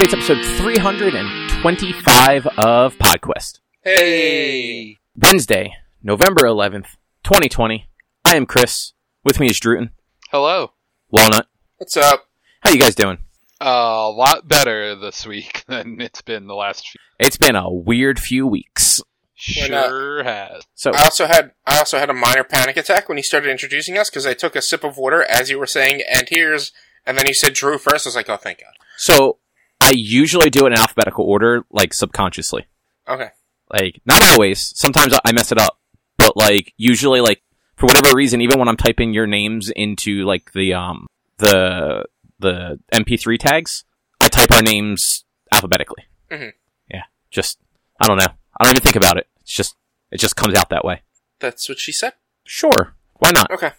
everybody. It's episode 325 of PodQuest. Hey. Wednesday, November 11th, 2020. I am Chris. With me is Druten, Hello. Walnut. What's up? How you guys doing? a lot better this week than it's been the last few. It's been a weird few weeks. When, uh, Sure has. So, I also had I also had a minor panic attack when he started introducing us because I took a sip of water as you were saying, and here's, and then he said Drew first. I was like, oh, thank God. so I usually do it in alphabetical order, like subconsciously. Okay. Like, not always. Sometimes I mess it up. But, like, usually, like, for whatever reason, even when I'm typing your names into, like, the, um, the, the MP3 tags, I type our names alphabetically. Mhm. Yeah. Just, I don't know. I don't even think about it. It's just, it just comes out that way. That's what she said. Sure. Why not? Okay.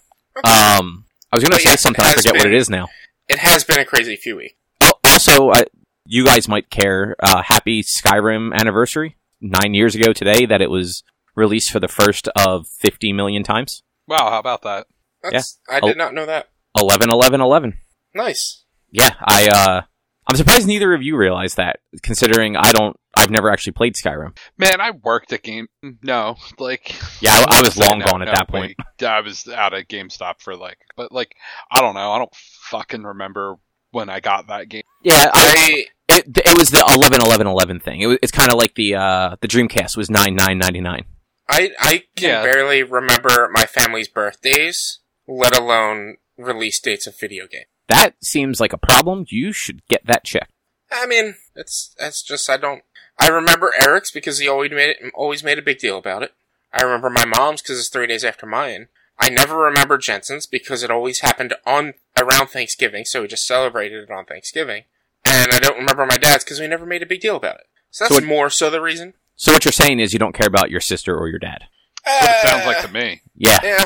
Um, I was gonna But say yes, something. I forget what it is now. It has been a crazy few weeks. Oh, also, I, you guys might care. Uh, happy Skyrim anniversary. Nine years ago today that it was released for the first of 50 million times. Wow, how about that? That's, I Oh. did not know that. 11, 11, 11. Nice. Yeah, I, uh, I'm surprised neither of you realized that, considering I don't, I've never actually played Skyrim. Man, I worked at Game. No, like. Yeah, I, I was long No, gone at no, that point. wait. I was out at GameStop for like, but like, I don't know. I don't fucking remember when I got that game. Yeah, I, I it, it was the 11, 11, 11 thing. It was, it's kind of like the, uh, the Dreamcast was 9, 9, 99. I I can Yeah. barely remember my family's birthdays, let alone release dates of video games. That seems like a problem. You should get that checked. I mean, it's it's just I don't. I remember Eric's because he always made it, always made a big deal about it. I remember my mom's because it's three days after mine. I never remember Jensen's because it always happened on around Thanksgiving, so we just celebrated it on Thanksgiving. And I don't remember my dad's because we never made a big deal about it. So that's So what- more so the reason. So what you're saying is you don't care about your sister or your dad. That's what it sounds Uh, like to me. Yeah. Yeah,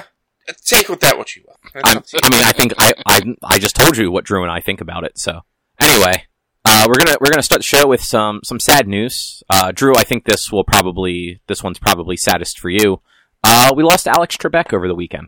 take with that what you will. That's I'm, up to you. I mean, I think I, I I just told you what Drew and I think about it. So anyway, uh, we're gonna we're gonna start the show with some some sad news. Uh, Drew, I think this will probably this one's probably saddest for you. Uh, we lost Alex Trebek over the weekend.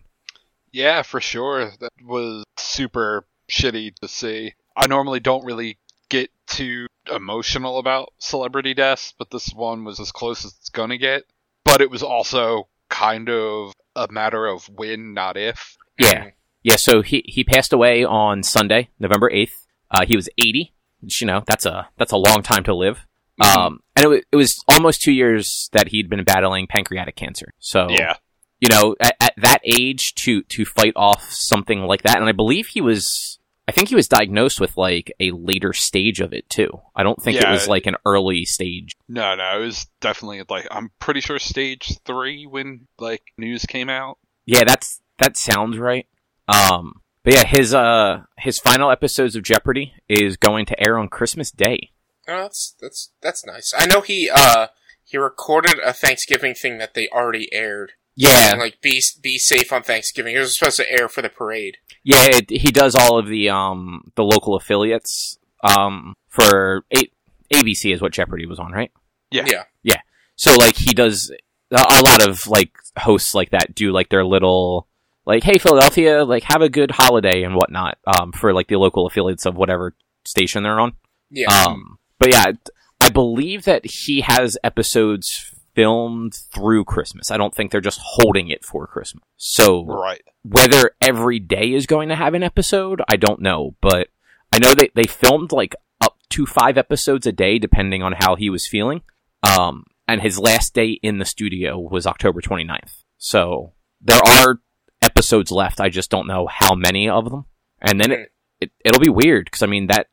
Yeah, for sure. That was super shitty to see. I normally don't really get too emotional about celebrity deaths, but this one was as close as it's gonna get. But it was also kind of a matter of when, not if. Yeah, yeah. So he he passed away on Sunday, November eighth. Uh, he was eighty. Which, you know, that's a that's a long time to live. Um, and it was, it was almost two years that he'd been battling pancreatic cancer. So Yeah. you know, at, at that age to to fight off something like that, and I believe he was, I think he was diagnosed with like a later stage of it too. I don't think it was like an early stage. No, no, it was definitely like I'm pretty sure stage three when like news came out. Yeah, that's that sounds right. Um, but yeah, his uh his final episodes of Jeopardy is going to air on Christmas Day. Oh, that's that's that's nice. I know he uh he recorded a Thanksgiving thing that they already aired. Yeah, And, like be be safe on Thanksgiving. It was supposed to air for the parade. yeah, it, he does all of the um the local affiliates um for a- ABC is what Jeopardy was on, right? Yeah. Yeah. Yeah. So like he does a a lot of like hosts like that do like their little like hey Philadelphia like have a good holiday and whatnot um for like the local affiliates of whatever station they're on. Yeah. Um but yeah, I believe that he has episodes filmed through Christmas. I don't think they're just holding it for Christmas. So Right. whether every day is going to have an episode, I don't know, but I know they, they filmed like up to five episodes a day depending on how he was feeling. Um, and his last day in the studio was October 29th. So there are episodes left. I just don't know how many of them. And then it, it it'll be weird because I mean that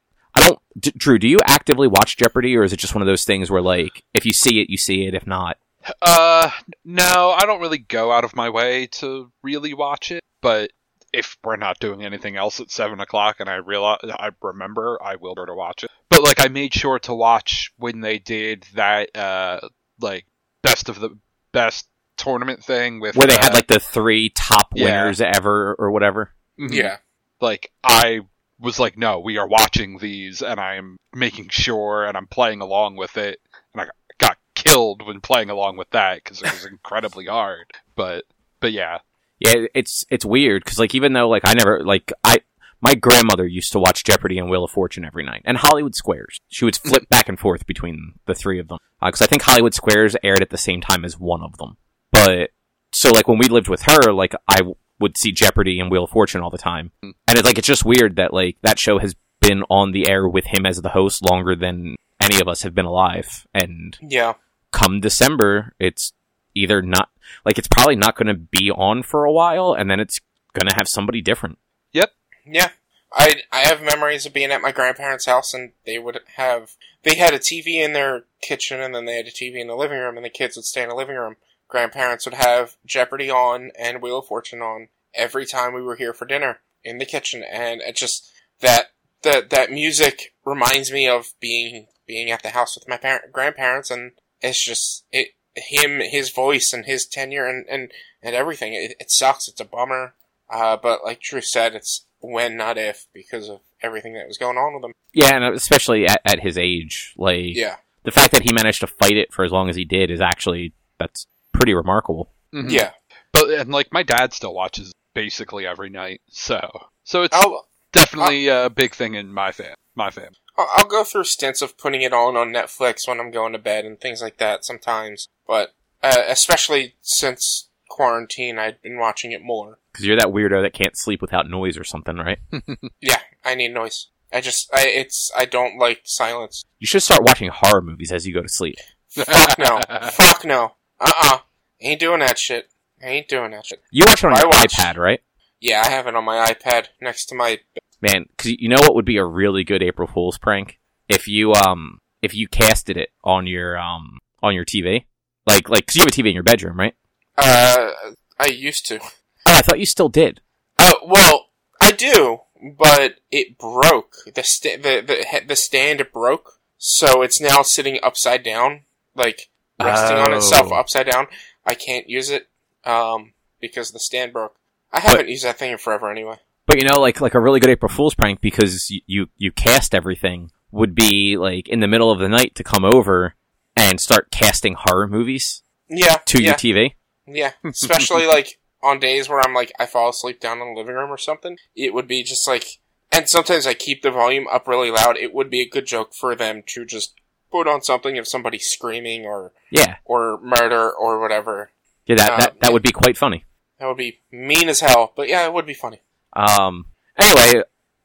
don't D- Drew, do you actively watch Jeopardy or is it just one of those things where like if you see it, you see it, if not, Uh, no, I don't really go out of my way to really watch it, but if we're not doing anything else at seven o'clock and I realize I remember, I will go to watch it. But like, I made sure to watch when they did that, uh, like best of the best tournament thing with where they uh, had like the three top yeah. winners ever or whatever. mhm. yeah. like I was like, no, we are watching these, and I'm making sure, and I'm playing along with it, and I got killed when playing along with that because it was incredibly hard. But but yeah, Yeah, it's it's weird because like even though like I never like I my grandmother used to watch Jeopardy and Wheel of Fortune every night, and Hollywood Squares. She would flip back and forth between the three of them uh, because I think Hollywood Squares aired at the same time as one of them. But so like when we lived with her, like I would see Jeopardy and Wheel of Fortune all the time, Hmm. and it's like it's just weird that like that show has been on the air with him as the host longer than any of us have been alive, and Yeah. come December, it's either not like it's probably not going to be on for a while, and then it's going to have somebody different. Yep. Yeah. I I have memories of being at my grandparents' house and they would have they had a TV in their kitchen and then they had a TV in the living room and the kids would stay in the living room. Grandparents would have Jeopardy on and Wheel of Fortune on every time we were here for dinner in the kitchen. And it just that that that music reminds me of being being at the house with my parent grandparents. And it's just it him his voice and his tenure and and, and everything it, it sucks. It's a bummer. Uh, but like Drew said, it's when, not if, because of everything that was going on with him. Yeah, and especially at, at his age, like Yeah, the fact that he managed to fight it for as long as he did is actually that's pretty remarkable. Mhm. yeah. But and like my dad still watches basically every night, so so it's I'll, definitely a big thing in my fam my family. I'll I'll go through stints of putting it on on Netflix when I'm going to bed and things like that sometimes. But uh, especially since quarantine, I've been watching it more. Because you're that weirdo that can't sleep without noise or something, right? Yeah, I need noise. I just, I it's, I don't like silence. You should start watching horror movies as you go to sleep. Fuck no. Fuck no. Uh uh Ain't doing that shit. I ain't doing that shit. You watch it on I your iPad, right? Yeah, I have it on my iPad next to my. Man, because you know what would be a really good April Fool's prank if you um if you casted it on your um on your TV, like like because you have a TV in your bedroom, right? Uh, I used to. Oh, I thought you still did. Oh well, I do, but it broke. The sta- the the the stand broke, so it's now sitting upside down, like resting on itself Oh. upside down. I can't use it um because the stand broke. I haven't used that thing in forever anyway. But you know, like like a really good April Fool's prank because you, you you cast everything would be like in the middle of the night to come over and start casting horror movies Yeah, to yeah, your TV. yeah. Especially like on days where I'm like I fall asleep down in the living room or something. It would be just like, and sometimes I keep the volume up really loud. It would be a good joke for them to just put on something if somebody's screaming or Yeah, or murder or whatever. yeah, that Uh, that, that would be quite funny. That would be mean as hell, but yeah, it would be funny. Um. Anyway,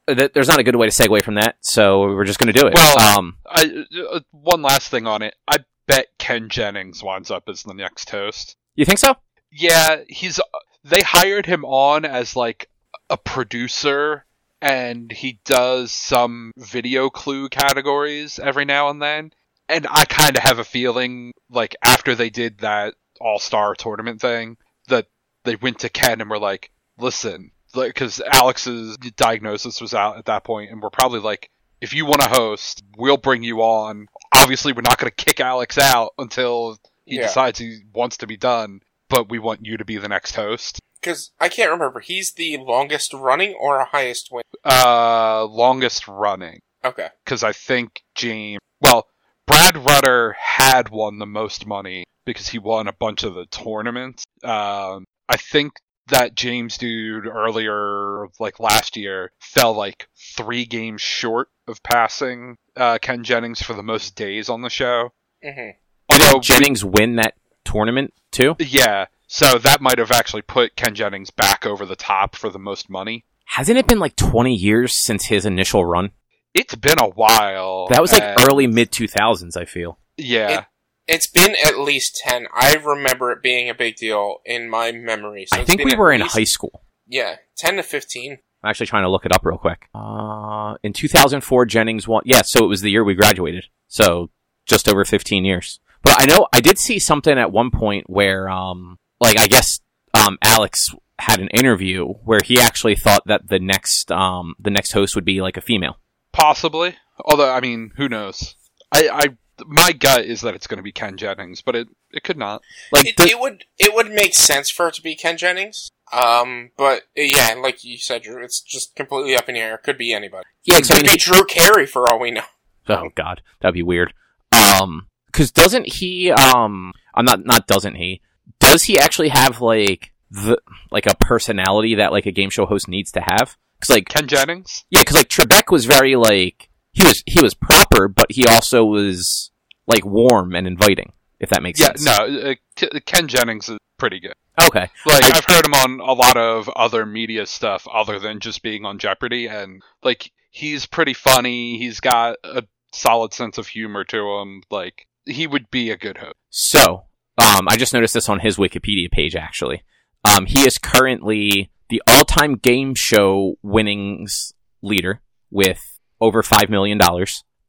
th- there's not a good way to segue from that, so we're just going to do it. Well- um. I uh, one last thing on it. I bet Ken Jennings winds up as the next host. You think so? Yeah, he's. They hired him on as like a producer, and he does some video clue categories every now and then. And I kind of have a feeling, like after they did that All Star tournament thing, that they went to Ken and were like, "Listen," because Alex's diagnosis was out at that point, and we're probably like, "If you want to host, we'll bring you on." Obviously, we're not going to kick Alex out until he Yeah. decides he wants to be done but we want you to be the next host. Because I can't remember, he's the longest running or highest win. Uh, longest running, Okay. because I think James. Well, Brad Rutter had won the most money because he won a bunch of the tournaments. Um, I think that James dude earlier, like last year, fell like three games short of passing uh, Ken Jennings for the most days on the show. hmm Although Did Jennings win that tournament too? Yeah, so that might have actually put Ken Jennings back over the top for the most money. Hasn't it been like 20 years since his initial run? It's been a while. That was like and- early mid 2000s. I feel. Yeah, It's been at least 10. I remember it being a big deal in my memory. So I think we were in least- high school. Yeah, 10 to 15. I'm actually trying to look it up real quick. Uh, in 2004, Jennings won. Yeah, so it was the year we graduated. So just over 15 years. But I know I did see something at one point where, um, like I guess, um, Alex had an interview where he actually thought that the next, um, the next host would be like a female. Possibly. Although, I mean, who knows? I, I, my gut is that it's going to be Ken Jennings, but it, it could not. Like, It, the- it would it would make sense for it to be Ken Jennings. Um, but yeah, like you said, Drew, it's just completely up in the air. It could be anybody. yeah, It 'cause I could mean, be Drew Carey for all we know. Oh god, that'd be weird. Um, cause doesn't he, um, I'm not, not doesn't he, does he actually have like the like a personality that like a game show host needs to have. Cause like Ken Jennings. yeah, cause like Trebek was very like he was he was proper, but he also was like warm and inviting. If that makes Yeah, sense. no, uh, K- Ken Jennings is pretty good. Okay. Like I- I've heard him on a lot of other media stuff other than just being on Jeopardy, and like he's pretty funny. He's got a solid sense of humor to him. Like he would be a good host. So, um, I just noticed this on his Wikipedia page, actually. Um, he is currently the all-time game show winnings leader with over $5 million.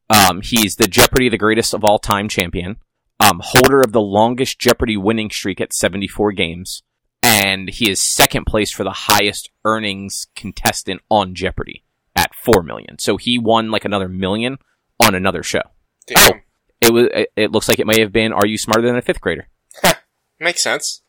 Um, he's the Jeopardy the greatest of all time champion, um, holder of the longest Jeopardy winning streak at 74 games, and he is second place for the highest earnings contestant on Jeopardy at 4 million. So he won like another million on another show. Damn. It was, it- it looks like it may have been Are You Smarter Than a Fifth Grader? Makes sense.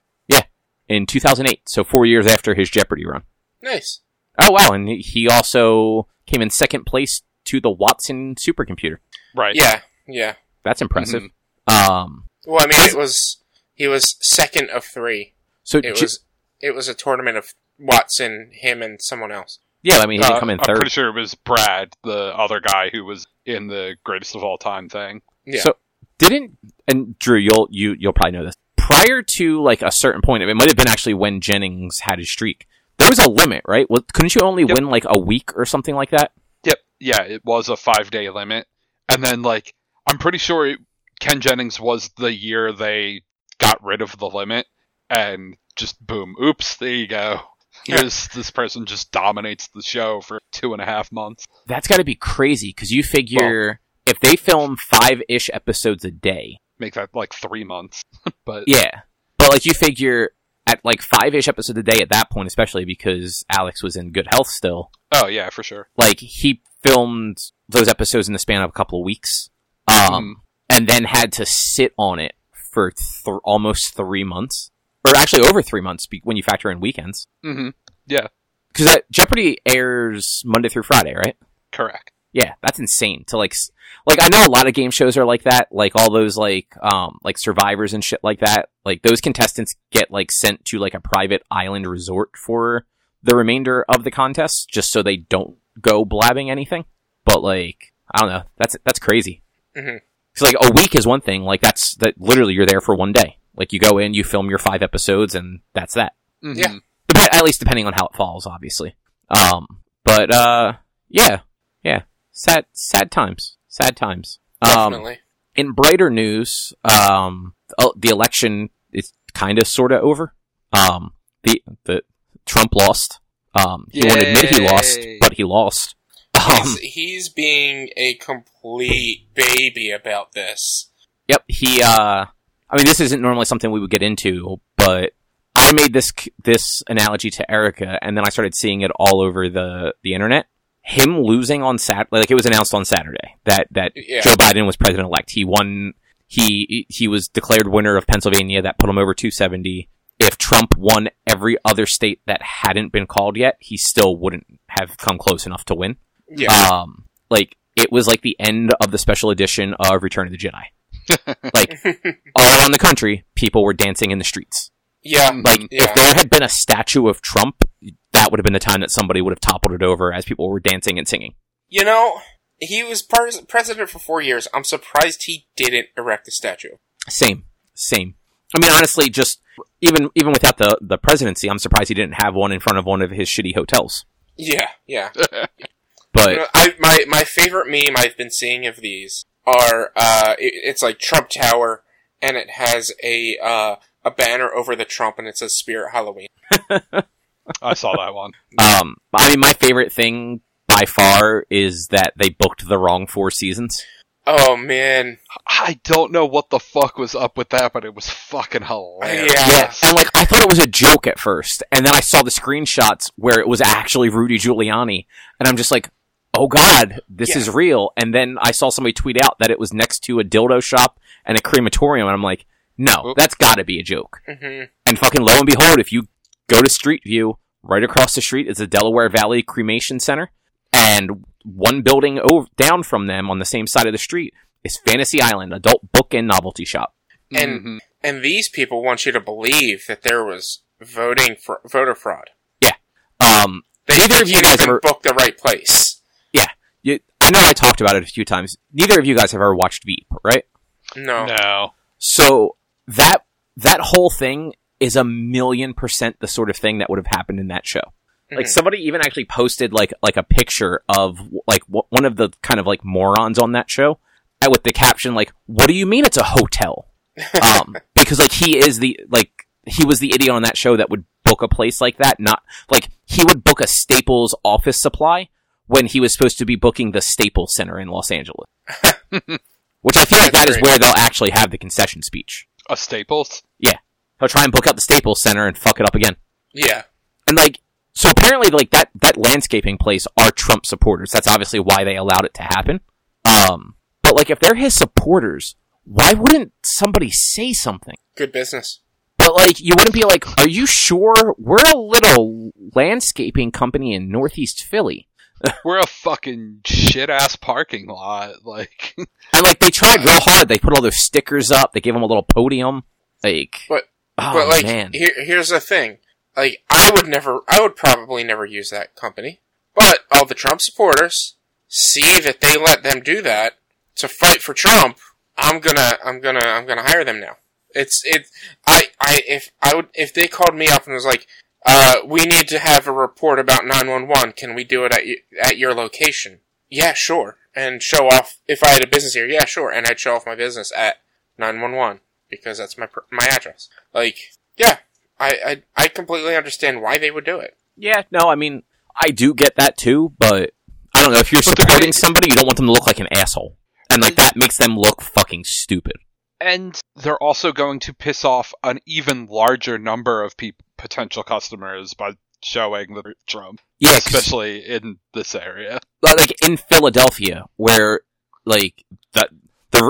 In 2008, so four years after his Jeopardy run. Nice. Oh wow, and he also came in second place to the Watson supercomputer. Right. Yeah, yeah. That's impressive. Um, Well, I mean, it was he was second of three. so It J- was it was a tournament of Watson, him, and someone else. yeah, I mean he Uh, didn't come in I'm third. pretty sure it was Brad, the other guy who was in the greatest of all time thing. Yeah. So didn't and Drew, you'll you you'll probably know this. Prior to like a certain point, it might have been actually when Jennings had his streak. There was a limit, right? Well, couldn't you only Yep. win like a week or something like that? Yep. Yeah, it was a five day limit. And then, like, I'm pretty sure it, Ken Jennings was the year they got rid of the limit and just boom, oops, there you go. Here's this person just dominates the show for two and a half months. That's got to be crazy because you figure if they film five ish episodes a day, Make that like three months. but Yeah. But like you figure at like five ish episodes a day at that point, especially because Alex was in good health still, oh yeah, for sure. like he filmed those episodes in the span of a couple of weeks. Um, and then had to sit on it for th- almost three months, or actually over three months be- when you factor in weekends. hmm Yeah, Because that Jeopardy airs Monday through Friday, right? correct. Yeah, that's insane. To like, like I know a lot of game shows are like that. Like all those like, um, like survivors and shit like that. Like those contestants get like sent to like a private island resort for the remainder of the contest, just so they don't go blabbing anything. But like, I don't know. That's that's crazy. Mhm. It's like a week is one thing. Like that's that literally you're there for one day. Like you go in, you film your five episodes, and that's that. Mhm. Yeah. Dep- at least depending on how it falls, obviously. Um, but uh, yeah, yeah, sad, sad times, sad times. Um, Definitely. in brighter news, um, oh, the election is kind of sort of over. Um, the the Trump lost. Um, he won't admit he lost, but he lost. Um, he's, he's being a complete baby about this. Yep, he. Uh, I mean, this isn't normally something we would get into, but I made this this analogy to Erica, and then I started seeing it all over the the internet. Him losing on Sat, like it was announced on Saturday that that Yeah. Joe Biden was president elect. He won. He he was declared winner of Pennsylvania. That put him over 270. If Trump won every other state that hadn't been called yet, he still wouldn't have come close enough to win. Yeah. Um, like it was like the end of the special edition of Return of the Jedi. like all around the country, people were dancing in the streets. yeah. Like Yeah. if there had been a statue of Trump, that would have been the time that somebody would have toppled it over as people were dancing and singing. You know, he was pres- president for four years. I'm surprised he didn't erect a statue. Same, same. I mean, honestly, just even even without the the presidency, I'm surprised he didn't have one in front of one of his shitty hotels. Yeah, yeah. But I my my favorite meme I've been seeing of these are uh, it, it's like Trump Tower, and it has a uh, a banner over the Trump, and it says Spirit Halloween. I saw that one. um, I mean, my favorite thing by far is that they booked the wrong four seasons. Oh man, I don't know what the fuck was up with that, but it was fucking hilarious. Yeah. And like I thought it was a joke at first, and then I saw the screenshots where it was actually Rudy Giuliani, and I'm just like, "Oh God, this Yeah. is real." And then I saw somebody tweet out that it was next to a dildo shop and a crematorium, and I'm like, "No, Oop. that's got to be a joke." hmm And fucking lo and behold, if you go to Street View, right across the street is the Delaware Valley Cremation Center, and one building over down from them on the same side of the street is Fantasy Island, adult book and novelty shop. And- Mhm. and these people want you to believe that there was voting for voter fraud. Yeah. Um, They, Neither they of you guys ever- booked the right place. Yeah. You, I know I talked about it a few times. Neither of you guys have ever watched Veep, right? No. No. So that that whole thing is a million percent the sort of thing that would have happened in that show. Like Mhm. somebody even actually posted like like a picture of like w- one of the kind of like morons on that show uh, with the caption like, "What do you mean it's a hotel?" um, because like he is the like he was the idiot on that show that would book a place like that. Not like he would book a Staples office supply when he was supposed to be booking the Staples Center in Los Angeles. Which I feel like That's where they'll actually have the concession speech. A Staples? He'll try and book out the Staples Center and fuck it up again. Yeah. And like, so apparently, like that that landscaping place are Trump supporters. That's obviously why they allowed it to happen. Um, but like, if they're his supporters, why wouldn't somebody say something? Good business. But like, you wouldn't be like, "Are you sure we're a little landscaping company in Northeast Philly?" We're a fucking shit ass parking lot. Like, And like, they tried real hard. They put all those stickers up. They gave them a little podium. Like, But- oh but like, man, here, here's the thing. Like, I would never, I would probably never use that company. But all the Trump supporters see that they let them do that to fight for Trump. I'm gonna, I'm gonna, I'm gonna hire them now. It's, it, I, I, if I would, if they called me up and was like, uh, we need to have a report about 911. Can we do it at, at your location? Yeah, sure. And show off, if I had a business here, yeah, sure. And I'd show off my business at 911 because that's my, pr- my address. Like, yeah, I, I, I completely understand why they would do it. Yeah, no, I mean, I do get that too, but I don't know. If you're But supporting gonna- somebody, you don't want them to look like an asshole. And like that makes them look fucking stupid. and they're also going to piss off an even larger number of peop potential customers by showing the Trump, Yeah, especially in this area. like in Philadelphia, where like the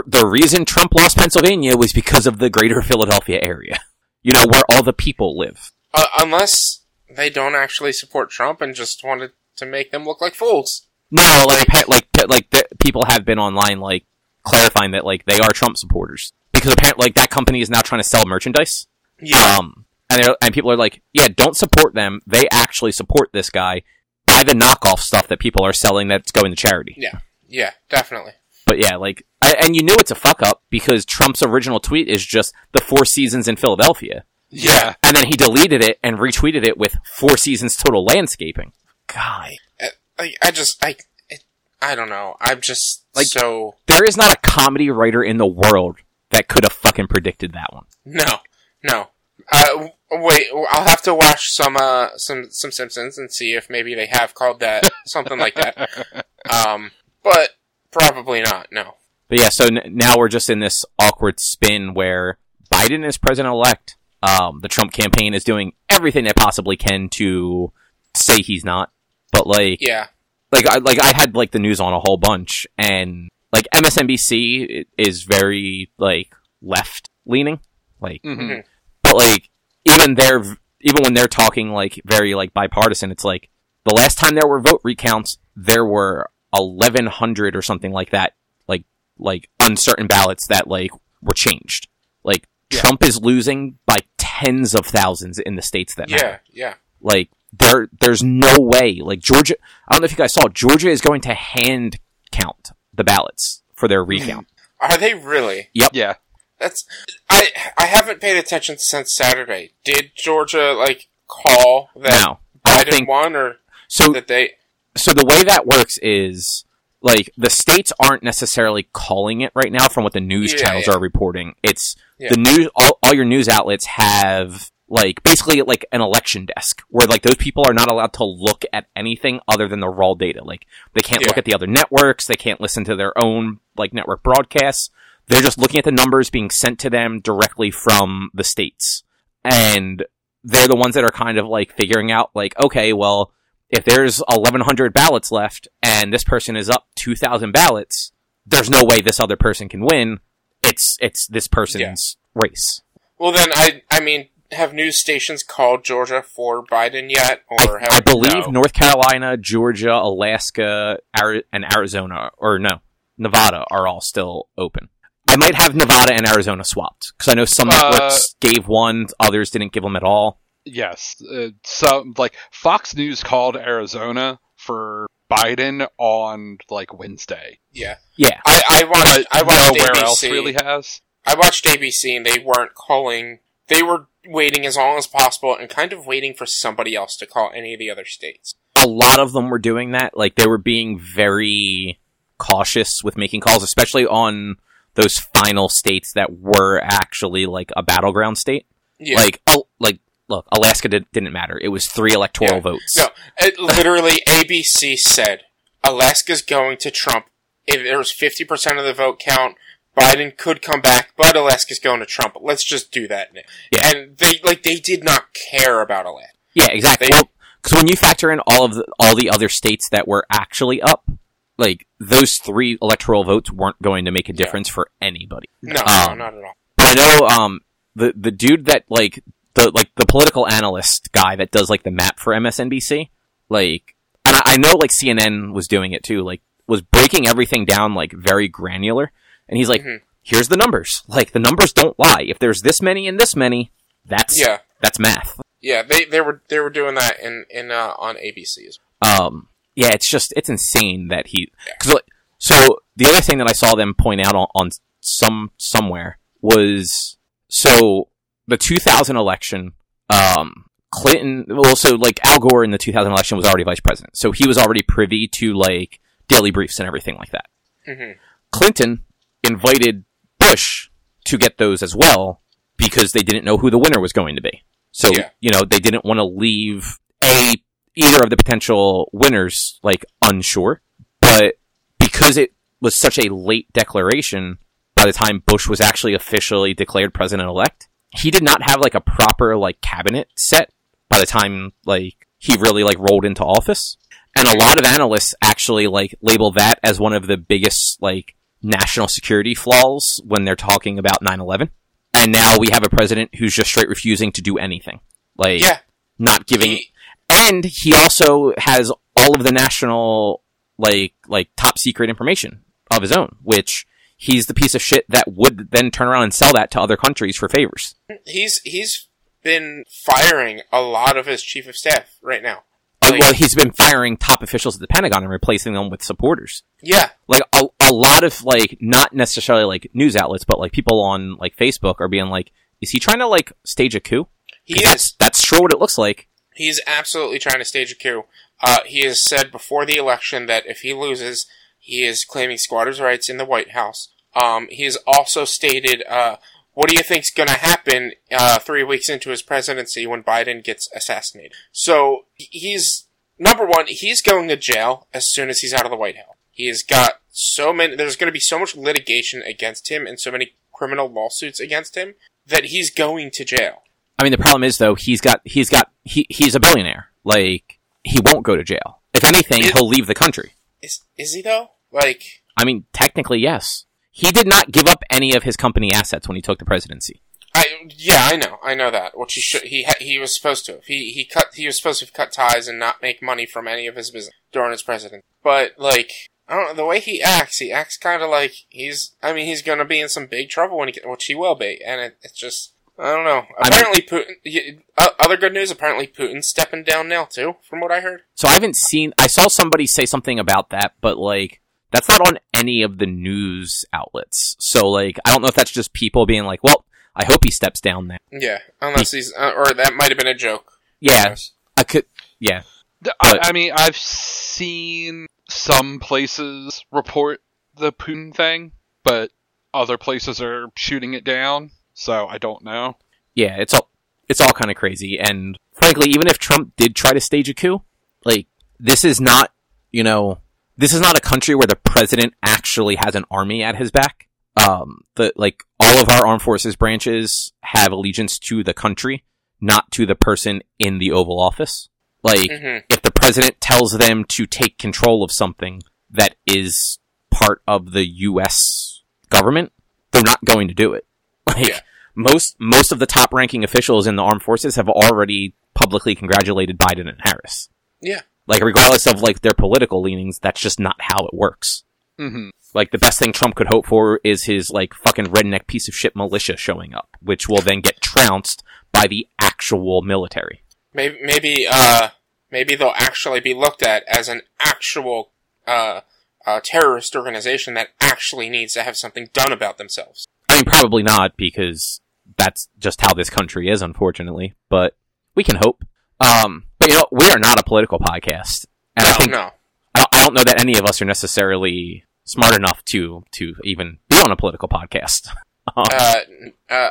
the the reason Trump lost Pennsylvania was because of the greater Philadelphia area. You know, where all the people live. Uh, unless they don't actually support Trump and just wanted to make them look like fools. No, like like like the, people have been online like clarifying that like they are Trump supporters because apparently like that company is now trying to sell merchandise. Yeah. Um, and they're- and people are like, yeah, don't support them. They actually support this guy. Buy the knockoff stuff that people are selling that's going to charity. Yeah. Yeah, definitely. But yeah, like, I, and you knew it's a fuck up because Trump's original tweet is just the Four Seasons in Philadelphia, Yeah. and then he deleted it and retweeted it with Four Seasons total landscaping. God, I, I just, I, it, I don't know. I'm just Like- so, there is not a comedy writer in the world that could have fucking predicted that one. no, no. Uh, wait, I'll have to watch some, uh, some, some Simpsons and see if maybe they have called that something like that. Um, but probably not, no. But yeah, so n- now we're just in this awkward spin where Biden is president elect. Um, the Trump campaign is doing everything they possibly can to say he's not. But like, Yeah. like I like I had like the news on a whole bunch, and like MSNBC is very like left leaning, like, hmm but like even they're even when they're talking like very like bipartisan, it's like the last time there were vote recounts, there were eleven hundred or something like that, like like uncertain ballots that like were changed. Like Yeah. Trump is losing by tens of thousands in the states that matter. Yeah, yeah. Like there, there's no way. Like Georgia, I don't know if you guys saw. Georgia is going to hand count the ballots for their hmm. recount. Are they really? Yep. Yeah. That's I I haven't paid attention since Saturday. Did Georgia like call that Now, I Biden think won or so. that they? So the way that works is like the states aren't necessarily calling it right now from what the news Yeah, channels yeah. are reporting. It's Yeah. the news. All, all your news outlets have like basically like an election desk where like those people are not allowed to look at anything other than the raw data. Like they can't look at the other networks. They can't listen to their own like network broadcasts. They're just looking at the numbers being sent to them directly from the states. And they're the ones that are kind of like figuring out like, okay, well, if there's 1100 ballots left and this person is up 2000 ballots, there's no way this other person can win. It's, it's this person's race. Well, then I I mean, have news stations called Georgia for Biden yet, or have I believe no. North Carolina, Georgia, Alaska, Ari- and Arizona, or no, Nevada are all still open. I might have Nevada and Arizona swapped because I know some Uh, networks gave one, others didn't give them at all. Yes. Uh, so, like, Fox News called Arizona for Biden on like Wednesday. Yeah, Yeah. I, I watched. I watched Nowhere ABC. else really has. I watched ABC, and they weren't calling. They were waiting as long as possible, and kind of waiting for somebody else to call any of the other states. a lot of them were doing that. Like they were being very cautious with making calls, especially on those final states that were actually like a battleground state. Yeah. Like, oh, like look, Alaska did, didn't matter. It was three electoral Yeah. votes. No, it literally ABC said Alaska's going to Trump. If there was fifty percent of the vote count, Biden could come back, but Alaska's going to Trump. Let's just do that now. Yeah. And they like they did not care about Alaska. Yeah, exactly. They- Because when you factor in all of the, all the other states that were actually up, like those three electoral votes weren't going to make a difference for anybody. No, Um, no, not at all. But I know um the the dude that like the like the political analyst guy that does like the map for MSNBC, like and I, I know like CNN was doing it too, like was breaking everything down like very granular, and he's like, Mhm. here's the numbers, like the numbers don't lie. If there's this many and this many, that's Yeah, that's math. yeah. They they were they were doing that in in uh, on ABC. as Um, yeah, it's just it's insane that he. Cause, so the other thing that I saw them point out on, on some somewhere was so the 2000 election. Um, Clinton, well, so like Al Gore in the 2000 election was already vice president, so he was already privy to like daily briefs and everything like that. well. hmm Clinton invited Bush to get those as well because they didn't know who the winner was going to be. So, Yeah. you know, they didn't want to leave a either of the potential winners like unsure, but because it was such a late declaration by the time Bush was actually officially declared president elect, he did not have like a proper like cabinet set by the time like he really like rolled into office. And a lot of analysts actually like label that as one of the biggest like national security flaws when they're talking about 9/11. And now we have a president who's just straight refusing to do anything. Like Yeah, not giving and he also has all of the national like like top secret information of his own, which he's the piece of shit that would then turn around and sell that to other countries for favors. he's he's been firing a lot of his chief of staff right now. Uh, Like- well, he's been firing top officials at the Pentagon and replacing them with supporters. Yeah, Like a, a lot of like not necessarily like news outlets, but like people on like Facebook are being like, "Is he trying to like stage a coup?" He is. That's that's sure what it looks like. He's absolutely trying to stage a coup. Uh, he has said before the election that if he loses, he is claiming squatters' rights in the White House. Um, he has also stated, uh, what do you think's going to happen uh, three weeks into his presidency when Biden gets assassinated? So he's number one. He's going to jail as soon as he's out of the White House. He has got so many. There's going to be so much litigation against him and so many criminal lawsuits against him that he's going to jail. I mean, the problem is though he's got he's got he he's a billionaire. Like he won't go to jail. If anything, It- he'll leave the country. Is is he though? Like. I mean, technically, yes. He did not give up any of his company assets when he took the presidency. I yeah, I know, I know that. Which he should he ha- he was supposed to. He he cut he was supposed to cut ties and not make money from any of his business during his presidency. But like I don't know the way he acts. He acts kind of like he's. I mean, he's gonna be in some big trouble when he which he will be, and it, it's just. I don't know. Apparently, Putin. uh, Other good news. Apparently, Putin's stepping down now too, from what I heard. So I haven't seen. I saw somebody say something about that, but like that's not on any of the news outlets. So like I don't know if that's just people being like, "Well, I hope he steps down now." Yeah, unless he's uh, or that might have been a joke. Yeah, I could. Yeah, I, I mean, I've seen some places report the Putin thing, but other places are shooting it down. So I don't know. yeah. It's all it's all kind of crazy. And frankly, even if Trump did try to stage a coup, like this is not, you know, this is not a country where the president actually has an army at his back. Um, the like all of our armed forces branches have allegiance to the country, not to the person in the Oval Office. Like, hmm if the president tells them to take control of something that is part of the U.S. government, they're not going to do it. Like Yeah. most most of the top ranking officials in the armed forces have already publicly congratulated Biden and Harris. Yeah. Like regardless of like their political leanings, that's just not how it works. hmm Like the best thing Trump could hope for is his like fucking redneck piece of shit militia showing up, which will then get trounced by the actual military. Maybe, maybe, uh, maybe they'll actually be looked at as an actual, uh, uh, terrorist organization that actually needs to have something done about themselves. I mean, probably not because that's just how this country is, unfortunately. But we can hope. Um, you know, we are not a political podcast, and I think no. I don't, I don't know that any of us are necessarily smart enough to to even be on a political podcast. Um, Uh, uh,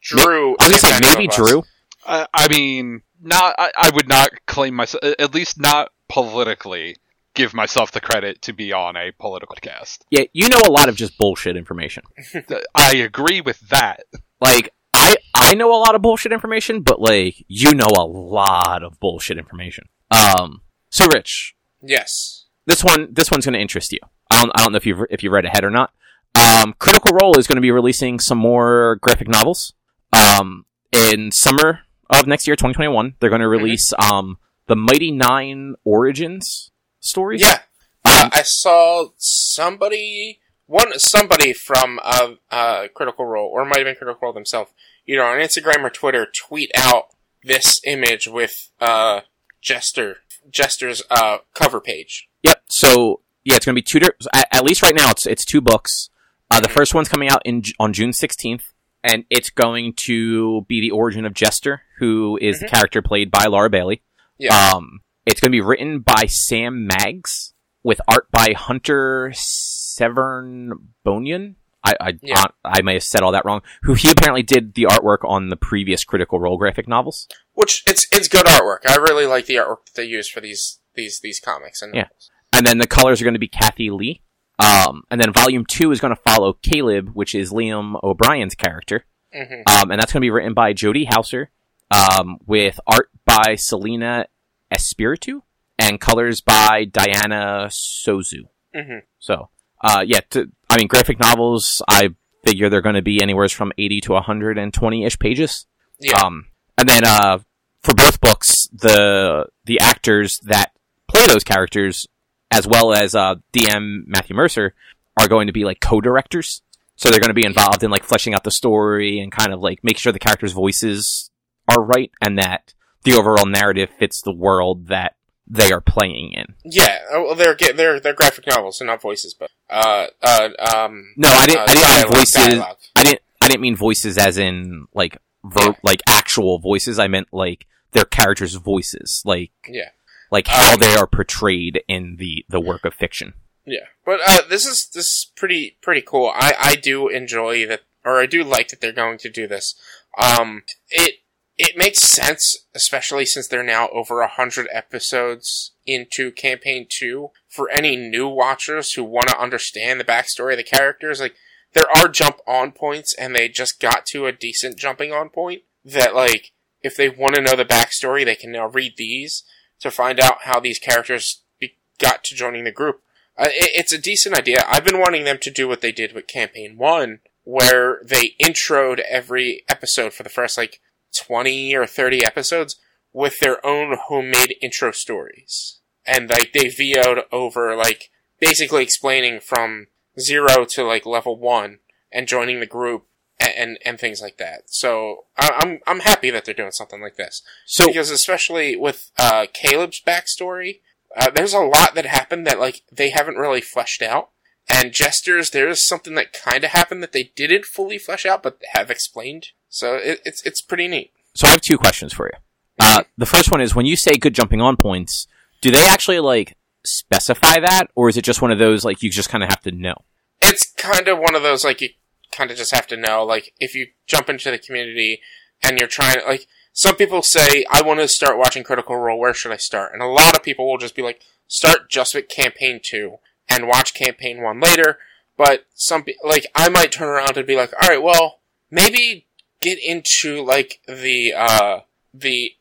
Drew. I was gonna say maybe Drew. I, I mean, not. I, I would not claim myself, at least not politically, give myself the credit to be on a political cast. Yeah, you know a lot of just bullshit information. I agree with that. Like I I know a lot of bullshit information, but like you know a lot of bullshit information. Um, so Rich, Yes. this one this one's going to interest you. I don't I don't know if you've if you read ahead or not. Um, Critical Role is going to be releasing some more graphic novels. Um, in summer of next year, 2021, they're going to release um the Mighty Nein Origins stories. Yeah. Uh, I saw somebody, one somebody from uh, uh, Critical Role, or it might have been Critical Role themselves, either on Instagram or Twitter, tweet out this image with uh, Jester, Jester's uh, cover page. Yep. So yeah, it's going to be two. At, at least right now, it's it's two books. Uh, the first one's coming out in on June sixteenth, and it's going to be the origin of Jester, who is the character played by Laura Bailey. Yeah. Um, it's going to be written by Sam Maggs with art by Hunter Severn Bonyun. I I, Yeah. I may have said all that wrong. Who he apparently did the artwork on the previous Critical Role graphic novels. Which it's it's good artwork. I really like the artwork that they use for these these these comics and Yeah. and then the colors are going to be Cathy Le. Um, and then volume two is going to follow Caleb, which is Liam O'Brien's character. hmm Um, and that's going to be written by Jody Houser, um, with art by Selina Espiritu and colors by Diana Sozu. hmm So, uh, yeah, to, I mean, graphic novels, I figure they're going to be anywhere from 80 to 120-ish pages. Yeah. Um, and then, uh, for both books, the, the actors that play those characters, as well as, uh, DM Matthew Mercer, are going to be like co-directors. So they're going to be involved in like fleshing out the story and kind of like make sure the characters' voices are right and that the overall narrative fits the world that they are playing in. Yeah. oh, Well, they're they're they're graphic novels and not voices, but uh uh um. No, I didn't. uh, I didn't dialogue- mean voices. dialogue. I didn't. I didn't mean voices as in like ver- Yeah. like actual voices. I meant like their characters' voices, like Yeah. like how Um, they are portrayed in the the work of fiction. Yeah, but uh, this is this is pretty pretty cool. I I do enjoy that, or I do like that they're going to do this. Um, it it makes sense, especially since they're now over a hundred episodes into campaign two. For any new watchers who want to understand the backstory of the characters, like there are jump on points, and they just got to a decent jumping on point. That like, if they want to know the backstory, they can now read these to find out how these characters be- got to joining the group. Uh, it, it's a decent idea. I've been wanting them to do what they did with campaign one, where they introed every episode for the first like 20 or 30 episodes with their own homemade intro stories. And like they VO'd over like basically explaining from zero to like level one and joining the group and, and, and things like that. So I, I'm, I'm happy that they're doing something like this So because especially with uh, Caleb's backstory, uh, there's a lot that happened that like they haven't really fleshed out. And Jester's, there's something that kind of happened that they didn't fully flesh out, but have explained. So it, it's it's pretty neat. so I have two questions for you. Uh, the first one is when you say good jumping on points, do they actually like specify that, or is it just one of those like you just kind of have to know? It's kind of one of those like you kind of just have to know. Like if you jump into the community and you're trying like some people say I want to start watching Critical Role. Where should I start? And a lot of people will just be like, start just with campaign two and watch campaign one later. But some like I might turn around and be like, all right, well maybe get into like the uh the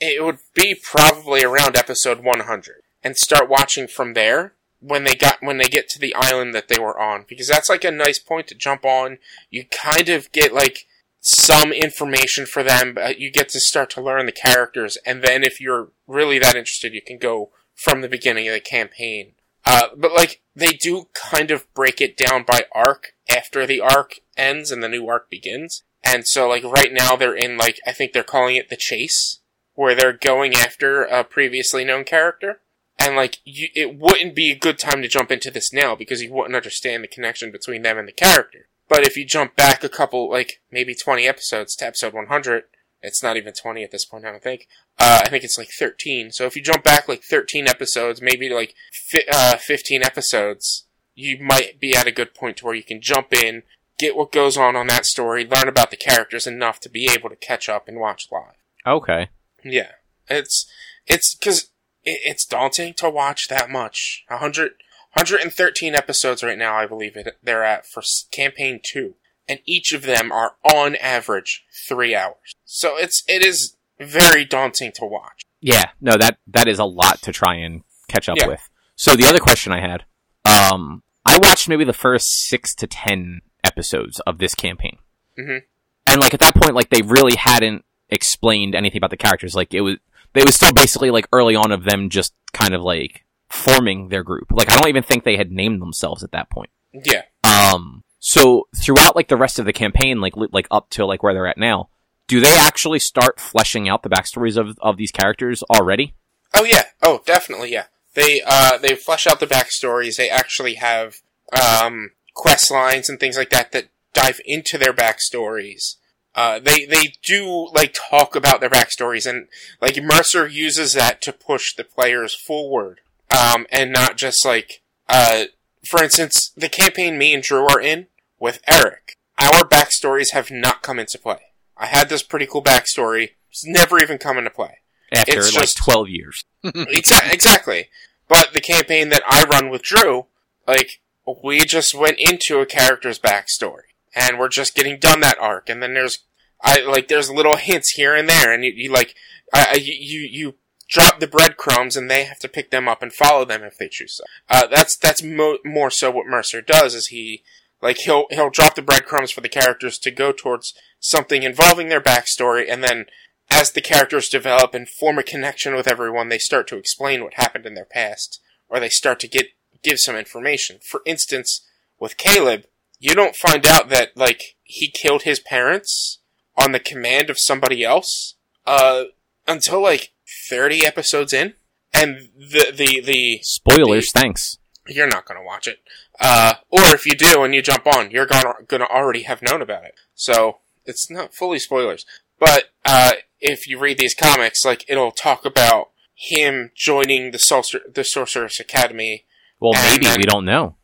it would be probably around episode 100 and start watching from there when they got when they get to the island that they were on because that's like a nice point to jump on. You kind of get like some information for them but you get to start to learn the characters and then if you're really that interested you can go from the beginning of the campaign. Uh, but like they do kind of break it down by arc after the arc ends and the new arc begins And so like right now they're in like I think they're calling it the chase, where they're going after a previously known character. And like you, it wouldn't be a good time to jump into this now because you wouldn't understand the connection between them and the character. But if you jump back a couple, like maybe 20 episodes to episode 100, it's not even 20 at this point, I don't think. Uh, I think it's like 13. So if you jump back like 13 episodes, maybe like fi- uh, 15 episodes, you might be at a good point to where you can jump in, get what goes on on that story, learn about the characters enough to be able to catch up and watch live. Okay. Yeah, it's it's because it, it's daunting to watch that much. 100, 113 episodes right now, I believe it. They're at for campaign two, and each of them are on average three hours. So it's it is very daunting to watch. Yeah, no, that that is a lot to try and catch up Yeah. with. So the other question I had, um, I watched maybe the first six to ten episodes of this campaign, Mhm. and like at that point, like they really hadn't explained anything about the characters. Like it was, it was still basically like early on of them just kind of like forming their group. Like I don't even think they had named themselves at that point. Yeah, Um, so throughout like the rest of the campaign, like li- like up to like where they're at now, do they actually start fleshing out the backstories of of these characters already? Oh yeah. Oh, definitely. Yeah. They uh they flesh out the backstories. They actually have um quest lines and things like that that dive into their backstories. Uh, they they do like talk about their backstories and like Mercer uses that to push the players forward. Um, and not just like uh, for instance, the campaign me and Drew are in with Eric. Our backstories have not come into play. I had this pretty cool backstory. It's never even come into play. After It's like just- twelve years. Exa- exactly. But the campaign that I run with Drew, like, we just went into a character's backstory. And we're just getting done that arc. And then there's, I, like, there's little hints here and there. And you, you like, I, I, you, you drop the breadcrumbs and they have to pick them up and follow them if they choose so. Uh, that's, that's mo- more so what Mercer does is he, like, he'll, he'll drop the breadcrumbs for the characters to go towards something involving their backstory and then as the characters develop and form a connection with everyone, they start to explain what happened in their past, or they start to get give some information. For instance, with Caleb, you don't find out that like he killed his parents on the command of somebody else uh, until like thirty episodes in, and the the the Spoilers, thanks. you're not going to watch it. Uh, or if you do and you jump on, you're going to already have known about it. So it's not fully spoilers. But uh, if you read these comics, like it'll talk about him joining the Sorcer- the Sorceress Academy. Well, And maybe then- we don't know.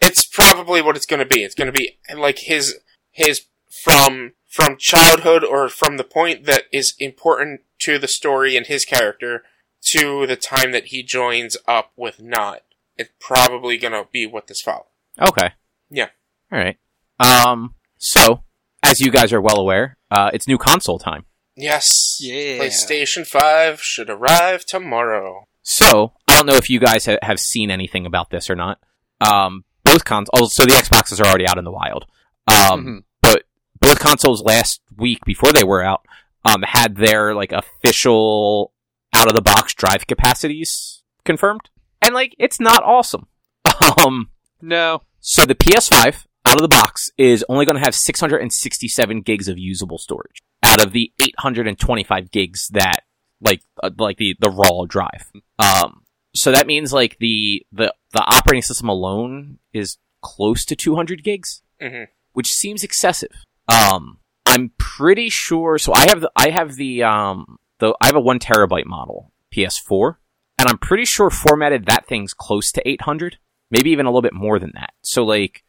It's probably what it's going to be. It's going to be like his his from from childhood or from the point that is important to the story and his character to the time that he joins up with Nott. It's probably going to be what this follows. Okay. Yeah. All right. Um. So, as you guys are well aware, uh, it's new console time. Yes. Yeah. PlayStation 5 should arrive tomorrow. So, I don't know if you guys ha- have seen anything about this or not. Um, both consoles, so the Xboxes are already out in the wild. Um, Mhm. but both consoles last week before they were out, um, had their like official out of the box drive capacities confirmed, and like it's not awesome. Um, No. so the PS5 out of the box is only going to have 667 gigs of usable storage out of the 825 gigs that like uh, like the the raw drive. Um, so that means like the the the operating system alone is close to 200 gigs, Mhm. which seems excessive. Um, I'm pretty sure. So I have the I have the um the I have a one terabyte model PS4, and I'm pretty sure formatted that thing's close to 800, maybe even a little bit more than that. So like.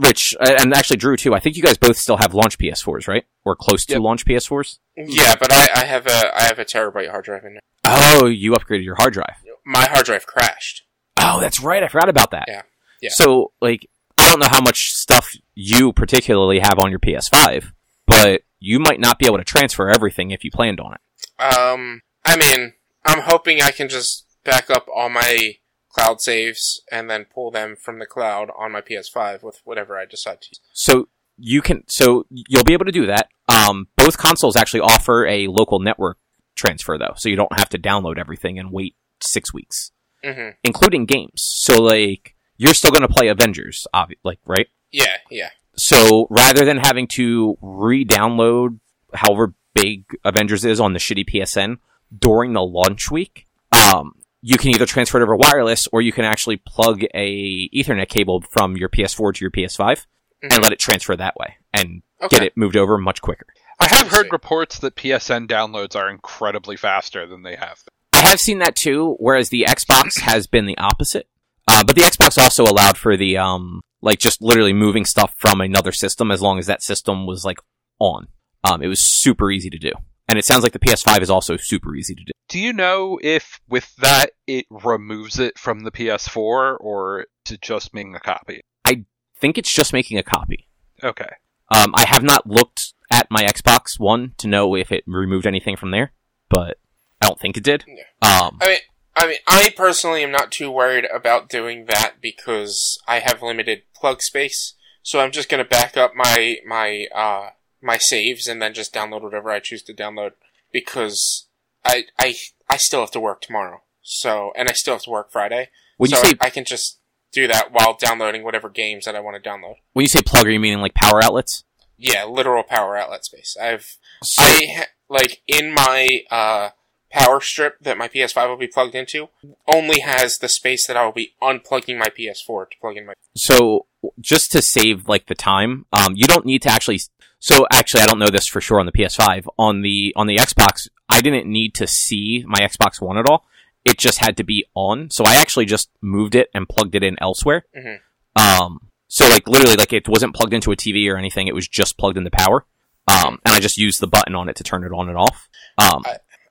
Rich and actually Drew too. I think you guys both still have launch PS4s, right? Or close to Yep. launch PS4s. Yeah, but I, I have a I have a terabyte hard drive in there. Oh, you upgraded your hard drive. My hard drive crashed. Oh, that's right. I forgot about that. Yeah. Yeah. So, like, I don't know how much stuff you particularly have on your PS5, but you might not be able to transfer everything if you planned on it. Um, I mean, I'm hoping I can just back up all my cloud saves and then pull them from the cloud on my PS5 with whatever I decide to use. So you can, so you'll be able to do that. Um, both consoles actually offer a local network transfer though, so you don't have to download everything and wait six weeks, hmm including games. So like, you're still going to play Avengers, obvi- like, right? Yeah, yeah. So rather than having to re-download however big Avengers is on the shitty PSN during the launch week, um, you can either transfer it over wireless or you can actually plug a Ethernet cable from your PS4 to your PS5 and Mhm. let it transfer that way and Okay. get it moved over much quicker. I have heard reports that PSN downloads are incredibly faster than they have been. I have seen that too, whereas the Xbox has been the opposite. Uh, but the Xbox also allowed for the, um, like just literally moving stuff from another system as long as that system was like on. Um, it was super easy to do. And it sounds like the PS5 is also super easy to do. Do you know if with that it removes it from the PS4 or to just making a copy? I think it's just making a copy. Okay. Um, I have not looked at my Xbox One to know if it removed anything from there, but I don't think it did. Yeah. Um, I mean, I mean, I personally am not too worried about doing that because I have limited plug space. So I'm just gonna back up my my uh my saves and then just download whatever I choose to download because I I I still have to work tomorrow. So and I still have to work Friday. when you so say I, I can just do that while downloading whatever games that I want to download. when you say plug, are you meaning like power outlets? Yeah, literal power outlet space. I've So, I like in my uh, power strip that my PS5 will be plugged into only has the space that I will be unplugging my PS4 to plug in my. so just to save like the time, um, you don't need to actually. So actually, I don't know this for sure on the PS5. On the on the Xbox, I didn't need to see my Xbox One at all. It just had to be on. So I actually just moved it and plugged it in elsewhere. Mhm. Um, so like literally, like it wasn't plugged into a TV or anything. It was just plugged into power. Um, and I just used the button on it to turn it on and off. Um,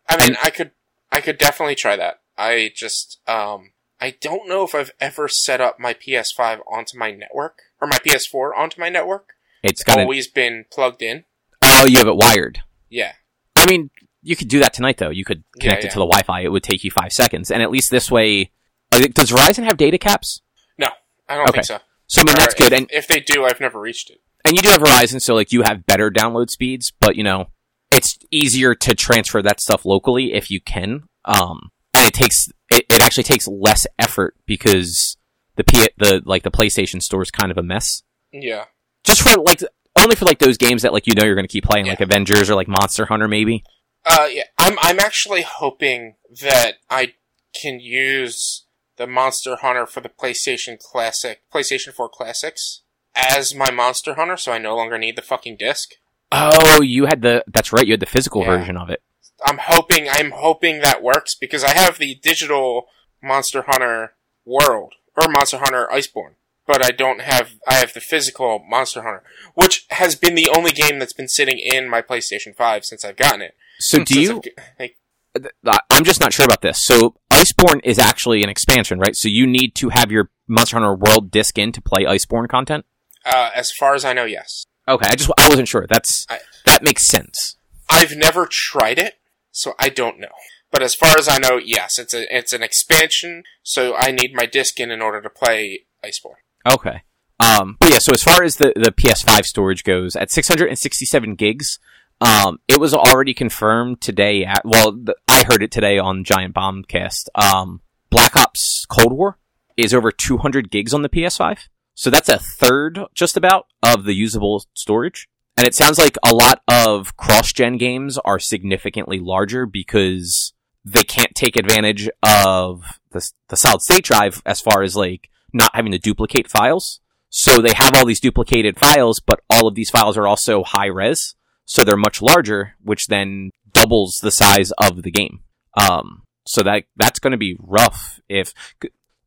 I mean, And- I could I could definitely try that. I just um I don't know if I've ever set up my PS5 onto my network or my PS4 onto my network. it's got an, Always been plugged in. oh, you have it wired. Yeah. I mean, you could do that tonight though. You could connect yeah. it to the Wi-Fi. It would take you five seconds, and at least this way, does Verizon have data caps? No, I don't Okay. think so. So I mean, Or that's good, if, and if they do, I've never reached it. and you do have Verizon, so like you have better download speeds, but you know, it's easier to transfer that stuff locally if you can. Um, and it takes it, it actually takes less effort because the P the like the PlayStation store is kind of a mess. Yeah. Just for like only for like those games that like you know you're going to keep playing, Yeah. like Avengers or like Monster Hunter, maybe. Uh, yeah, I'm I'm actually hoping that I can use the Monster Hunter for the PlayStation Classic, PlayStation 4 Classics as my Monster Hunter, so I no longer need the fucking disc. Oh, you had the that's right, you had the physical Yeah. version of it. I'm hoping I'm hoping that works because I have the digital Monster Hunter World or Monster Hunter Iceborne, but I don't have I have the physical Monster Hunter, which has been the only game that's been sitting in my PlayStation 5 since I've gotten it. So do you? I've g- like, th- I'm just not sure about this. So Iceborne is actually an expansion, right? So you need to have your Monster Hunter World disc in to play Iceborne content. uh, as far as I know, yes. Okay, I just I wasn't sure. That's I- that makes sense. I've never tried it, so I don't know. But as far as I know, yes, it's a it's an expansion, so I need my disc in in order to play Iceborne. Okay. Um, but yeah, so as far as the, the PS5 storage goes, at 667 gigs, um, it was already confirmed today at, well, I heard it today on Giant Bombcast. Um, Black Ops Cold War is over 200 gigs on the PS5. So that's a third, just about, of the usable storage. And it sounds like a lot of cross-gen games are significantly larger because they can't take advantage of the, the solid state drive as far as like not having to duplicate files. So they have all these duplicated files, but all of these files are also high res. So they're much larger, which then doubles the size of the game. Um, so that, that's going to be rough if,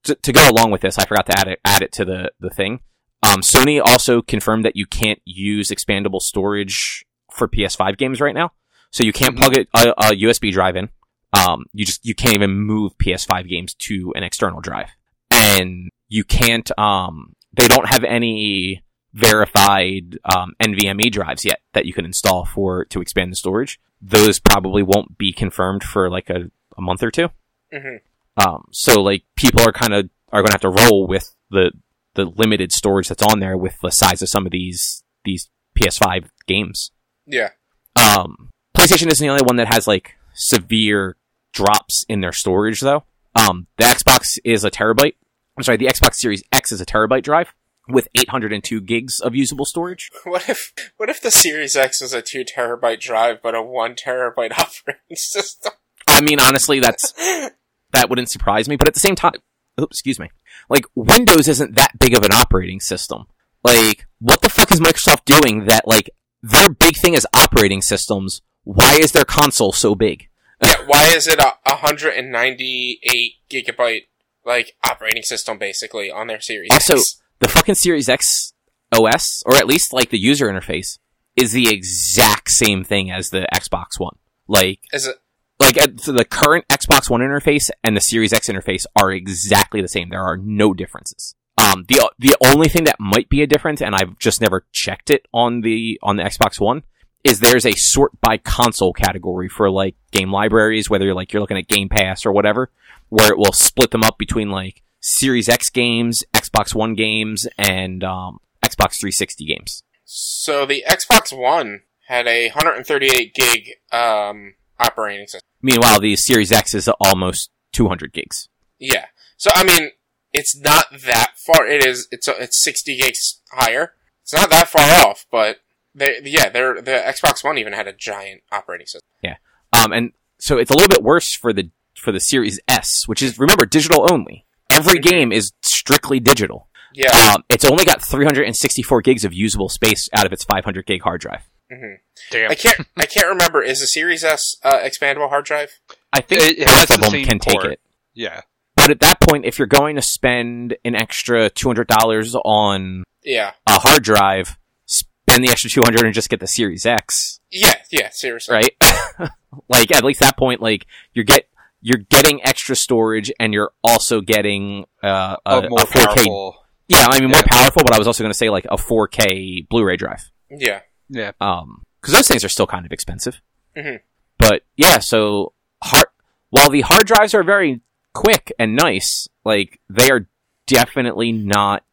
to, to go along with this, I forgot to add it, add it to the, the thing. Um, Sony also confirmed that you can't use expandable storage for PS5 games right now. So you can't plug it, a, a USB drive in. Um, you just, you can't even move PS5 games to an external drive. And you can't, um, they don't have any verified, um, NVMe drives yet that you can install for, to expand the storage. Those probably won't be confirmed for like a, a month or two. hmm Um, so like people are kind of are going to have to roll with the the limited storage that's on there with the size of some of these these PS5 games. Yeah. Um, PlayStation isn't the only one that has like severe drops in their storage though. Um, the Xbox is a terabyte. I'm sorry, the Xbox Series X is a terabyte drive, with 802 gigs of usable storage. What if what if the Series X is a two terabyte drive but a one terabyte operating system? I mean, honestly, that's that wouldn't surprise me. But at the same time, oops, excuse me, like Windows isn't that big of an operating system. Like, what the fuck is Microsoft doing that like their big thing is operating systems? Why is their console so big? yeah, why is it a 198 gigabyte like operating system basically on their Series Also, X? The fucking Series X OS, or at least like the user interface, is the exact same thing as the Xbox One. Like, Is it like uh, so the current Xbox One interface and the Series X interface are exactly the same. There are no differences. Um, the the only thing that might be a difference, and I've just never checked it on the on the Xbox One, is there's a sort by console category for like game libraries, whether you're like you're looking at Game Pass or whatever, where it will split them up between like Series X games, Xbox One games, and um, Xbox 360 games. so the Xbox One had a 138 gig um operating system. Meanwhile, the Series X is almost 200 gigs. Yeah. So I mean, it's not that far. It is. It's it's 60 gigs higher. It's not that far off, but they yeah, they're, the Xbox One even had a giant operating system. Yeah. Um, and so it's a little bit worse for the for the Series S, which is remember digital only. Every game is strictly digital. Yeah. Um, it's only got 364 gigs of usable space out of its 500 gig hard drive. hmm Damn. I can't. I can't remember. Is the Series S uh, expandable hard drive? I think It- it both has of the them same can take it. Yeah. But at that point, if you're going to spend an extra $200 on Yeah. a hard drive, spend the extra 200 and just get the Series X, Yeah. Yeah. Seriously. right? like at least that point, like you're get you're getting extra storage and you're also getting uh, a, A, more a 4K powerful. Yeah, I mean more Yeah. powerful, but I was also going to say like a 4K Blu-ray drive. Yeah. Yeah. Um, because those things are still kind of expensive. Mhm. But yeah, so hard. While the hard drives are very quick and nice, like they are definitely not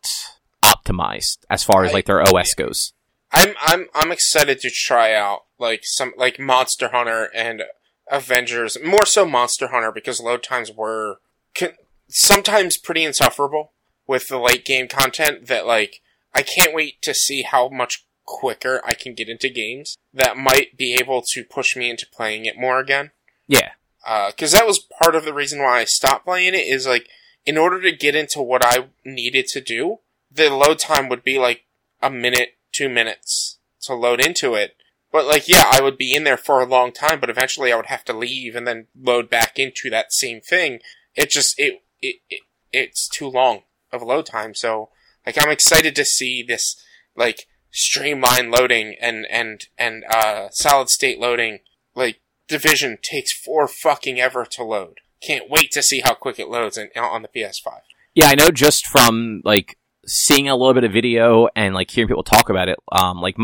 optimized as far as I- like their OS goes. I'm I'm I'm excited to try out like some like Monster Hunter and Avengers. More so Monster Hunter because load times were con- sometimes pretty insufferable with the late game content. That like I can't wait to see how much quicker I can get into games that might be able to push me into playing it more again. Yeah, uh, because that was part of the reason why I stopped playing it. Is like in order to get into what I needed to do, the load time would be like a minute, two minutes to load into it. But like, yeah, I would be in there for a long time, but eventually I would have to leave and then load back into that same thing. It just it it, it it's too long of a load time. So like, I'm excited to see this like streamline loading and and and uh solid state loading like Division takes four fucking ever to load. Can't wait to see how quick it loads in, on the PS5. yeah. I know just from like seeing a little bit of video and like hearing people talk about it. Um, like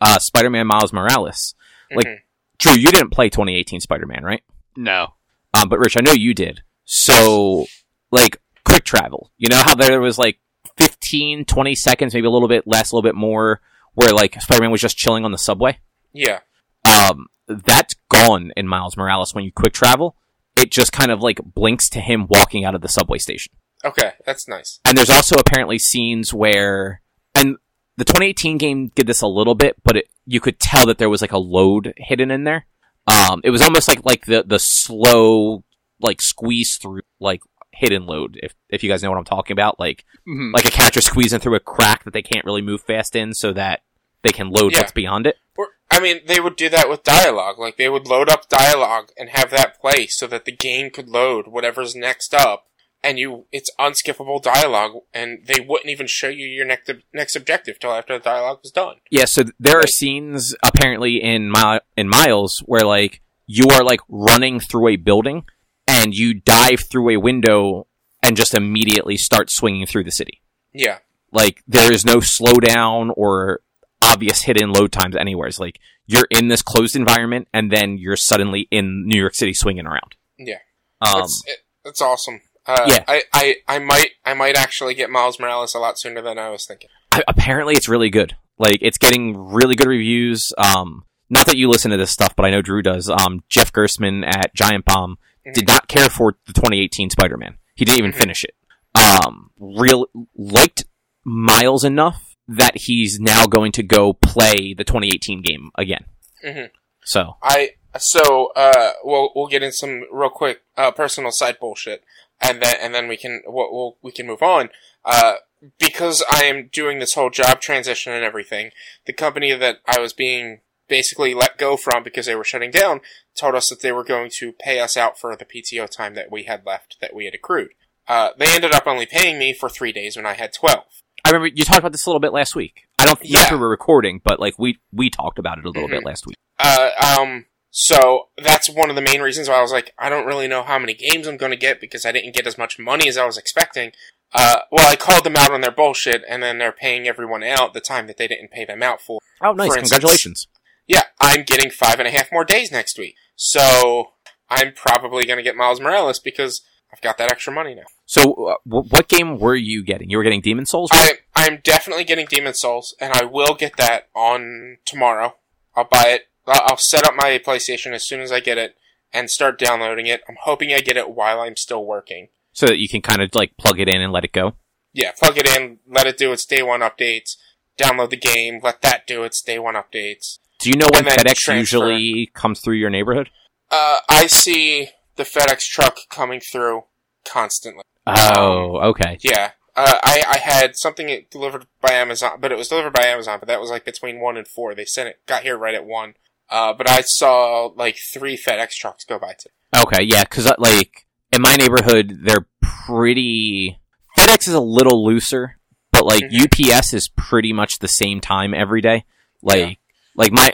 uh, Spider-Man Miles Morales. Like- Mhm. Drew, you didn't play 2018 Spider-Man, right? No. Um, but Rich, I know you did. So, like, quick travel. You know how there was like 15, 20 seconds, maybe a little bit less, a little bit more, where like Spider-Man was just chilling on the subway? yeah, Um, that's gone in Miles Morales when you quick travel. It just kind of like blinks to him walking out of the subway station. Okay, that's nice. And there's also apparently scenes where, and the 2018 game did this a little bit, but it, you could tell that there was like a load hidden in there. Um, it was almost like like the the slow like squeeze through like hidden load. If if you guys know what I'm talking about, like Mhm. like a character squeezing through a crack that they can't really move fast in, so that they can load Yeah. what's beyond it. Or, I mean, they would do that with dialogue. Like, they would load up dialogue and have that play so that the game could load whatever's next up. And you, it's unskippable dialogue, and they wouldn't even show you your next next objective till after the dialogue was done. Yeah, so th- there are scenes apparently in Mi- in Miles where like you are like running through a building and you dive through a window and just immediately start swinging through the city. Yeah, Like there is no slowdown or obvious hidden load times anywhere. It's like you're in this closed environment and then you're suddenly in New York City swinging around. yeah, Um, that's it, that's awesome. Uh, Yeah. I, I, I might, I might actually get Miles Morales a lot sooner than I was thinking. a- apparently it's really good. Like it's getting really good reviews. Um, not that you listen to this stuff, but I know Drew does. Um, Jeff Gerstmann at Giant Bomb did not care for the 2018 Spider-Man. He didn't even Mhm. finish it. Um, real liked miles enough that he's now going to go play the 2018 game again. Mhm. So, I so uh we'll we'll get in some real quick uh personal side bullshit and then and then we can we'll, we'll we can move on. Uh because I am doing this whole job transition and everything, the company that I was being basically let go from because they were shutting down told us that they were going to pay us out for the PTO time that we had left that we had accrued. Uh, they ended up only paying me for three days when I had 12. I remember you talked about this a little bit last week. I don't think Yeah. we were recording, but like we we talked about it a little Mhm. bit last week. Uh, um, so that's one of the main reasons why I was like, I don't really know how many games I'm going to get because I didn't get as much money as I was expecting. Uh, well, I called them out on their bullshit, and then they're paying everyone out the time that they didn't pay them out for. Oh, nice! For instance- Congratulations. Yeah, I'm getting five and a half more days next week. So I'm probably going to get Miles Morales because I've got that extra money now. So, uh, w- what game were you getting? You were getting Demon's Souls. right? I I'm definitely getting Demon's Souls, and I will get that on tomorrow. I'll buy it. I'll set up my PlayStation as soon as I get it and start downloading it. I'm hoping I get it while I'm still working. so that you can kind of like plug it in and let it go. Yeah, plug it in, let it do its day one updates, download the game, let that do its day one updates. Do you know when FedEx transfer. usually comes through your neighborhood? Uh, I see the FedEx truck coming through constantly. Oh, okay. Yeah. Uh, I, I had something delivered by Amazon, but it was delivered by Amazon, but that was like between one and four. They sent it, got here right at one. Uh, but I saw like three FedEx trucks go by today. Okay, yeah, because like in my neighborhood, they're pretty. FedEx is a little looser, but like Mhm. UPS is pretty much the same time every day. Like, Yeah. like my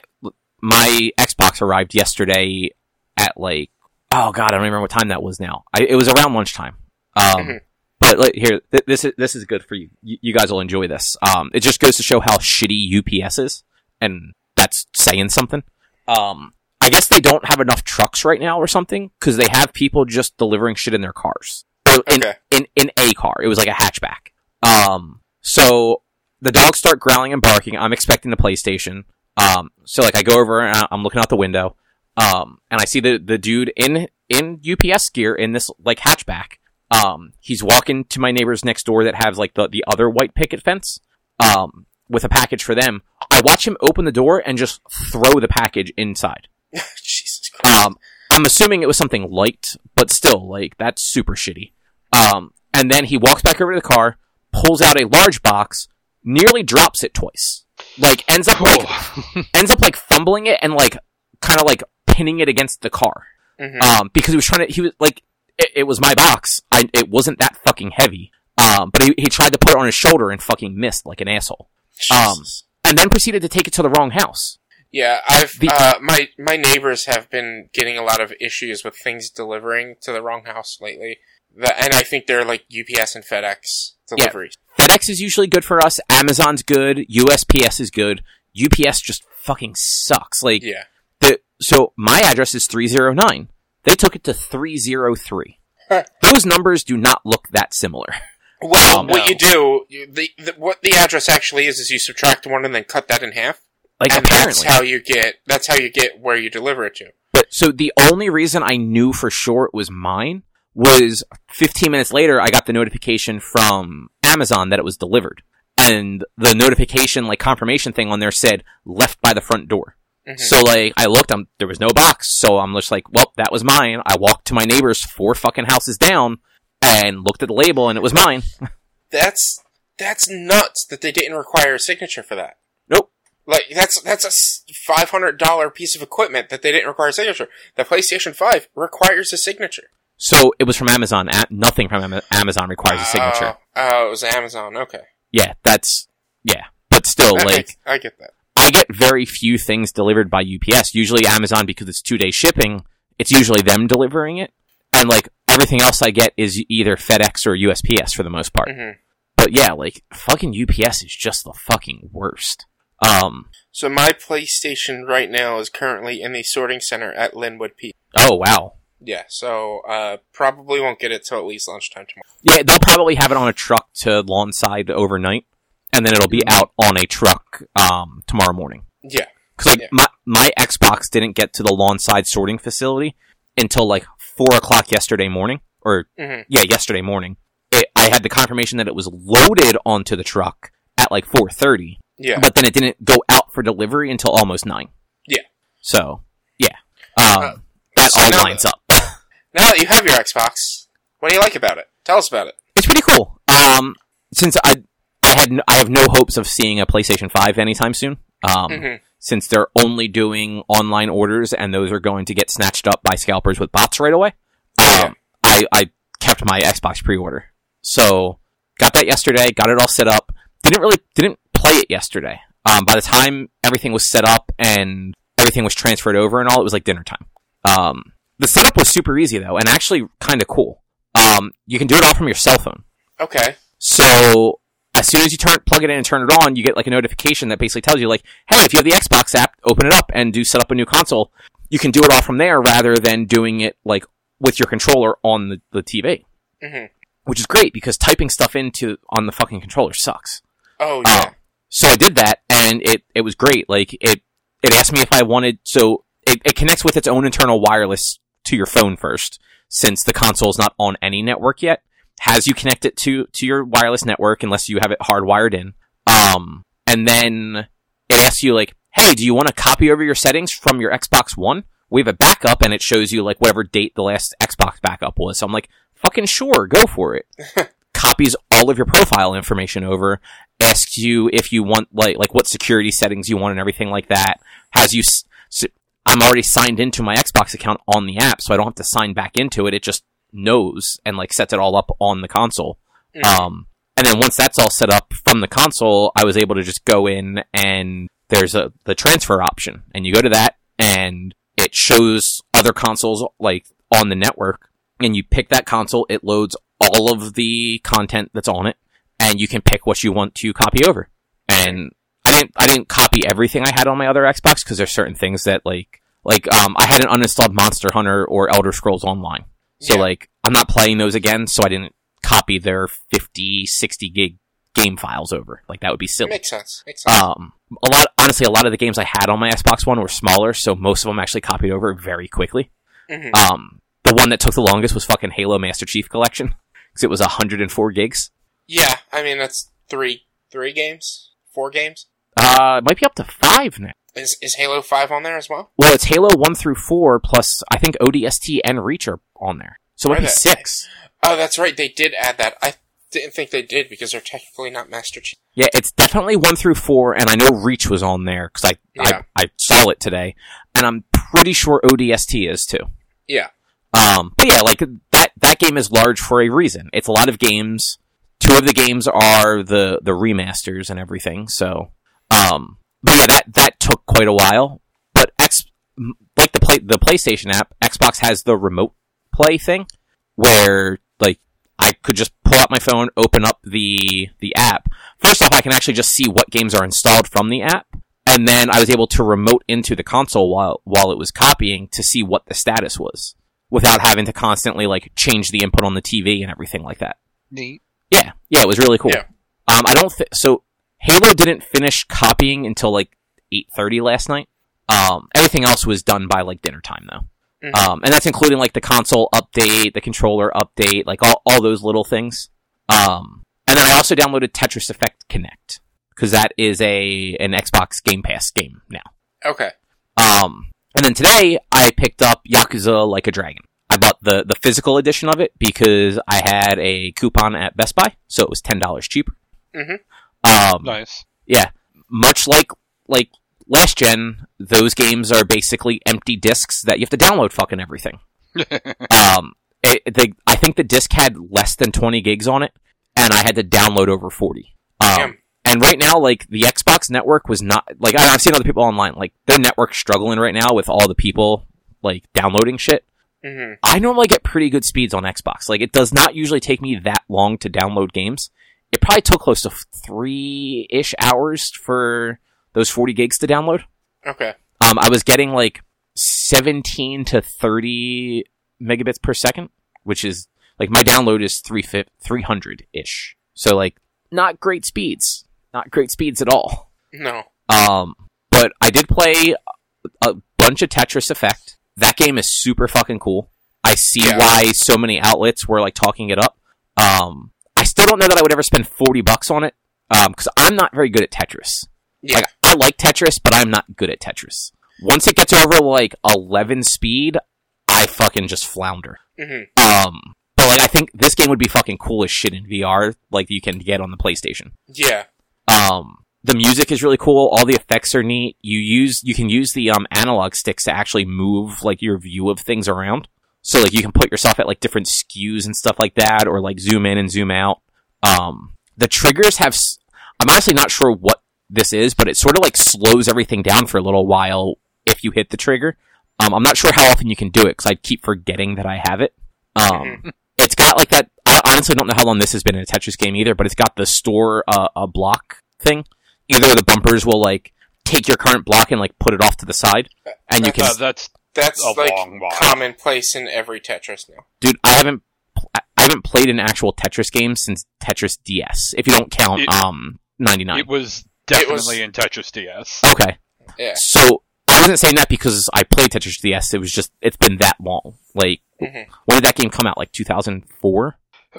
my Xbox arrived yesterday at like oh god, I don't remember what time that was now. I, it was around lunchtime. Um, Mhm. but like, here, th- this is this is good for you. you. You guys will enjoy this. Um, it just goes to show how shitty UPS is, and that's saying something. Um, I guess they don't have enough trucks right now or something because they have people just delivering shit in their cars. In, Okay. in in a car. It was like a hatchback. Um, so the dogs start growling and barking. I'm expecting the PlayStation. Um, so like I go over and I'm looking out the window. Um, and I see the the dude in in UPS gear in this like hatchback. Um, he's walking to my neighbors next door that have like the the other white picket fence. Um, with a package for them. I watch him open the door and just throw the package inside. Jesus Christ. Um, I'm assuming it was something light, but still, like, that's super shitty. Um, and then he walks back over to the car, pulls out a large box, nearly drops it twice. Like, ends up, like, ends up, like, fumbling it and, like, kind of, like, pinning it against the car. Mhm. Um, because he was trying to, he was, like, it, it was my box. I, it wasn't that fucking heavy. Um, but he, he tried to put it on his shoulder and fucking missed like an asshole. Um, And then proceeded to take it to the wrong house. Yeah, I've The- uh, my my neighbors have been getting a lot of issues with things delivering to the wrong house lately. The, and I think they're like UPS and FedEx deliveries. FedEx is usually good for us. Amazon's good. USPS is good. UPS just fucking sucks. Like, Yeah. the, so my address is 309. They took it to 303. Those numbers do not look that similar. Well, Um, what no. you do, you, the, the what the address actually is, is you subtract one and then cut that in half, Like, and apparently. that's how you get that's how you get where you deliver it to. But so the only reason I knew for sure it was mine was 15 minutes later, I got the notification from Amazon that it was delivered. And the notification, like confirmation thing on there said left by the front door. Mhm. So like, I looked, I'm, there was no box. So I'm just like, well, that was mine. I walked to my neighbor's four fucking houses down and looked at the label and it was mine. That's that's nuts that they didn't require a signature for that. Nope. Like that's that's a five hundred dollar piece of equipment that they didn't require a signature. The PlayStation Five requires a signature. So it was from Amazon. A- nothing from Ama- Amazon requires a signature. Oh, oh, it was Amazon. Okay, Yeah, that's, yeah. But still, That like, makes- I get that. I get very few things delivered by UPS. Usually Amazon because it's two day shipping. It's usually them delivering it, and like everything else I get is either FedEx or USPS for the most part. hmm But yeah, like fucking UPS is just the fucking worst. Um. So my PlayStation right now is currently in the sorting center at Linwood P. Oh wow. Yeah, so uh, probably won't get it till at least lunchtime tomorrow. Yeah, they'll probably have it on a truck to Lawnside overnight, and then it'll be out on a truck um tomorrow morning. Yeah, Because like Yeah. my my Xbox didn't get to the Lawnside sorting facility until like four o'clock yesterday morning, or hmm yeah, yesterday morning. It, I I had the confirmation that it was loaded onto the truck at like 4:30, Yeah. but then it didn't go out for delivery until almost nine. Yeah. So yeah, um, Uh, that so all lines up. Now that you have your Xbox, what do you like about it? Tell us about it. it's pretty cool. Um, since I I had n- I have no hopes of seeing a PlayStation Five anytime soon. Um, Mhm. Since they're only doing online orders and those are going to get snatched up by scalpers with bots right away. Um, I I kept my Xbox pre-order, so got that yesterday. Got it all set up. Didn't really didn't play it yesterday. Um, by the time everything was set up and everything was transferred over and all, it was like dinner time. Um, the setup was super easy though, and actually kind of cool. Um, you can do it all from your cell phone. Okay. So as soon as you turn plug it in and turn it on, you get like a notification that basically tells you like, hey, if you have the Xbox app, open it up and do set up a new console. You can do it all from there rather than doing it like with your controller on the, the TV. hmm Which is great because typing stuff into on the fucking controller sucks. Oh yeah. Um, so I did that and it, it was great. Like it, it asked me if I wanted, so it, it connects with its own internal wireless to your phone first, since the console is not on any network yet. Has you connect it to, to your wireless network unless you have it hardwired in. Um, and then it asks you like, hey, do you want to copy over your settings from your Xbox One? We have a backup and it shows you like whatever date the last Xbox backup was. So I'm like, fucking sure, go for it. Copies all of your profile information over, asks you if you want like like what security settings you want and everything like that. Has you s- I'm already signed into my Xbox account on the app, so I don't have to sign back into it. It just knows and like sets it all up on the console. Mhm. Um, and then once that's all set up from the console, I was able to just go in and there's a the transfer option, and you go to that, and it shows other consoles like on the network, and you pick that console. It loads all of the content that's on it, and you can pick what you want to copy over. And I didn't I didn't copy everything I had on my other Xbox because there's certain things that like like um I hadn't uninstalled Monster Hunter or Elder Scrolls Online. So Yeah. like I'm not playing those again, so I didn't copy their 50, 60 gig game files over. Like that would be silly. Makes sense. Makes sense. Um, a lot, honestly, a lot of the games I had on my Xbox One were smaller, so most of them actually copied over very quickly. Mhm. Um, the one that took the longest was fucking Halo Master Chief Collection because it was 104 gigs. yeah. I mean that's three three games, four games. Uh, it might be up to five now. Is is Halo Five on there as well? Well, it's Halo one through four plus I think ODST and Reach are on there, so it might Are be they? six. Oh, that's right. They did add that. I didn't think they did because they're technically not Master Chief. Yeah, it's definitely one through four, and I know Reach was on there because I, Yeah. I I saw it today, and I'm pretty sure ODST is too. Yeah. Um, but yeah, like that that game is large for a reason. It's a lot of games. Two of the games are the the remasters and everything. So, um, but yeah, that that took quite a while. But X, like the play the PlayStation app, Xbox has the remote play thing where like I could just pull out my phone, open up the the app. First off, I can actually just see what games are installed from the app, and then I was able to remote into the console while while it was copying to see what the status was without having to constantly like change the input on the TV and everything like that. Neat. Yeah, yeah, it was really cool. Yeah. Um, I don't thi- so Halo didn't finish copying until like eight thirty last night. Um, everything else was done by like dinner time though. Mhm. Um, and that's including like the console update, the controller update, like all, all those little things. Um, and then I also downloaded Tetris Effect Connect because that is a an Xbox Game Pass game now. Okay. Um, and then today I picked up Yakuza Like a Dragon. I bought the the physical edition of it because I had a coupon at Best Buy, so it was ten dollars cheaper. Mhm. Um, Nice. yeah, much like like last gen, those games are basically empty discs that you have to download fucking everything. um, it, the, I think the disc had less than twenty gigs on it, and I had to download over forty. Um, and right now, like the Xbox network was not like I- I've seen other people online, like their network's struggling right now with all the people like downloading shit. hmm I normally get pretty good speeds on Xbox. Like it does not usually take me that long to download games. It probably took close to three ish hours for those forty gigs to download. Okay. Um, I was getting like seventeen to thirty megabits per second, which is like my download is three three hundred ish. So like not great speeds, not great speeds at all. No. Um, but I did play a bunch of Tetris Effect. That game is super fucking cool. I see Yeah. why so many outlets were like talking it up. Um, I still don't know that I would ever spend forty bucks on it because I'm not very good at Tetris. Yeah. Like I like Tetris, but I'm not good at Tetris. Once it gets over like eleven speed, I fucking just flounder. hmm Um, but like I think this game would be fucking cool as shit in VR, like you can get on the PlayStation. Yeah. Um, the music is really cool. All the effects are neat. You use you can use the um analog sticks to actually move like your view of things around. So like you can put yourself at like different skews and stuff like that, or like zoom in and zoom out. Um, the triggers have. s- I'm honestly not sure what this is, but it sort of like slows everything down for a little while if you hit the trigger. Um, I'm not sure how often you can do it because I keep forgetting that I have it. Um, it's got like that. I honestly don't know how long this has been in a Tetris game either, but it's got the store uh, a block thing. Either the bumpers will like take your current block and like put it off to the side, and you can. Uh, that's That's A like long while. commonplace in every Tetris now. Dude, I haven't. I haven't played an actual Tetris game since Tetris DS. If you don't count It- um 99. it was It definitely was- in Tetris DS. okay. Yeah. So I wasn't saying that because I played Tetris DS. It was just it's been that long. Like Mhm. when did that game come out? Like 2004.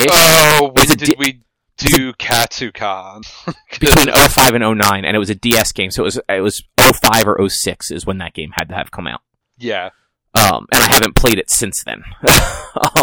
Oh, when Is it did di- we do Katsukan? between 05 and 09 and it was a DS game so it was it was 05 or 06 is when that game had to have come out yeah, um and I haven't played it since then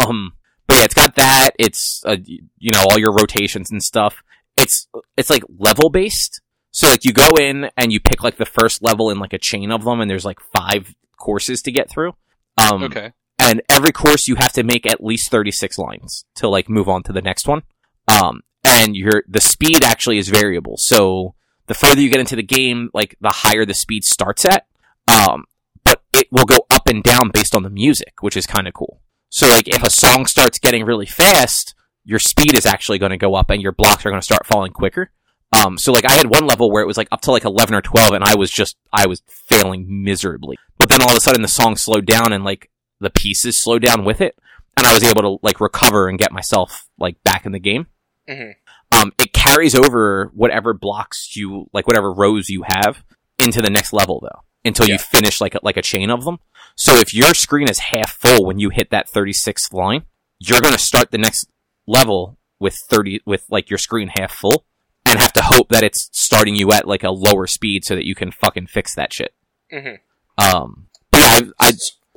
um but yeah it's got that it's uh, you know all your rotations and stuff it's it's like level based so like you go in and you pick like the first level in like a chain of them and there's like five courses to get through. Um okay. and every course you have to make at least 36 lines to like move on to the next one. Um and your the speed actually is variable. So the further you get into the game like the higher the speed starts at. Um but it will go up and down based on the music which is kind of cool. So like if a song starts getting really fast your speed is actually going to go up and your blocks are going to start falling quicker um, so like I had one level where it was like up to like 11 or 12 and I was just, I was failing miserably. But then all of a sudden the song slowed down and like the pieces slowed down with it and I was able to like recover and get myself like back in the game. Mhm. Um, it carries over whatever blocks you, like whatever rows you have into the next level though, until you finish like a, like a chain of them. So if your screen is half full when you hit that 36th line, you're going to start the next level with 30, with like your screen half full and have to hope that it's starting you at like a lower speed so that you can fucking fix that shit. Mhm. Um, but yeah, I, I,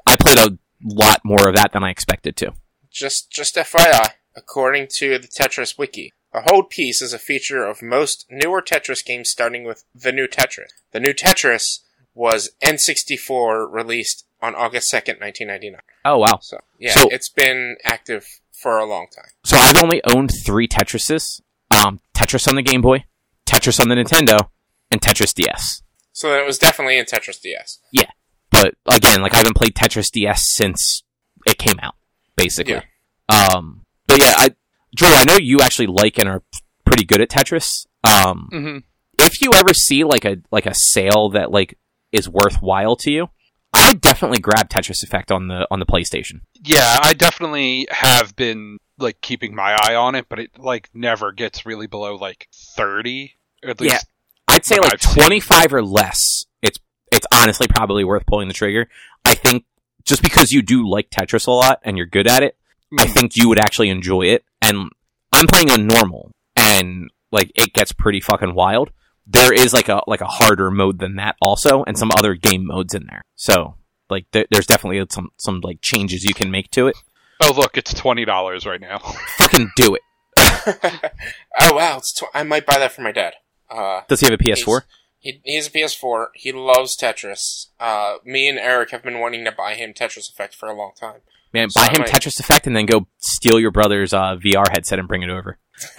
I played a lot more of that than I expected to. Just, just FYI, according to the Tetris wiki, a hold piece is a feature of most newer Tetris games starting with the new Tetris. The new Tetris was N64 released on August 2nd, 1999. Oh wow. So, yeah, So- it's been active for a long time. So I've only owned three Tetrises. Um, Tetris on the Game Boy, Tetris on the Nintendo, and Tetris DS. So it was definitely in Tetris DS. Yeah, but again, like I haven't played Tetris DS since it came out, basically. Yeah. Um, but yeah, I, Joel, I know you actually like and are pretty good at Tetris. Um, hmm if you ever see like a like a sale that like is worthwhile to you, I would definitely grab Tetris Effect on the on the PlayStation. Yeah, I definitely have been like keeping my eye on it, but it like never gets really below like thirty. At Yeah. I'd say like twenty five or less. It's it's honestly probably worth pulling the trigger. I think just because you do like Tetris a lot and you're good at it, I mm. think you would actually enjoy it. And I'm playing on normal, and like it gets pretty fucking wild. There is like a like a harder mode than that also, and some other game modes in there. So like there, there's definitely some some like changes you can make to it. Oh, look, it's twenty dollars right now. Fucking do it. oh wow, it's tw- I might buy that for my dad. Uh, Does he have a PS4? he, he has a PS4. He loves Tetris. Uh, me and Eric have been wanting to buy him Tetris Effect for a long time. Man, So buy him might- Tetris Effect and then go steal your brother's uh, VR headset and bring it over.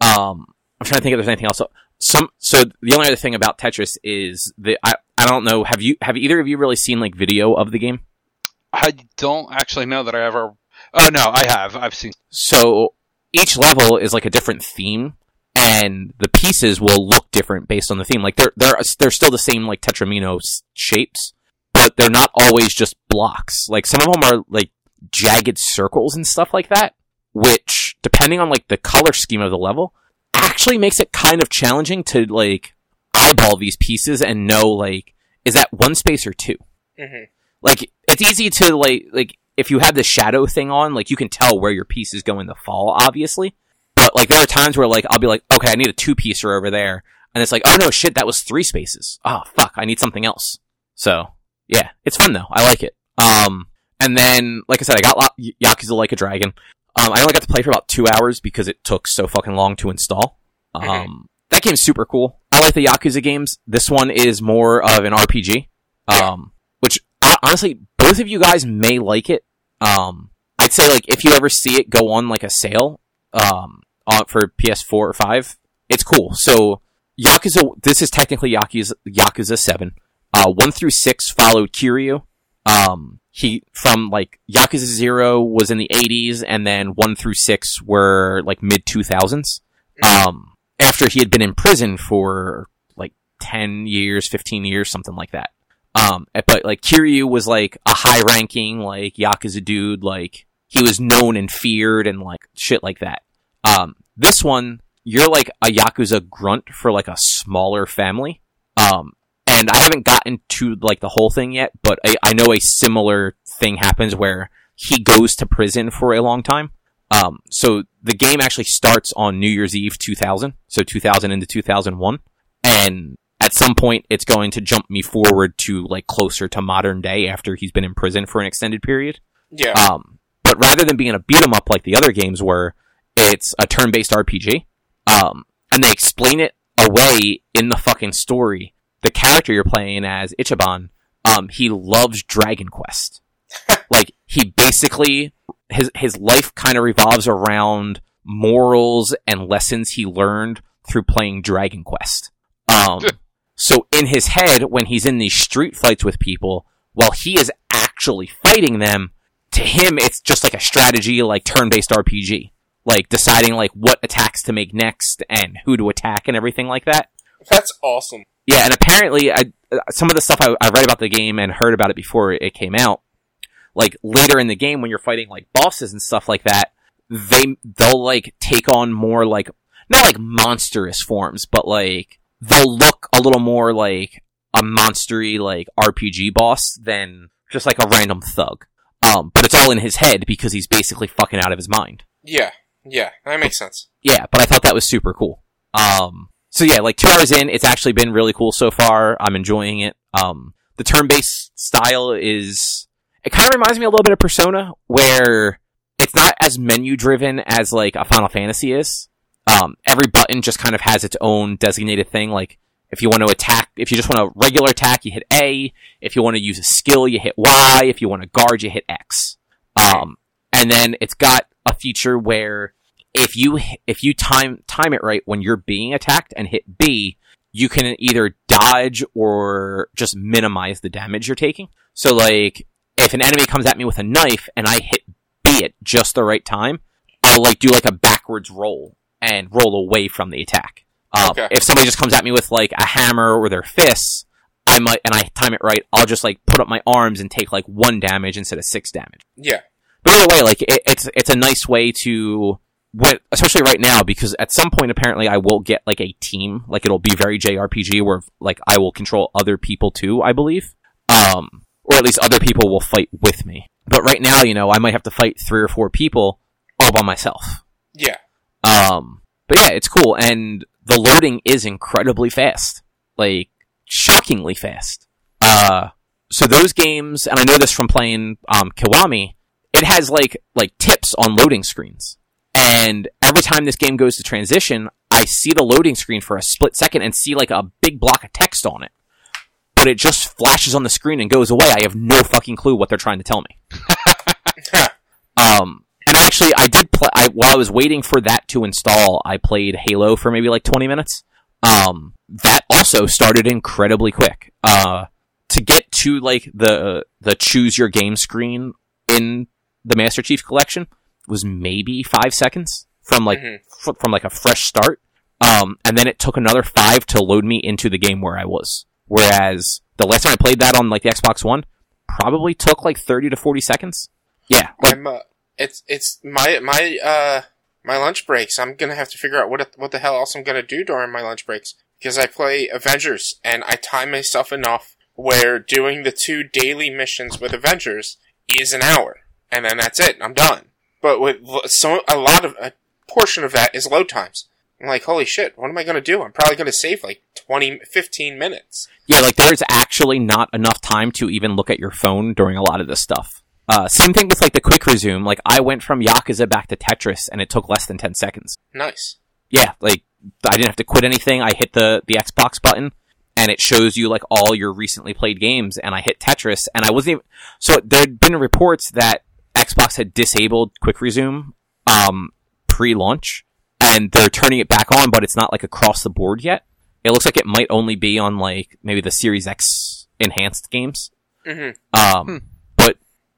um, I'm trying to think if there's anything else. So, some so the only other thing about Tetris is that I I don't know. Have you have either of you really seen like video of the game? I don't actually know that I ever. Oh no, I have. I've seen. So each level is like a different theme, and the pieces will look different based on the theme. Like they're they're they're still the same like Tetramino s- shapes, but they're not always just blocks. Like some of them are like jagged circles and stuff like that, which depending on like the color scheme of the level, actually makes it kind of challenging to like eyeball these pieces and know like is that one space or two hmm like it's easy to like like if you have the shadow thing on like you can tell where your piece is going to fall obviously but like there are times where like I'll be like, okay, I need a two piecer over there, and it's like, oh no, shit, that was three spaces. Oh fuck, I need something else. So yeah, it's fun though. I like it. Um, and then like I said, I got La- Yakuza Like a Dragon. Um, I only got to play for about two hours because it took so fucking long to install. Um, Mhm. that game's super cool. I like the Yakuza games. This one is more of an RPG. Um, honestly, both of you guys may like it. Um, I'd say like if you ever see it go on like a sale, um, on, for PS4 or 5, it's cool. So Yakuza, this is technically Yakuza, Yakuza 7. Uh, 1 through 6 followed Kiryu. Um, he, from like Yakuza 0 was in the 80s and then 1 through 6 were like mid 2000s. Um, after he had been in prison for like 10 years, 15 years, something like that. Um, but like Kiryu was like a high ranking, like Yakuza dude, like he was known and feared and like shit like that. Um, this one, you're like a Yakuza grunt for like a smaller family. Um, and I haven't gotten to like the whole thing yet, but I, I know a similar thing happens where he goes to prison for a long time. Um, so the game actually starts on New Year's Eve 2000, so 2000 into 2001, and at some point it's going to jump me forward to like closer to modern day after he's been in prison for an extended period. Yeah. Um, but rather than being a beat 'em up like the other games were, it's a turn-based RPG. Um, and they explain it away in the fucking story. The character you're playing as Ichiban, um, he loves Dragon Quest. like he basically his his life kind of revolves around morals and lessons he learned through playing Dragon Quest. Um, so in his head, when he's in these street fights with people, while he is actually fighting them, to him it's just like a strategy, like turn-based RPG, like deciding like what attacks to make next and who to attack and everything like that. That's awesome. Yeah, and apparently, I uh, some of the stuff I, I read about the game and heard about it before it came out, like later in the game when you're fighting like bosses and stuff like that, they they'll like take on more like not like monstrous forms, but like they'll look a little more like a monstery like RPG boss than just like a random thug. Um, but it's all in his head because he's basically fucking out of his mind. Yeah. Yeah. That makes sense. Yeah, but I thought that was super cool. Um, so yeah, like two hours in, it's actually been really cool so far. I'm enjoying it. Um, the turn-based style is, it kind of reminds me a little bit of Persona, where it's not as menu-driven as like a Final Fantasy is. Um, every button just kind of has its own designated thing. Like, if you want to attack, if you just want a regular attack, you hit A. If you want to use a skill, you hit Y. If you want to guard, you hit X. Um, and then it's got a feature where if you if you time time it right when you're being attacked and hit B, you can either dodge or just minimize the damage you're taking. So like if an enemy comes at me with a knife and I hit B at just the right time, I'll like do like a backwards roll and roll away from the attack. Um, Okay. If somebody just comes at me with like a hammer or their fists, I might and I time it right, I'll just like put up my arms and take like one damage instead of six damage. Yeah. But either way, like it, it's it's a nice way to when, especially right now because at some point apparently I will get like a team, like it'll be very JRPG where like I will control other people too, I believe, um, or at least other people will fight with me. But right now, you know, I might have to fight three or four people all by myself. Yeah. Um, but yeah, it's cool, and the loading is incredibly fast, like shockingly fast. Uh, so those games, and I know this from playing um, Kiwami, it has like like tips on loading screens, and every time this game goes to transition, I see the loading screen for a split second and see like a big block of text on it, but it just flashes on the screen and goes away. I have no fucking clue what they're trying to tell me. Um, actually, I did play. I, while I was waiting for that to install, I played Halo for maybe like 20 minutes. Um, that also started incredibly quick. Uh, to get to like the the choose your game screen in the Master Chief Collection was maybe five seconds from like Mhm. fr- from like a fresh start. Um, and then it took another five to load me into the game where I was. Whereas the last time I played that on like the Xbox One, probably took like 30 to 40 seconds. Yeah, like I'm. Uh, it's it's my my uh my lunch breaks. I'm gonna have to figure out what what the hell else I'm gonna do during my lunch breaks because I play Avengers and I time myself enough where doing the two daily missions with Avengers is an hour and then that's it. I'm done. But with so a lot of a portion of that is load times. I'm like, holy shit, what am I going to do? I'm probably going to save like 20, 15 minutes. Yeah, like there's actually not enough time to even look at your phone during a lot of this stuff. Uh, same thing with like the quick resume. Like I went from Yakuza back to Tetris and it took less than 10 seconds. Nice. Yeah, like I didn't have to quit anything. I hit the, the Xbox button and it shows you like all your recently played games and I hit Tetris and I wasn't even, so there'd been reports that Xbox had disabled quick resume, um, pre-launch and they're turning it back on, but it's not like across the board yet. It looks like it might only be on like maybe the Series X enhanced games. hmm Um, but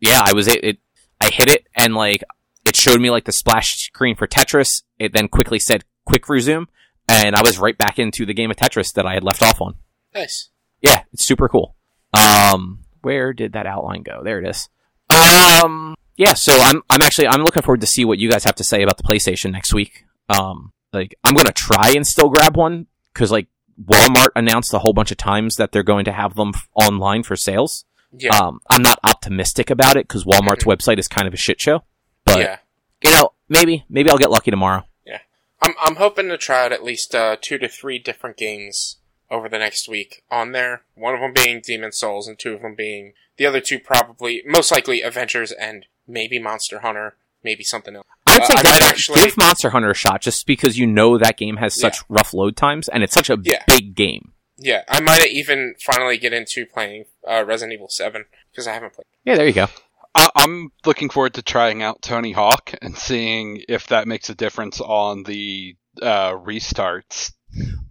yeah, I was it, it. I hit it and like it showed me like the splash screen for Tetris. It then quickly said quick resume, and I was right back into the game of Tetris that I had left off on. Nice. Yeah, it's super cool. Um, where did that outline go? There it is. Um, yeah, so I'm I'm actually I'm looking forward to see what you guys have to say about the PlayStation next week. Um, like I'm gonna try and still grab one because like Walmart announced a whole bunch of times that they're going to have them f- online for sales. Yeah. Um, I'm not optimistic about it because Walmart's website is kind of a shit show. But yeah. you know, maybe maybe I'll get lucky tomorrow. Yeah, I'm I'm hoping to try out at least uh, two to three different games over the next week on there. One of them being Demon's Souls, and two of them being the other two probably most likely Avengers and maybe Monster Hunter, maybe something else. I would Uh, say I actually- give Monster Hunter a shot just because you know that game has such rough load times and it's such a Yeah. big game. Yeah, I might even finally get into playing uh, Resident Evil Seven because I haven't played. Yeah, there you go. I- I'm looking forward to trying out Tony Hawk and seeing if that makes a difference on the uh, restarts.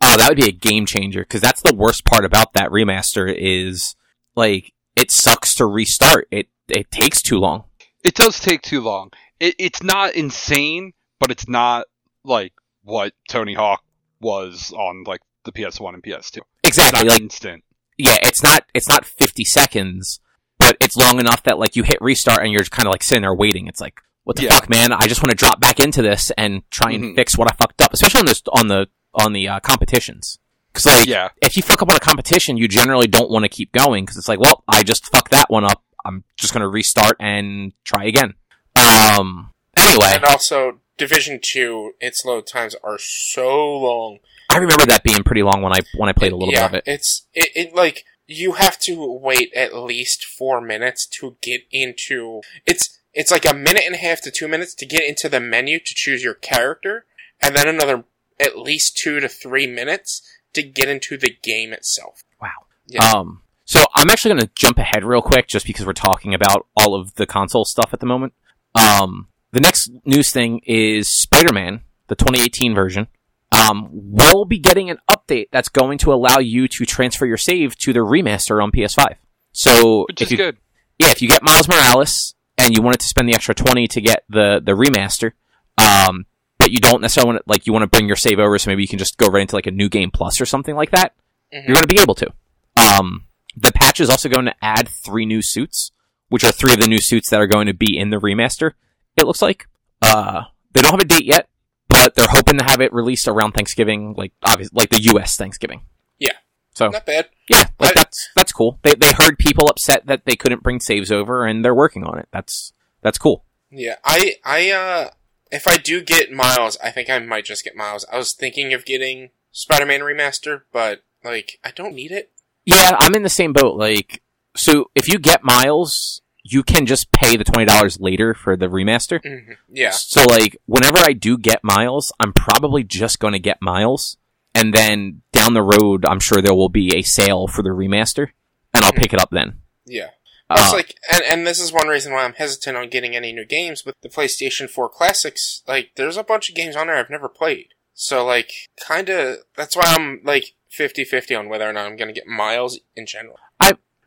Oh, that would be a game changer because that's the worst part about that remaster is like it sucks to restart. It it takes too long. It does take too long. It, it's not insane, but it's not like what Tony Hawk was on like the PS1 and PS2. It's Exactly. not Like instant. yeah, it's not it's not 50 seconds, but it's long enough that like you hit restart and you're kind of like sitting there waiting. It's like what the Yeah. fuck, man? I just want to drop back into this and try and Mhm. fix what I fucked up, especially on this on the on the uh, competitions. Because like Yeah. if you fuck up on a competition, you generally don't want to keep going because it's like, well, I just fucked that one up. I'm just gonna restart and try again. Um. Anyway, And also, Division Two, its load times are so long. I remember that being pretty long when I when I played a little yeah, bit of it. It's it, it like you have to wait at least four minutes to get into it's it's like a minute and a half to two minutes to get into the menu to choose your character, and then another at least two to three minutes to get into the game itself. Wow. Yeah. Um, so I'm actually going to jump ahead real quick just because we're talking about all of the console stuff at the moment. Um, the next news thing is Spider-Man, the 2018 version. Um, will be getting an update that's going to allow you to transfer your save to the remaster on PS5. So Which if is you, good. yeah, if you get Miles Morales and you wanted to spend the extra 20 to get the, the remaster, um, but you don't necessarily want to, like, you want to bring your save over so maybe you can just go right into like a new game plus or something like that, Mhm. you're going to be able to. Um, the patch is also going to add three new suits, which are three of the new suits that are going to be in the remaster. It looks like, uh, they don't have a date yet, but they're hoping to have it released around Thanksgiving, like, obviously, like the U.S. Thanksgiving. Yeah. So, Not bad. yeah, like I- that's that's cool. They they heard people upset that they couldn't bring saves over, and they're working on it. That's that's cool. Yeah, I I uh if I do get Miles, I think I might just get Miles. I was thinking of getting Spider-Man remaster, but like I don't need it. Yeah, I'm in the same boat. Like, so if you get Miles, you can just pay the twenty dollars later for the remaster. Mhm. Yeah. So like, whenever I do get Miles, I'm probably just going to get Miles, and then down the road, I'm sure there will be a sale for the remaster, and I'll Mhm. pick it up then. Yeah. Uh, It's like, and, and this is one reason why I'm hesitant on getting any new games with the PlayStation 4 Classics. Like, there's a bunch of games on there I've never played. So, like, kinda, that's why I'm, like, 50-50 on whether or not I'm gonna get Miles in general.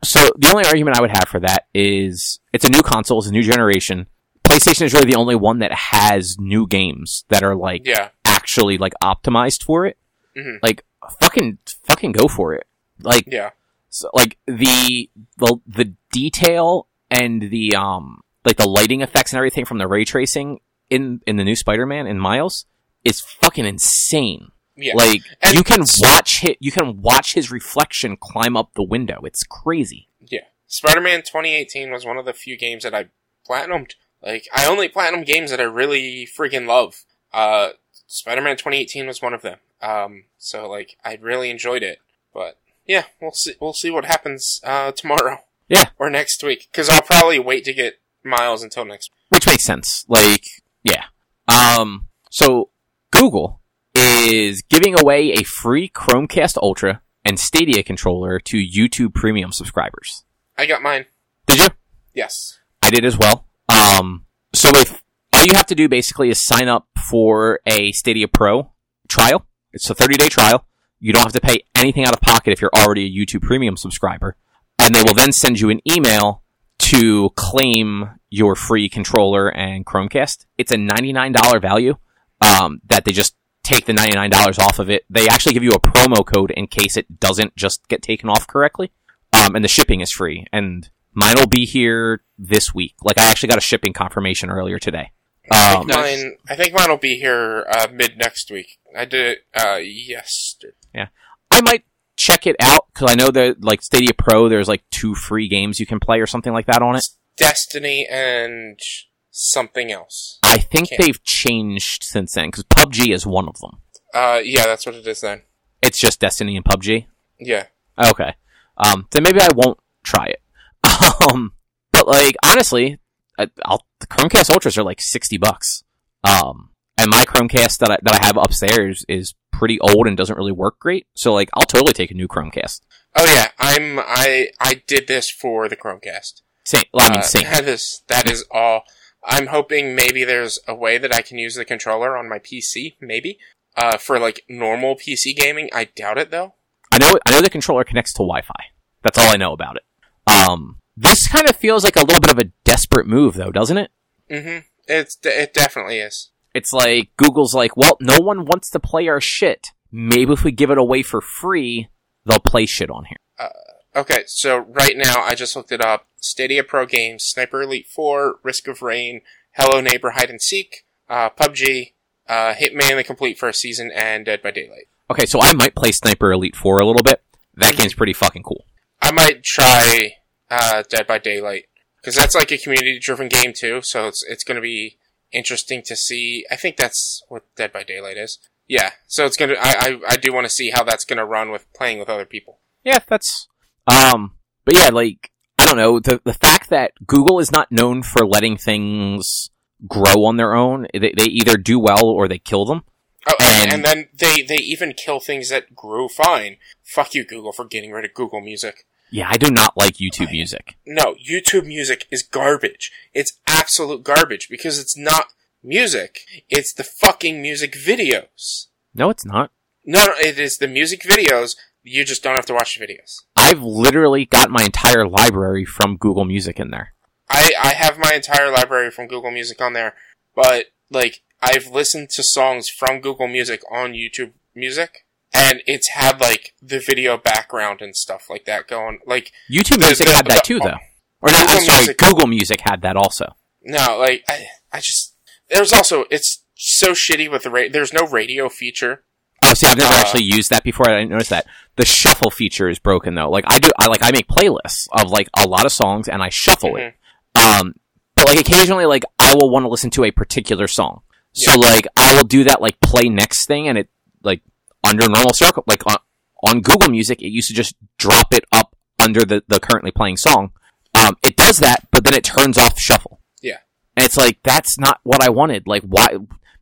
So the only argument I would have for that is it's a new console, it's a new generation. PlayStation is really the only one that has new games that are like Yeah. actually like optimized for it. Mhm. Like fucking fucking go for it. Like Yeah. so, like the the the detail and the um like the lighting effects and everything from the ray tracing in in the new Spider-Man and Miles is fucking insane. Yeah. Like And you can watch hit you can watch his reflection climb up the window. It's crazy. Yeah. Spider-Man 2018 was one of the few games that I platinumed. Like, I only platinum games that I really freaking love. Uh, Spider-Man 2018 was one of them. Um, so like I really enjoyed it, but yeah, we'll see. We'll see what happens uh, tomorrow. Yeah. or next week because I'll probably wait to get Miles until next. which makes sense. Like, yeah. Um, so Google is giving away a free Chromecast Ultra and Stadia controller to YouTube Premium subscribers. I got mine. Did you? Yes. I did as well. Um, so if all you have to do basically is sign up for a Stadia Pro trial, it's a 30 day trial. You don't have to pay anything out of pocket if you're already a YouTube Premium subscriber. And they will then send you an email to claim your free controller and Chromecast. It's a $99 value um, that they just take the $99 off of it. They actually give you a promo code in case it doesn't just get taken off correctly. Um, and the shipping is free. And mine will be here this week. Like I actually got a shipping confirmation earlier today. I Um, think mine. I think mine will be here uh, mid next week. I did it uh, yesterday. Yeah. I might check it out because I know that like Stadia Pro, there's like two free games you can play or something like that on it. Destiny and something else. I think Can't- they've changed since then because PUBG is one of them. Uh, yeah, that's what it is then. It's just Destiny and PUBG. Yeah. Okay. Um, then maybe I won't try it. Um, but like honestly, I, I'll, the Chromecast Ultras are like sixty bucks. Um, and my Chromecast that I, that I have upstairs is pretty old and doesn't really work great. So like, I'll totally take a new Chromecast. Oh yeah, I'm. I I did this for the Chromecast. Same. Well, I mean, Uh, same. That is that is all. I'm hoping maybe there's a way that I can use the controller on my PC, maybe. Uh, for like normal PC gaming, I doubt it though. I know I know the controller connects to Wi-Fi. That's all I know about it. Um, this kind of feels like a little bit of a desperate move, though, doesn't it? Mm-hmm. It's it definitely is. It's like Google's like, well, no one wants to play our shit. Maybe if we give it away for free, they'll play shit on here. Okay, so right now I just looked it up. Stadia Pro Games, Sniper Elite 4, Risk of Rain, Hello Neighbor Hide and Seek, uh, PUBG, uh, Hitman the Complete First Season, and Dead by Daylight. Okay, so I might play Sniper Elite 4 a little bit. That game's pretty fucking cool. I might try uh, Dead by Daylight because that's like a community-driven game too. So it's it's going to be interesting to see. I think that's what Dead by Daylight is. Yeah, so it's gonna. I I, I do want to see how that's going to run with playing with other people. Yeah, that's um but yeah, like don't know, the the fact that Google is not known for letting things grow on their own, they, they either do well or they kill them. Oh, And- and, then they they even kill things that grew fine. Fuck you, Google, for getting rid of Google Music. Yeah, I do not like YouTube music. No, YouTube Music is garbage. It's absolute garbage because it's not music. It's the fucking music videos. No, it's not. No, no, it is the music videos. You just don't have to watch the videos. I've literally got my entire library from Google Music in there. I, I have my entire library from Google Music on there, but like I've listened to songs from Google Music on YouTube Music, and it's had like the video background and stuff like that going. Like YouTube Music the- had that the- too, though. Oh, or not, I'm Google sorry, Music- Google Music had that also. no, like I I just there's also it's so shitty with the ra- there's no radio feature. Oh, see, I've never Uh, actually used that before. I didn't notice that. The shuffle feature is broken though. Like I do, I like I make playlists of like a lot of songs and I shuffle it. Um, but like occasionally, like I will want to listen to a particular song. So Yeah. like I will do that like play next thing, and it like under normal circle, like on, on Google Music, it used to just drop it up under the the currently playing song. Um, it does that, but then it turns off shuffle. Yeah. And it's like that's not what I wanted. Like why?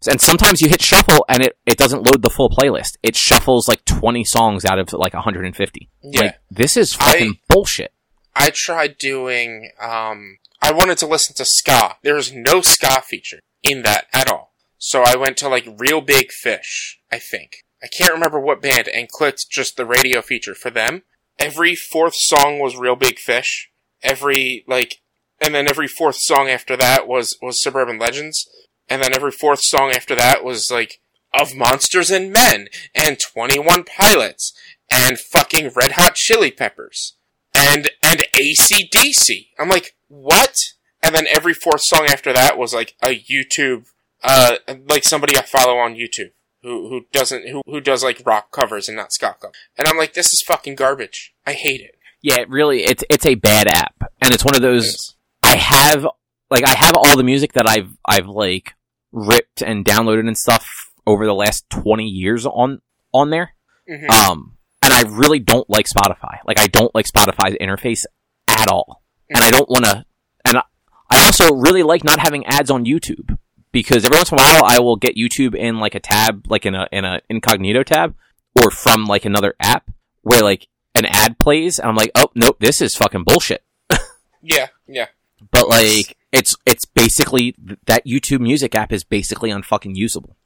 And sometimes you hit shuffle and it, it doesn't load the full playlist. It shuffles like 20 songs out of like 150. Yeah. Like, this is I- fucking bullshit. I tried doing um I wanted to listen to ska. There is no ska feature in that at all. So I went to like Real Big Fish, I think. I can't remember what band and clicked just the radio feature for them. Every fourth song was Real Big Fish. Every like and then every fourth song after that was was Suburban Legends. And then every fourth song after that was like of Monsters and Men and 21 Pilots and fucking Red Hot Chili Peppers and and ACDC. I'm like, what? And then every fourth song after that was like a YouTube, uh, like somebody I follow on YouTube who who doesn't who who does like rock covers and not ska covers. And I'm like, this is fucking garbage. I hate it. Yeah, it really, it's, it's a bad app. And it's one of those, I have, like, I have all the music that I've, I've like ripped and downloaded and stuff over the last 20 years on on there. Mhm. Um, and I really don't like Spotify. Like, I don't like Spotify's interface at all. And I don't want to. And I, I also really like not having ads on YouTube because every once in a while I will get YouTube in like a tab, like in a in a incognito tab, or from like another app where like an ad plays, and I'm like, oh nope, this is fucking bullshit. yeah, yeah. But like, it's it's basically that YouTube Music app is basically unfucking usable.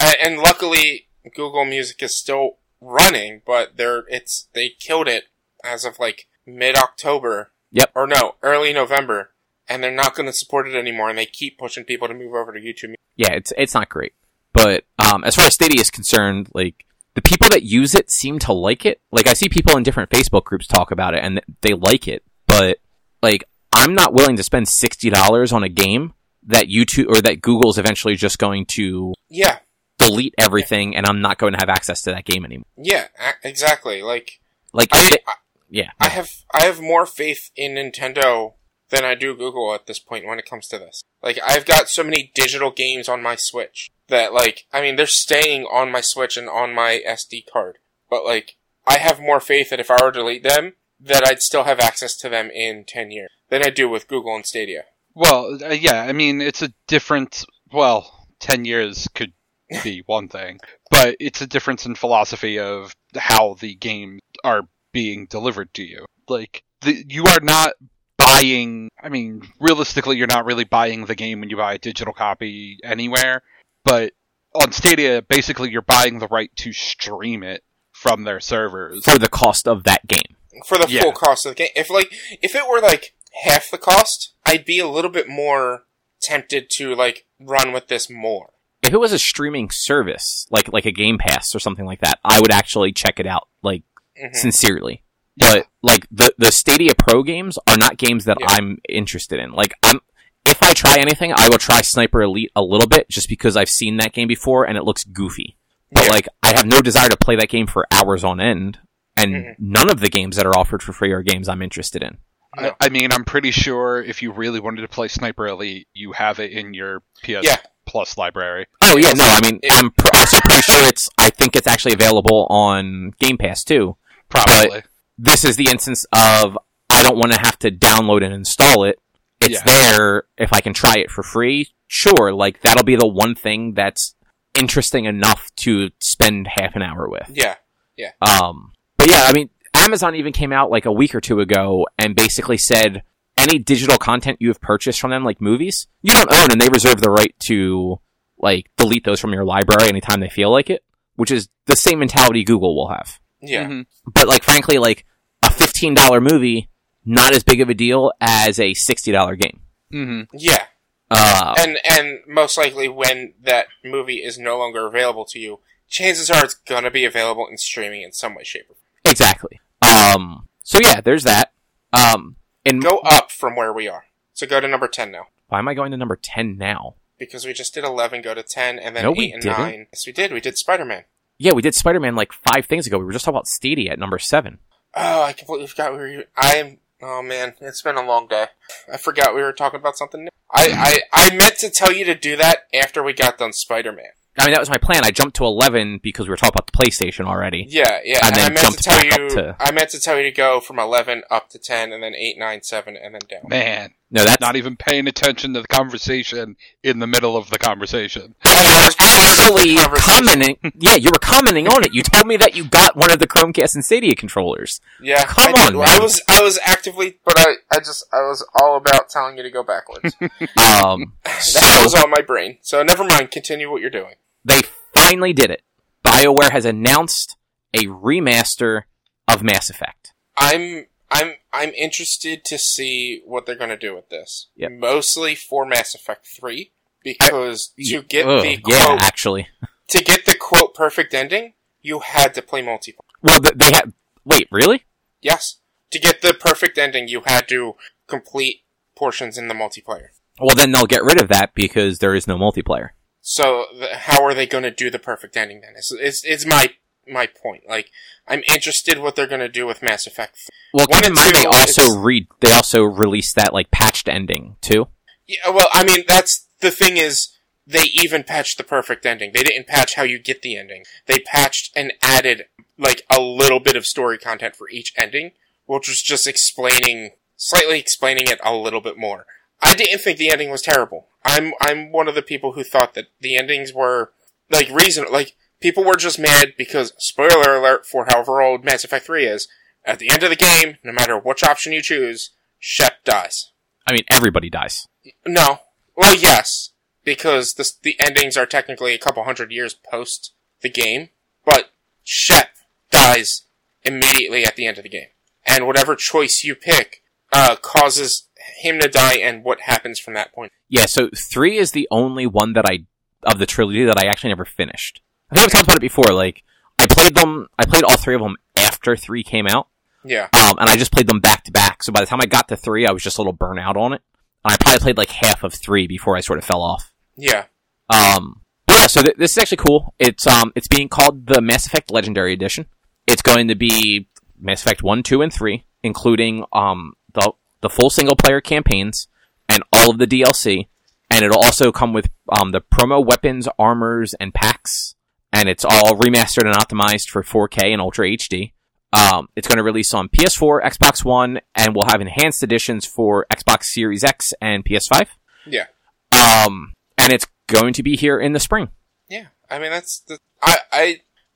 Uh, and luckily, Google Music is still running, but they're it's they killed it as of like mid October. Yep. Or no, early November, and they're not going to support it anymore. And they keep pushing people to move over to YouTube. yeah, it's it's not great. But um, as far as Stadia is concerned, like the people that use it seem to like it. Like I see people in different Facebook groups talk about it, and they like it. But like I'm not willing to spend sixty dollars on a game that YouTube or that Google's eventually just going to Yeah, delete everything, and I'm not going to have access to that game anymore. yeah, exactly. Like Like, I, it- I, yeah, I have I have more faith in Nintendo than I do Google at this point when it comes to this. Like I've got so many digital games on my Switch that like I mean they're staying on my Switch and on my SD card. But like I have more faith that if I were to delete them that I'd still have access to them in 10 years than I do with Google and Stadia. Well, uh, yeah, I mean, it's a different. Well, 10 years could be one thing, but it's a difference in philosophy of how the games are being delivered to you. Like, the, you are not buying. I mean, realistically, you're not really buying the game when you buy a digital copy anywhere, but on Stadia, basically, you're buying the right to stream it from their servers. for the cost of that game. For the Yeah. full cost of the game. If like if it were like half the cost, I'd be a little bit more tempted to like run with this more. If it was a streaming service, like like a Game Pass or something like that, I would actually check it out. Like Mhm. sincerely. But like the the Stadia Pro games are not games that Yeah. I'm interested in. Like I'm if I try anything, I will try Sniper Elite a little bit just because I've seen that game before and it looks goofy. But Yeah. like I have no desire to play that game for hours on end. And Mhm. none of the games that are offered for free are games I'm interested in. No. I mean, I'm pretty sure if you really wanted to play Sniper Elite, you have it in your PS Yeah. Plus library. Oh yeah, no, I mean It- I'm pr- also pretty sure it's I think it's actually available on Game Pass too. Probably. this is the instance of I don't want to have to download and install it. It's Yeah. there if I can try it for free. Sure, like that'll be the one thing that's interesting enough to spend half an hour with. Yeah. Yeah. Um, but yeah, I mean, Amazon even came out like a week or two ago and basically said any digital content you have purchased from them, like movies, you don't own, and they reserve the right to like delete those from your library anytime they feel like it, which is the same mentality Google will have Yeah. Mhm. but like frankly like a $15 movie not as big of a deal as a $60 game hmm Yeah. uh And and most likely when that movie is no longer available to you, chances are it's gonna be available in streaming in some way, shape, or form. Exactly um so yeah there's that um and Go up from where we are. So go to number ten now. why am i going to number 10 now Because we just did eleven, go to ten, and then No, eight we and didn't. nine. Yes, we did. We did Spider Man. yeah we did spider-man like five things ago we were just talking about stadia at number 7 Oh, I completely forgot we were. I'm. Oh man, it's been a long day. I forgot we were talking about something. New. I I I meant to tell you to do that after we got done Spider Man. I mean that was my plan i jumped to 11 because we were talking about the playstation already Yeah, yeah. And And, then I meant to jumped tell back up you. to- I meant to tell you to go from eleven up to ten, and then eight, nine, seven, and then down. Man, no that's not even paying attention to the conversation in the middle of the conversation. I was actually Conversation. commenting. Yeah, you were commenting on it. You told me that you got one of the Chromecast and Stadia controllers. Yeah, Come I did. on, I was I was actively, but I I just I was all about telling you to go backwards. Um, that so was on my brain. So never mind. Continue what you're doing. They finally did it. BioWare has announced a remaster of Mass Effect. I'm I'm I'm interested to see what they're going to do with this. Yep. Mostly for Mass Effect Three, because to get Ugh, the yeah, actually. to get the quote perfect ending, you had to play multiplayer. Well, they had Wait, really? Yes, to get the perfect ending, you had to complete portions in the multiplayer. Well, then they'll get rid of that because there is no multiplayer. So th how are they going to do the perfect ending then? It's, it's, my my point. Like I'm interested what they're going to do with Mass Effect. Well, keep in mind they also it's- re- they also released that like patched ending too. Yeah, well, I mean that's the thing is they even patched the perfect ending. They didn't patch how you get the ending. They patched and added like a little bit of story content for each ending, which was just explaining, slightly explaining it a little bit more. I didn't think the ending was terrible. I'm I'm one of the people who thought that the endings were like reason like people were just mad because spoiler alert for however old Mass Effect 3 is, at the end of the game, no matter which option you choose, Shep dies. I mean, everybody dies. No. Well, yes, because the the endings are technically a couple hundred years post the game, but Shep dies immediately at the end of the game. And whatever choice you pick uh, causes him to die and what happens from that point. Yeah, so three is the only one that I of the trilogy that I actually never finished. I think I've talked about it before. Like I played them, I played all three of them after three came out, Yeah. um, and I just played them back to back. So by the time I got to three, I was just a little burnout on it. And I probably played like half of three before I sort of fell off. Yeah. Um, but yeah, so th- this is actually cool. It's um, it's being called the Mass Effect Legendary Edition. It's going to be Mass Effect one, two, and three, including um the the full single player campaigns and all of the DLC. And it'll also come with um the promo weapons, armors, and packs. And it's all remastered and optimized for 4K and Ultra HD. Um, it's going to release on PS4, Xbox One, and we'll have enhanced editions for Xbox Series X and PS5. Yeah. Um, and it's going to be here in the spring. Yeah. I mean, that's the. I, I,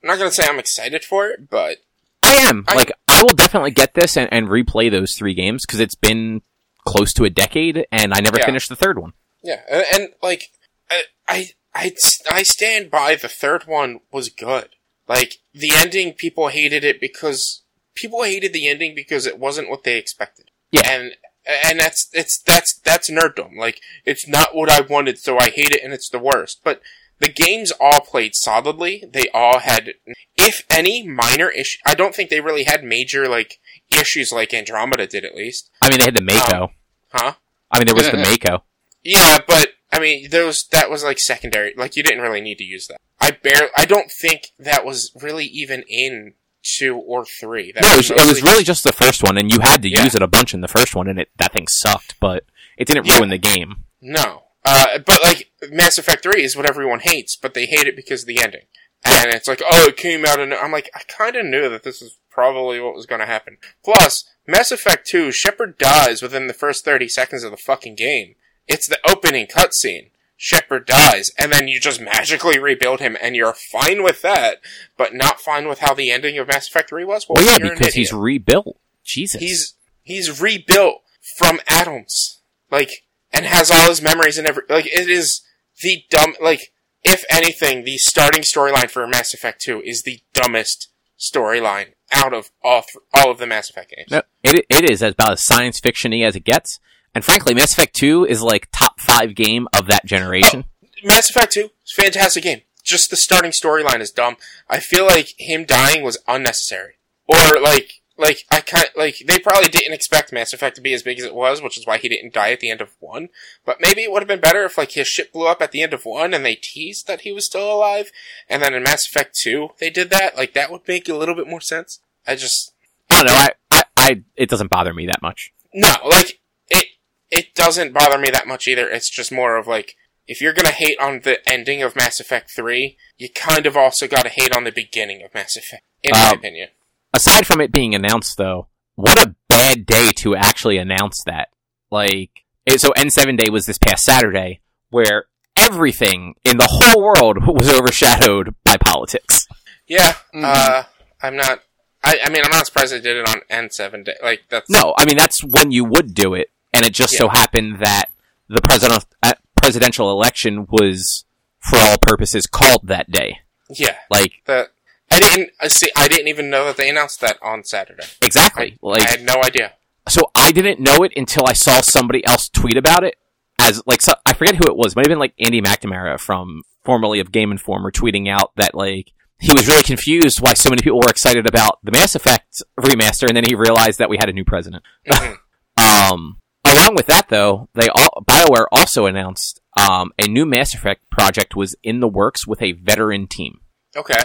I'm not going to say I'm excited for it, but I am. I- like, I will definitely get this and, and replay those three games because it's been close to a decade and I never Yeah. finished the third one. Yeah, and, and like, I, I, I, I stand by the third one was good. Like, the ending, people hated it because, people hated the ending because it wasn't what they expected. Yeah. And, and that's, it's, that's, that's nerddom. Like, it's not what I wanted, so I hate it and it's the worst. But, the games all played solidly. They all had, if any, minor issue. I don't think they really had major, like, issues like Andromeda did at least. I mean, they had the Mako. Um, huh? I mean, there was the Mako. Yeah, but I mean, those that was like secondary. Like you didn't really need to use that. I barely. I don't think that was really even in two or three. That No, it was, it was really just the first one and you had to Yeah. use it a bunch in the first one and it, that thing sucked, but it didn't Yeah. ruin the game. no. Uh, but like Mass Effect Three is what everyone hates, but they hate it because of the ending. And it's like, oh, it came out, and I'm like, I kind of knew that this is probably what was going to happen. Plus, Mass Effect Two, Shepard dies within the first thirty seconds of the fucking game. It's the opening cutscene. Shepard dies, and then you just magically rebuild him, and you're fine with that, but not fine with how the ending of Mass Effect 3 was? Well, yeah, because he's rebuilt. Jesus. he's he's rebuilt from atoms, like, and has all his memories and every like. It is the dumb like. If anything, the starting storyline for Mass Effect 2 is the dumbest storyline out of all th- all of the Mass Effect games. No, it, it is about as science fiction-y as it gets. And frankly, Mass Effect 2 is like top five game of that generation. Oh, Mass Effect 2 is a fantastic game. Just the starting storyline is dumb. I feel like him dying was unnecessary. Or like like I kind like they probably didn't expect Mass Effect to be as big as it was, which is why he didn't die at the end of 1. But maybe it would have been better if like his ship blew up at the end of 1 and they teased that he was still alive and then in Mass Effect 2 they did that. Like that would make a little bit more sense. I just I don't know. I, I, I, it doesn't bother me that much. No, like it it doesn't bother me that much either. It's just more of like if you're gonna hate on the ending of Mass Effect 3, you kind of also gotta hate on the beginning of Mass Effect, in my Um, opinion. Aside from it being announced, though, what a bad day to actually announce that. Like, so N7 Day was this past Saturday, where everything in the whole world was overshadowed by politics. Yeah, Mhm. uh, I'm not. I, I mean, I'm not surprised they did it on N7 day. Like that's No, I mean that's when you would do it, and it just so happened that the president uh, presidential election was, for all purposes, called that day. yeah. Like The I didn't I see. I didn't even know that they announced that on Saturday. exactly, I like had no idea. so I didn't know it until I saw somebody else tweet about it. As like so, I forget who it was, It might have been like Andy McNamara from formerly of Game Informer tweeting out that like he was really confused why so many people were excited about the Mass Effect remaster, and then he realized that we had a new president. Mhm. Um, along with that, though, they all, Bioware also announced um, a new Mass Effect project was in the works with a veteran team. Okay.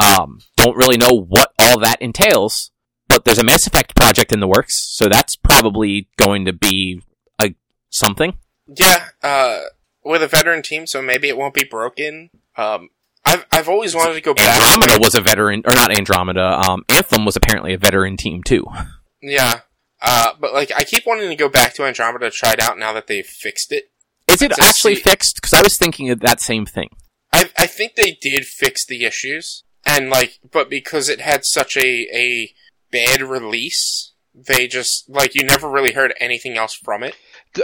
Um, don't really know what all that entails, but there's a Mass Effect project in the works, so that's probably going to be a something. Yeah. Uh, with a veteran team, so maybe it won't be broken. Um, I've I've always wanted to go back. Andromeda was a veteran, or not Andromeda. Um, Anthem was apparently a veteran team too. Yeah, uh, but like I keep wanting to go back to Andromeda to try it out now that they've fixed it. Is it actually fixed? Because I was thinking of that same thing. I I think they did fix the issues, and like, but because it had such a a bad release, they just like you never really heard anything else from it.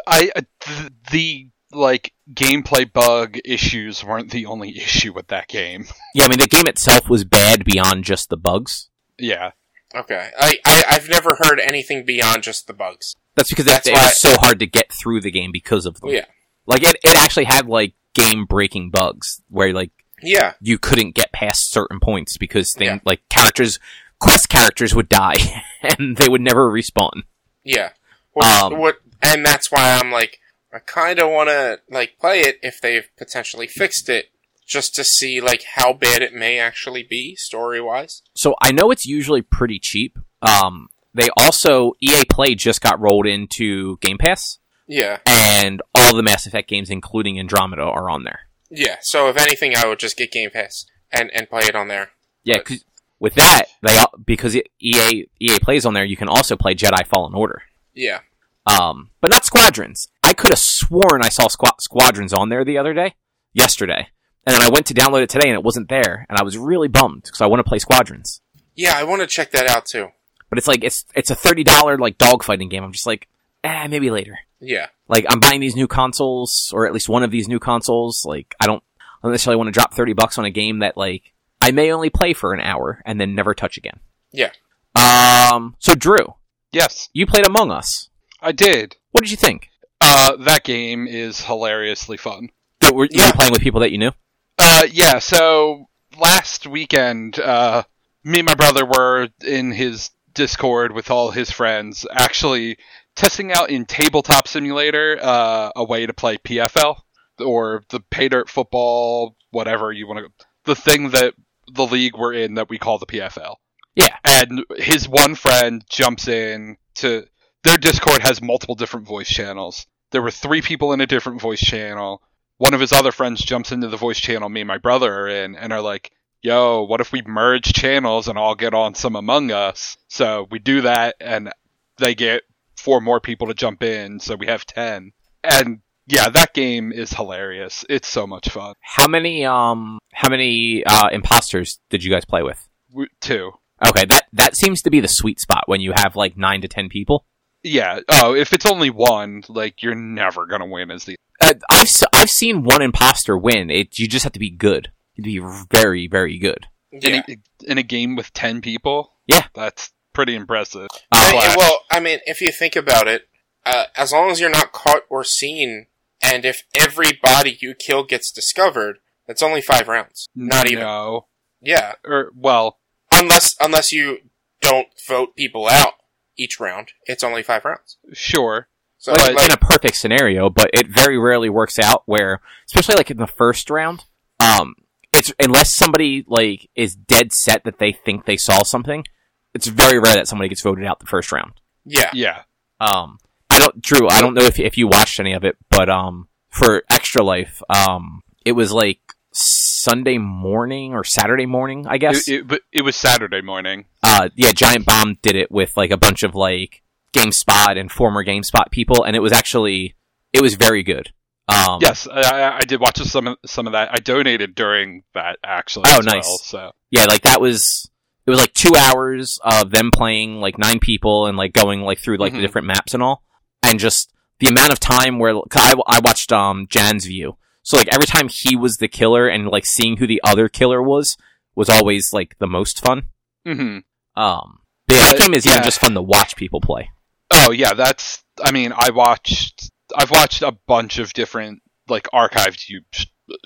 I uh, th- the like gameplay bug issues weren't the only issue with that game. Yeah, I mean the game itself was bad beyond just the bugs. yeah, Okay, I, I I've never heard anything beyond just the bugs. That's because That's it, it why- was so hard to get through the game because of them. Yeah, Like it, it actually had like game breaking bugs where like yeah, you couldn't get past certain points because thing Yeah. like characters, quest characters would die and they would never respawn. yeah. What, Um, what and that's why I'm like I kind of want to like play it if they've potentially fixed it, just to see like how bad it may actually be story wise. So I know it's usually pretty cheap. Um, they also EA Play just got rolled into Game Pass, Yeah, and all the Mass Effect games, including Andromeda, are on there. Yeah. So if anything, I would just get Game Pass and and play it on there. Yeah, 'cause with that, they al- because EA EA plays on there, you can also play Jedi Fallen Order. Yeah, Um, but not Squadrons. I could have sworn I saw Squa- Squadrons on there the other day, yesterday, and then I went to download it today and it wasn't there, and I was really bummed because I want to play Squadrons. yeah. I want to check that out too. But it's like it's it's a thirty dollar like dogfighting game. I'm just like, eh, maybe later. Yeah, Like I'm buying these new consoles, or at least one of these new consoles. Like I don't, I don't necessarily want to drop thirty bucks on a game that like I may only play for an hour and then never touch again. Yeah. Um. So Drew, yes, you played Among Us. I did. What did you think? Uh, that game is hilariously fun. Were, were Yeah. you playing with people that you knew? Uh, yeah. So last weekend, uh, me and my brother were in his Discord with all his friends, actually testing out in Tabletop Simulator uh, a way to play PFL or the pay dirt football, whatever you want to. The thing that the league we're in that we call the PFL. Yeah. And his one friend jumps in to their Discord has multiple different voice channels. There were three people in a different voice channel. One of his other friends jumps into the voice channel me and my brother are in and are like, yo, what if we merge channels and all get on some Among Us? So we do that and they get four more people to jump in, so we have ten. And yeah, that game is hilarious. It's so much fun. How many um how many uh imposters did you guys play with? Two. Okay, that that seems to be the sweet spot when you have like nine to ten people. Yeah. Oh, if it's only one, like you're never gonna win as the. Uh, I've I've seen one imposter win. It you just have to be good. You have be very very good. yeah. In, a, in a game with ten people. Yeah. That's pretty impressive. Uh, I- Flash. well, I mean, if you think about it, uh, as long as you're not caught or seen, and if every body you kill gets discovered, that's only five rounds. Not even. No. Yeah, Or well, unless unless you don't vote people out each round, it's only five rounds. sure. So, But like, in a perfect scenario, but it very rarely works out where, especially like in the first round, um, it's unless somebody like is dead set that they think they saw something, it's very rare that somebody gets voted out the first round. yeah, Yeah. Um, I don't, Drew, I don't know if if you watched any of it, but um, for Extra Life, um, it was like Sunday morning or Saturday morning, I guess. It, it, but it was Saturday morning. uh, yeah, Giant Bomb did it with like a bunch of like GameSpot and former GameSpot people, and it was actually it was very good. Um, Yes, I, I- did watch some of, some of that. I donated during that actually. Oh, nice. well, so yeah, like that was it was like two hours of them playing like nine people and like going like through like Mhm. the different maps and all, and just the amount of time where 'cause I, I watched um Jan's view, so like every time he was the killer and like seeing who the other killer was was always like the most fun. Mm hmm Um, but yeah, game is even yeah. just fun to watch people play. Oh yeah, that's. I mean, I watched. I've watched a bunch of different like archived you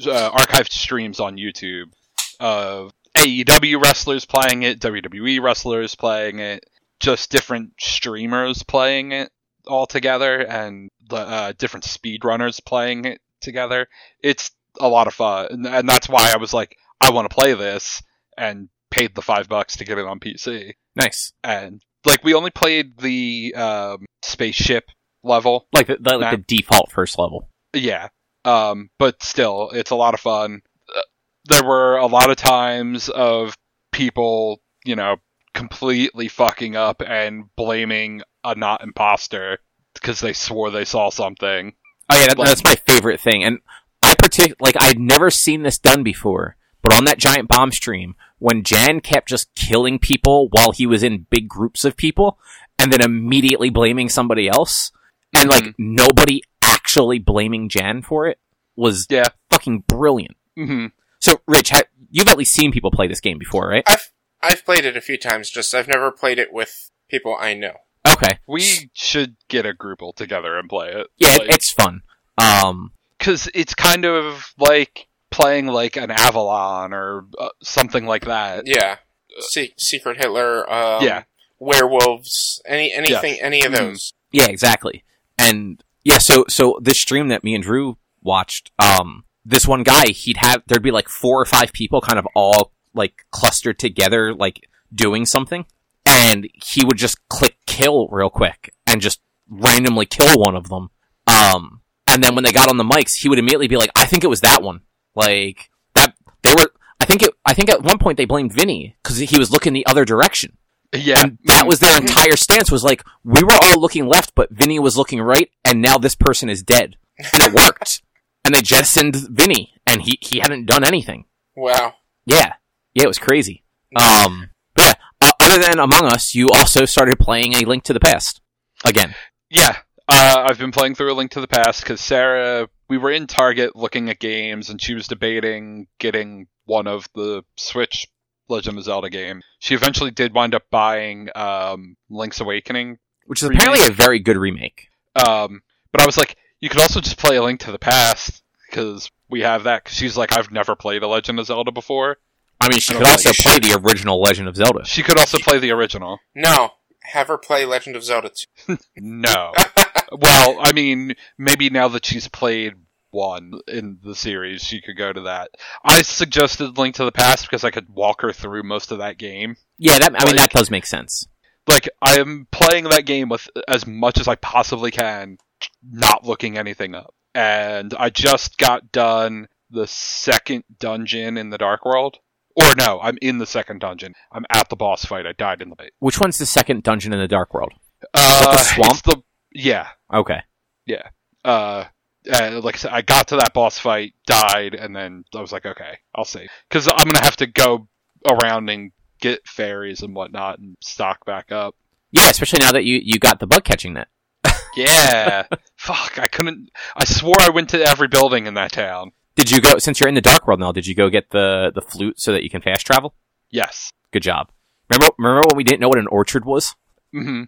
uh, archived streams on YouTube of AEW wrestlers playing it, WWE wrestlers playing it, just different streamers playing it all together, and uh, different speedrunners playing it together. It's a lot of fun, and, and that's why I was like, I want to play this, and paid the five bucks to get it on PC Nice, and like we only played the um, spaceship level. like the, the like the default first level. Yeah, Um, but still, it's a lot of fun. Uh, There were a lot of times of people, you know, completely fucking up and blaming a not imposter because they swore they saw something. Oh yeah, that, Like- that's my favorite thing. And I partic- like I'd never seen this done before, but on that giant bomb stream, when Jan kept just killing people while he was in big groups of people, and then immediately blaming somebody else, and like Mhm. nobody actually blaming Jan for it was Yeah. fucking brilliant. hmm So, Rich, ha- you've at least seen people play this game before, right? I've I've played it a few times. Just I've never played it with people I know. Okay, We should get a group all together and play it. yeah, Like- it's fun. Um, because it's kind of like playing like an Avalon or uh, something like that. Yeah, Se- Secret Hitler. Um, Yeah. werewolves. Any anything, any of Mhm. those. Yeah, exactly. And yeah, so so this stream that me and Drew watched, um, this one guy, he'd have there'd be like four or five people kind of all like clustered together, like doing something, and he would just click kill real quick and just randomly kill one of them. Um, and then when they got on the mics, he would immediately be like, "I think it was that one." Like that they were. I think it. I think at one point they blamed Vinny because he was looking the other direction. Yeah, And that was their entire stance was like, we were all looking left, but Vinny was looking right, and now this person is dead. And it worked. and they jettisoned Vinny, and he, he hadn't done anything. Wow. Yeah. Yeah, it was crazy. Um, but yeah, uh, other than Among Us, you also started playing A Link to the Past. Again. yeah. Uh, I've been playing through A Link to the Past because Sarah, we were in Target looking at games, and she was debating getting one of the Switch Legend of Zelda game. She eventually did wind up buying um, Link's Awakening, Which is apparently a very good remake. um, but I was like, you could also just play A Link to the Past because we have that. Cause she's like, I've never played a Legend of Zelda before. I mean, she I could don't also think play the original Legend of Zelda. She could also play the original. No, have her play Legend of Zelda 2. No. well, I mean, maybe now that she's played one in the series, she could go to that. I suggested Link to the Past because I could walk her through most of that game. Yeah, that, I mean, that does make sense. Like, I am playing that game with as much as I possibly can, not looking anything up. And I just got done the second dungeon in the Dark World. Or no, I'm in the second dungeon. I'm at the boss fight. I died in the fight. Which one's the second dungeon in the Dark World? Uh, the swamp? the yeah. Okay. Yeah. Uh, uh, like I said, I got to that boss fight, died, and then I was like, okay, I'll save because I'm gonna have to go around and get fairies and whatnot and stock back up. Yeah, especially now that you, you got the bug catching net. Yeah, fuck, I couldn't. I swore I went to every building in that town. Did you go, since you're in the Dark World now, did you go get the, the flute so that you can fast travel? Yes. Good job. Remember, remember when we didn't know what an orchard was? hmm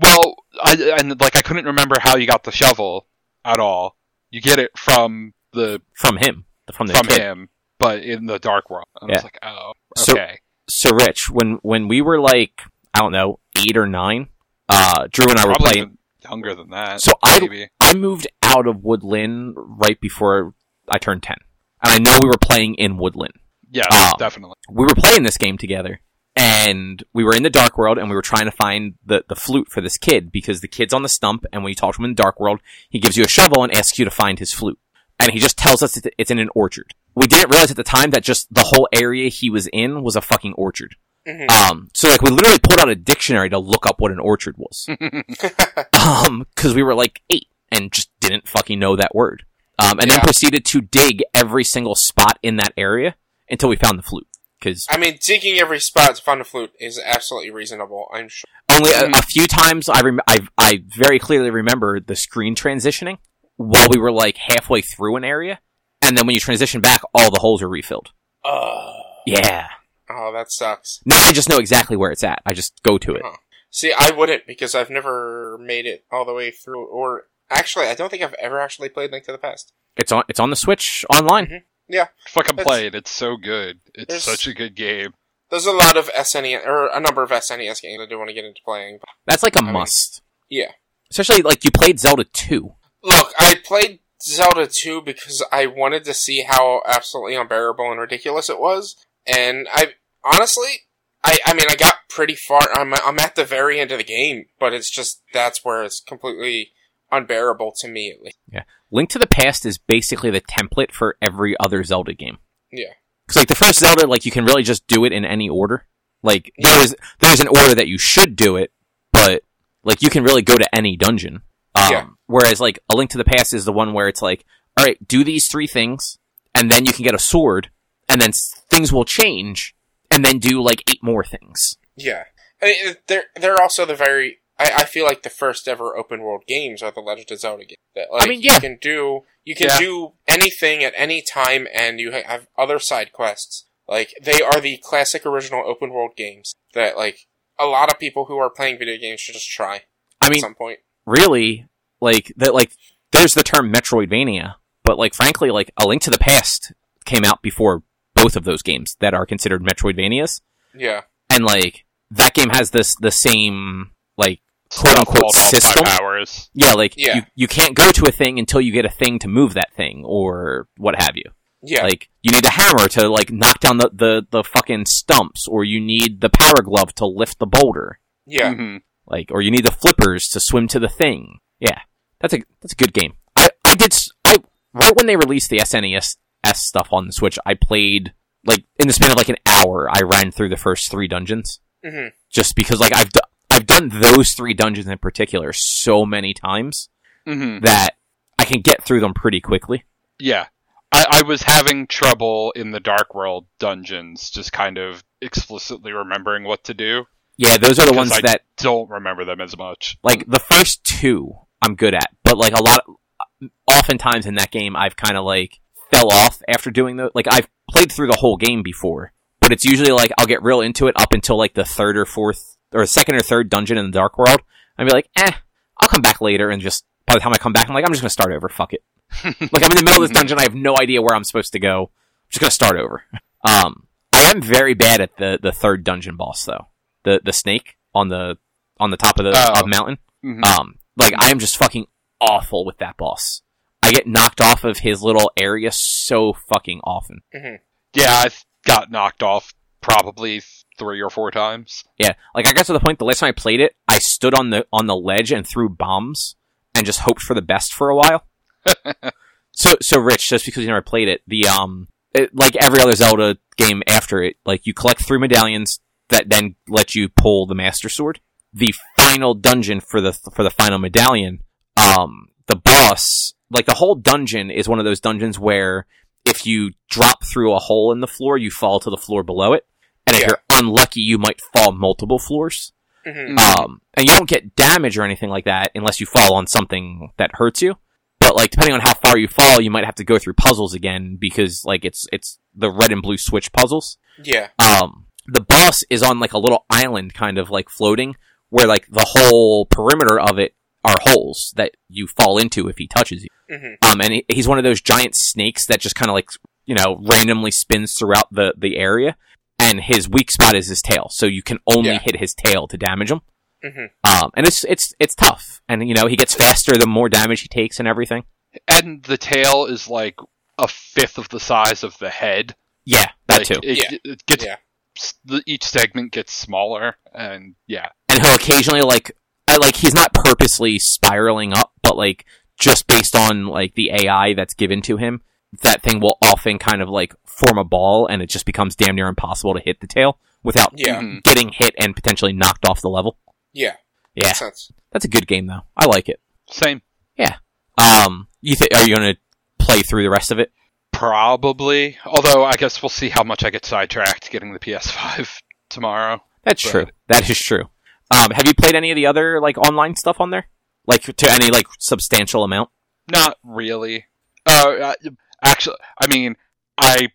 well, I and like I couldn't remember how you got the shovel at all. You get it from the From him. From the from kid. him, but in the dark world. And I was like, oh, okay. So, Rich, when, when we were like, I don't know, eight or nine, uh, Drew and I were playing. younger than that. So I- maybe. I moved out of Woodland right before I turned 10. And I know we were playing in Woodland. Yes, Ah. definitely. we were playing this game together and we were in the dark world and we were trying to find the, the flute for this kid because the kid's on the stump and when you talk to him in the dark world, he gives you a shovel and asks you to find his flute. And he just tells us it's- in an orchard. We didn't realize at the time that just the whole area he was in was a fucking orchard. Mhm. Um, so like we literally pulled out a dictionary to look up what an orchard was. um, cause we were like eight and just didn't fucking know that word. Um, and then proceeded to dig every single spot in that area until we found the flute. Cause I mean, digging every spot to find a flute is absolutely reasonable. I'm sure. only a, a few times I, rem- I I very clearly remember the screen transitioning while we were like halfway through an area, and then when you transition back, all the holes are refilled. Uh, Yeah. oh, that sucks. Now I just know exactly where it's at. I just go to it. Huh. See, I wouldn't because I've never made it all the way through. Or actually, I don't think I've ever actually played Link to the Past. It's on it's on the Switch online. Yeah, fucking That's- play it. It's so good. It's such a good game. There's a lot of SNES or a number of SNES games I do want to get into playing. But That's like a mean- must. yeah. Especially like you played Zelda 2. Look, I played Zelda 2 because I wanted to see how absolutely unbearable and ridiculous it was. And I honestly, I, I mean, I got pretty far. I'm, I'm at the very end of the game, but it's just that's where it's completely unbearable to me, at least. Link to the Past is basically the template for every other Zelda game. Yeah. Because like the first Zelda, like you can really just do it in any order. Like there's there's an order that you should do it, but like you can really go to any dungeon. Um, Yeah. Whereas like A Link to the Past is the one where it's like, all right, do these three things, and then you can get a sword, and then s- things will change, and then do like eight more things. Yeah. I mean, they're they're also the very. I, I feel like the first ever open world games are the Legend of Zelda games. That like mean, yeah. you can do you can Yeah. do anything at any time, and you have other side quests. Like they are the classic original open world games that like a lot of people who are playing video games should just try I at mean, some point. really, like that, like there's the term Metroidvania, but like frankly, like A Link to the Past came out before both of those games that are considered Metroidvanias. Yeah. and like that game has this the same like quote Stuff unquote system. multi-powers. Yeah, like Yeah. you you can't go to a thing until you get a thing to move that thing or what have you. Yeah. Like you need a hammer to like knock down the, the, the fucking stumps, or you need the power glove to lift the boulder. yeah. Mhm. Like or you need the flippers to swim to the thing. Yeah. That's a that's a good game. I, I did s- I right when they released the SNES S stuff on the Switch, I played like in the span of like an hour, I ran through the first three dungeons hmm just because like I've d- I've done those three dungeons in particular so many times Mhm. that I can get through them pretty quickly. Yeah. I, I was having trouble in the Dark World dungeons, just kind of explicitly remembering what to do. Yeah, those are the ones I- that Don't remember them as much. like the first two I'm good at, but like a lot of, oftentimes in that game I've kind of like fell off after doing the like I've played through the whole game before, but it's usually like I'll get real into it up until like the third or fourth or second or third dungeon in the Dark World. I'd be like, eh, I'll come back later and just by the time I come back, I'm like, I'm just gonna start over. Fuck it. like I'm in the middle of this dungeon, I have no idea where I'm supposed to go. I'm just gonna start over. Um, I am very bad at the the third dungeon boss though. The the snake on the on the top of the Oh. of mountain. Mhm. Um, like I am just fucking awful with that boss. I get knocked off of his little area so fucking often. hmm yeah, I got knocked off probably three or four times. Yeah, like I got to the point the last time I played it, I stood on the on the ledge and threw bombs and just hoped for the best for a while. so so Rich, just because you never played it, the um, it, like every other Zelda game after it, like you collect three medallions that then let you pull the Master Sword. The final dungeon for the for the final medallion, um, the boss, like the whole dungeon is one of those dungeons where if you drop through a hole in the floor, you fall to the floor below it. And if Yeah. you're unlucky, you might fall multiple floors. hmm Mhm. Um, and you don't get damage or anything like that unless you fall on something that hurts you. But like, depending on how far you fall, you might have to go through puzzles again because like it's it's the red and blue switch puzzles. Yeah. Um, the boss is on like a little island, kind of like floating, where like the whole perimeter of it are holes that you fall into if he touches you. hmm Um, and he, he's one of those giant snakes that just kind of like, you know, randomly spins throughout the, the area. And his weak spot is his tail. So you can only Yeah. hit his tail to damage him. hmm Um, and it's, it's, it's tough. And, you know, he gets faster the more damage he takes and everything. And the tail is like a fifth of the size of the head. Yeah, that Like, too. It, Yeah. it gets Yeah. the, each segment gets smaller, and yeah, And he'll occasionally like, I, like, he's not purposely spiraling up, but like, just based on like the AI that's given to him, that thing will often kind of like form a ball and it just becomes damn near impossible to hit the tail without Yeah. Mhm. getting hit and potentially knocked off the level. Yeah. Yeah, Makes sense. that's a good game though. I like it. same. Yeah. Um, you think are you gonna play through the rest of it? Probably. Although I guess we'll see how much I get sidetracked getting the PS5 tomorrow. That's Right. true. That is true. Um, have you played any of the other like online stuff on there? Like to any like substantial amount? Not really. Uh, uh, actually, I mean, I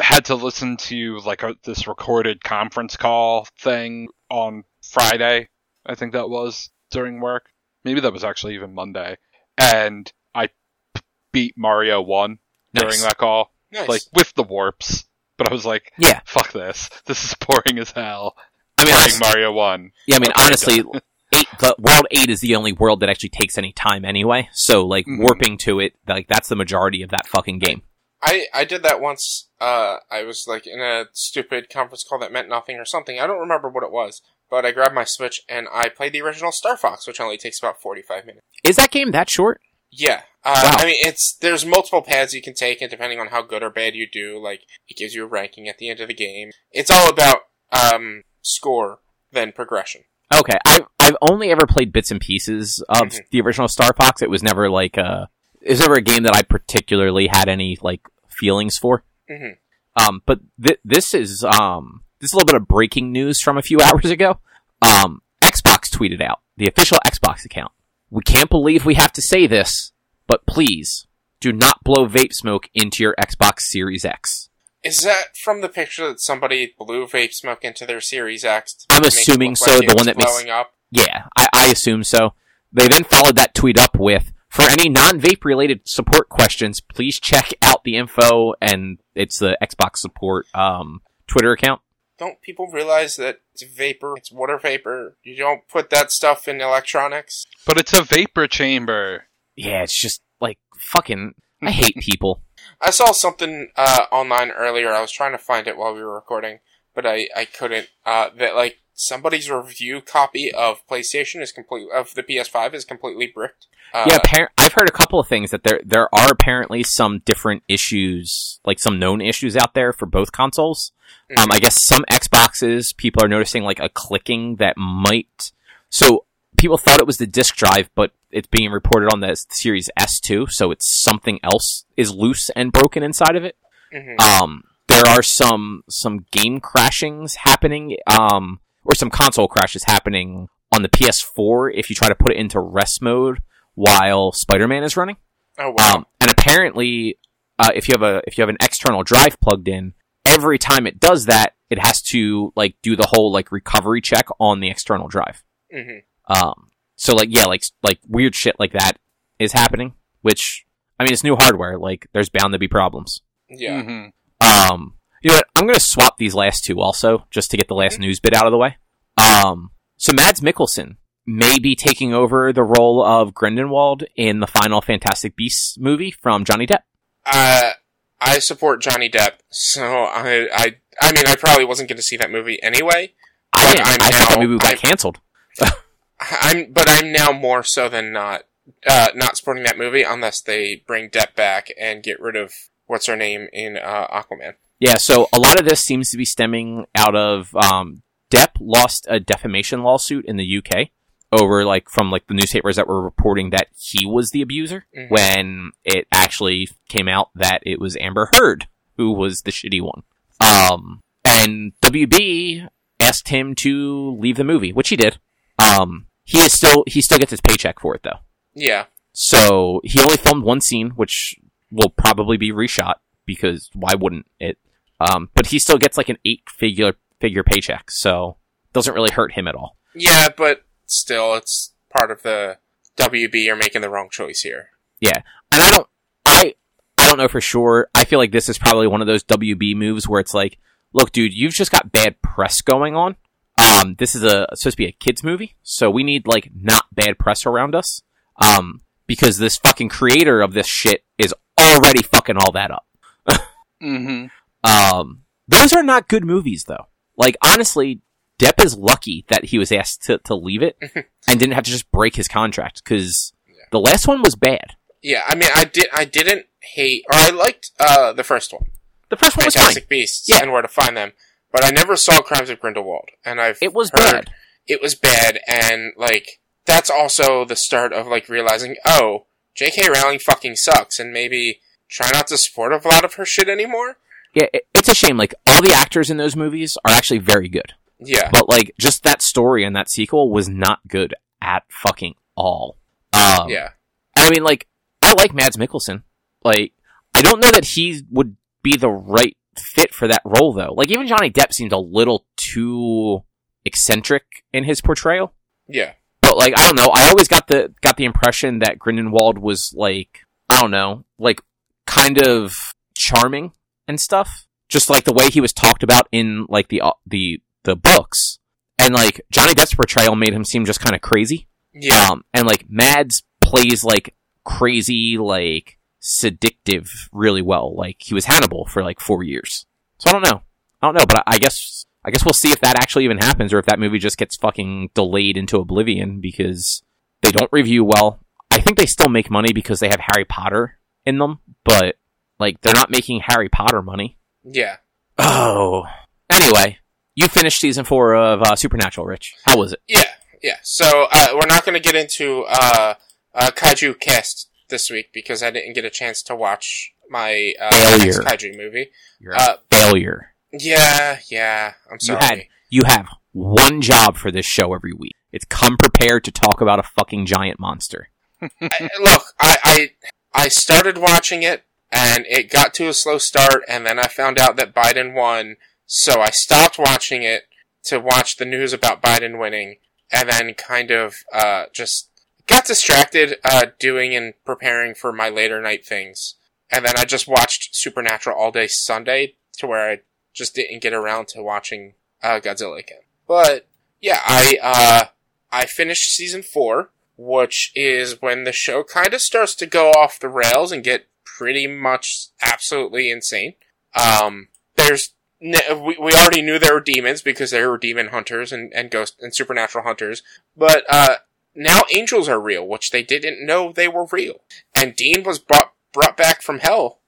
had to listen to like a, this recorded conference call thing on Friday. I think that was during work. Maybe that was actually even Monday. And I p- beat Mario 1 during that call, Nice. like with the warps. But I was like, Yeah. fuck this. This is boring as hell. I mean, Playing honest- Mario 1. yeah. I mean, Okay, honestly, eight, the world eight is the only world that actually takes any time anyway. So like Mhm. warping to it, like that's the majority of that fucking game. I, I did that once. Uh, I was like in a stupid conference call that meant nothing or something. I don't remember what it was, but I grabbed my Switch and I played the original Star Fox, which only takes about 45 minutes. Is that game that short? Yeah. Uh, Wow. I mean, it's there's multiple paths you can take, and depending on how good or bad you do, like it gives you a ranking at the end of the game. It's all about um, score than progression. Okay, I've I've only ever played bits and pieces of Mhm. the original Star Fox. It was never like a it was never a game that I particularly had any like feelings for. hmm Um, but th- this is um this is a little bit of breaking news from a few hours ago. Um, Xbox tweeted out the official Xbox account. We can't believe we have to say this, but please do not blow vape smoke into your Xbox Series X. Is that from the picture that somebody blew vape smoke into their Series X? to I'm assuming so, like the one was that makes- blowing up. Yeah, I, I assume so. They then followed that tweet up with, for any non-vape related support questions, please check out the info and it's the Xbox support um, Twitter account. Don't people realize that it's vapor? It's water vapor. You don't put that stuff in electronics. But it's a vapor chamber. Yeah, it's just like fucking. I hate people. I saw something uh, online earlier. I was trying to find it while we were recording, but I, I couldn't. Uh, that like somebody's review copy of PlayStation is complete of the PS5 is completely bricked. Uh, yeah, appar- I've heard a couple of things that there there are apparently some different issues, like some known issues out there for both consoles. mhm. Um, I guess some Xboxes people are noticing like a clicking that might. So people thought it was the disk drive, but it's being reported on the Series S2, so it's something else is loose and broken inside of it. Mhm. Um, there are some some game crashings happening, um, or some console crashes happening on the PS4 if you try to put it into rest mode while Spider-Man is running. oh wow. Um, and apparently, uh, if you have a if you have an external drive plugged in, every time it does that, it has to like do the whole like recovery check on the external drive. hmm Um, so like yeah, like like weird shit like that is happening. Which I mean, it's new hardware. Like there's bound to be problems. Yeah. Mhm. Um, you know what? I'm gonna swap these last two also, just to get the last news bit out of the way. Um, so Mads Mikkelsen may be taking over the role of Grindelwald in the final Fantastic Beasts movie from Johnny Depp. Uh, I support Johnny Depp, so I, I, I mean, I probably wasn't going to see that movie anyway. I But didn't. I'm I thought the now- movie got I'm- canceled. I'm, but I'm now more so than not, uh, not supporting that movie unless they bring Depp back and get rid of what's her name in uh, Aquaman. Yeah, so a lot of this seems to be stemming out of um, Depp lost a defamation lawsuit in the UK over like from like the newspapers that were reporting that he was the abuser Mhm. when it actually came out that it was Amber Heard who was the shitty one. Um, and WB asked him to leave the movie, which he did. Um, he is still he still gets his paycheck for it though. Yeah, So he only filmed one scene, which will probably be reshot because why wouldn't it? Um, but he still gets like an eight figure figure paycheck, so doesn't really hurt him at all. yeah, but still, it's part of the WB. You're making the wrong choice here. Yeah, and I don't, I, I don't know for sure. I feel like this is probably one of those WB moves where it's like, look, dude, you've just got bad press going on. Um, this is a supposed to be a kids movie, so we need like not bad press around us. Um, because this fucking creator of this shit is already fucking all that up. Mm-hmm. Um, those are not good movies, though. Like, honestly, Depp is lucky that he was asked to, to leave it and didn't have to just break his contract because Yeah. the last one was bad. Yeah, I mean, I did, I didn't hate, or I liked uh, the first one, The first one was fine. Fantastic Beasts, Yeah. and Where to Find Them, but I never saw Crimes of Grindelwald, and I've It was bad. it was bad, and like that's also the start of like realizing, oh, J.K. Rowling fucking sucks, and maybe try not to support a lot of her shit anymore. Yeah, it, it's a shame. Like, all the actors in those movies are actually very good. Yeah, But, like, just that story and that sequel was not good at fucking all. Um, yeah, And I mean, like, I like Mads Mikkelsen. Like, I don't know that he would be the right fit for that role, though. Like, even Johnny Depp seemed a little too eccentric in his portrayal. yeah, But like, I don't know. I always got the got the impression that Grindelwald was like, I don't know, like kind of charming and stuff. Just like the way he was talked about in like the uh, the the books, and like Johnny Depp's portrayal made him seem just kind of crazy. yeah. Um, and like Mads plays like crazy, like seductive really well. Like he was Hannibal for like four years. So I don't know. I don't know, but I, I guess I guess we'll see if that actually even happens or if that movie just gets fucking delayed into oblivion because they don't review well. I think they still make money because they have Harry Potter in them, but like they're not making Harry Potter money. Yeah. Oh. Anyway, you finished season four of uh, Supernatural, Rich. How was it? Yeah, yeah. So uh, we're not going to get into uh, uh, Kaiju Cast this week because I didn't get a chance to watch my uh, Failure. Kaiju movie. You're Uh, failure. Yeah, yeah. I'm sorry. You had you have one job for this show every week. It's come prepared to talk about a fucking giant monster. I, look, I, I I started watching it and it got to a slow start, and then I found out that Biden won, so I stopped watching it to watch the news about Biden winning, and then kind of uh, just got distracted uh, doing and preparing for my later night things, and then I just watched Supernatural all day Sunday to where I just didn't get around to watching uh, Godzilla again. But yeah, I uh, I finished season four which is when the show kind of starts to go off the rails and get pretty much absolutely insane. Um, there's we, we already knew there were demons because there were demon hunters and, and ghost and supernatural hunters, but uh, now angels are real, which they didn't know they were real. And Dean was brought brought back from hell,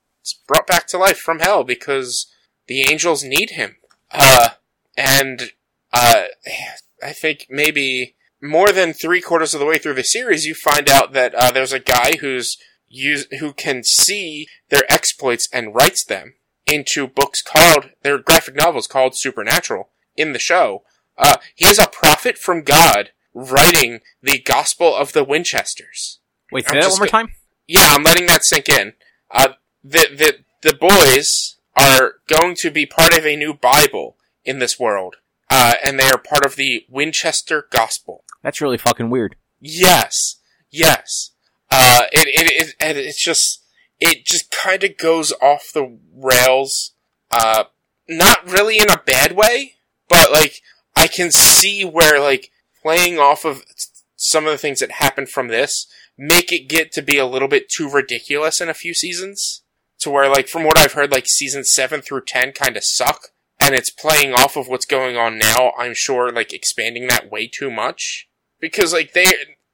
brought back to life from hell because the angels need him. Uh, and uh, I think maybe more than three quarters of the way through the series, you find out that uh, there's a guy who's use, who can see their exploits and writes them into books called their graphic novels called Supernatural in the show. Uh, he is a prophet from God writing the Gospel of the Winchesters. Wait, I'm that one more time. Yeah, I'm letting that sink in. Uh, the the the boys are going to be part of a new Bible in this world, uh, and they are part of the Winchester Gospel. That's really fucking weird. Yes, yes. Uh, it, it, it, and it's just, it just kind of goes off the rails. Uh, not really in a bad way, but like, I can see where like, playing off of some of the things that happened from this, make it get to be a little bit too ridiculous in a few seasons. To where like, from what I've heard, like season 7 through 10 kind of suck. And it's playing off of what's going on now, I'm sure, like, expanding that way too much because like they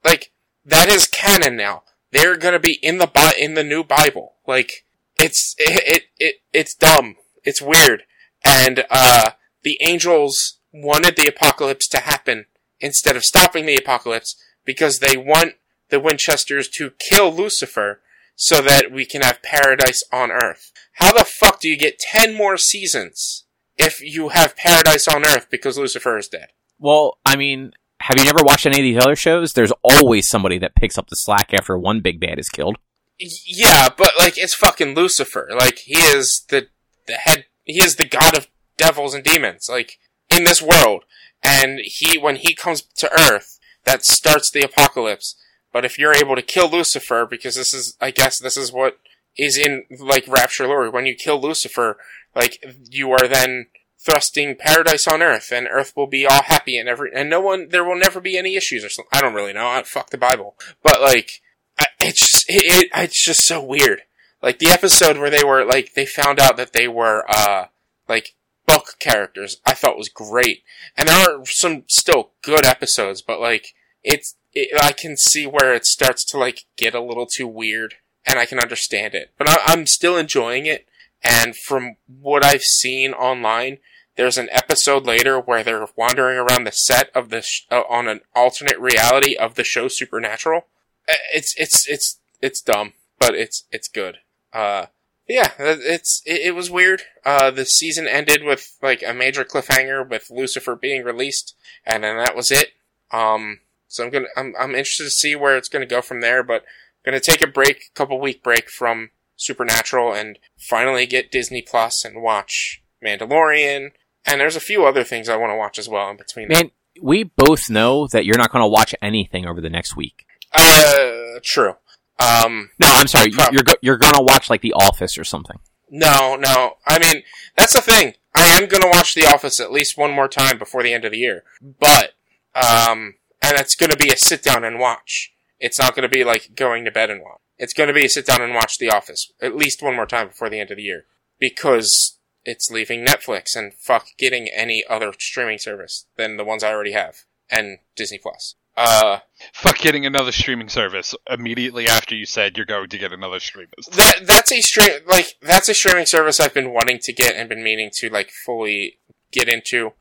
like that is canon now. They're gonna be in the Bi- in the new Bible. Like it's it, it it it's dumb. It's weird. And uh the angels wanted the apocalypse to happen instead of stopping the apocalypse because they want the Winchesters to kill Lucifer so that we can have paradise on earth. How the fuck do you get 10 more seasons if you have paradise on earth because Lucifer is dead? Well, I mean, have you never watched any of these other shows? There's always somebody that picks up the slack after one big bad is killed. Yeah, but like it's fucking Lucifer. Like he is the the head. He is the god of devils and demons. Like in this world, and he when he comes to Earth, that starts the apocalypse. But if you're able to kill Lucifer, because this is, I guess, this is what is in like Rapture lore. When you kill Lucifer, like you are then thrusting paradise on earth and earth will be all happy and every and no one there will never be any issues or something i don't really know I, fuck the bible but like I, it's just it, it it's just so weird like the episode where they were like they found out that they were uh like book characters i thought was great and there are some still good episodes but like it's it, i can see where it starts to like get a little too weird and i can understand it but I, i'm still enjoying it and from what i've seen online there's an episode later where they're wandering around the set of the sh- uh, on an alternate reality of the show Supernatural. Uh, It's it's it's it's dumb, but it's it's good. Uh, yeah, it- it's it, it was weird. Uh, the season ended with like a major cliffhanger with Lucifer being released, and then that was it. Um, so I'm gonna I'm I'm interested to see where it's gonna go from there, but I'm gonna take a break, a couple week break from Supernatural, and finally get Disney Plus and watch Mandalorian. And there's a few other things I want to watch as well in between. Man, we both know that you're not going to watch anything over the next week. Uh, true. Um, No, I'm sorry. You're go- you're going to watch like The Office or something. no, no. I mean, that's the thing. I am gonna watch The Office at least one more time before the end of the year. But, um, and it's gonna be a sit down and watch. It's not gonna be like going to bed and watch. It's gonna be a sit down and watch The Office at least one more time before the end of the year. Because it's leaving Netflix and fuck getting any other streaming service than the ones I already have. And Disney Plus. Uh, Fuck getting another streaming service immediately after you said you're going to get another streaming. that that's a stream like that's a streaming service I've been wanting to get and been meaning to like fully get into.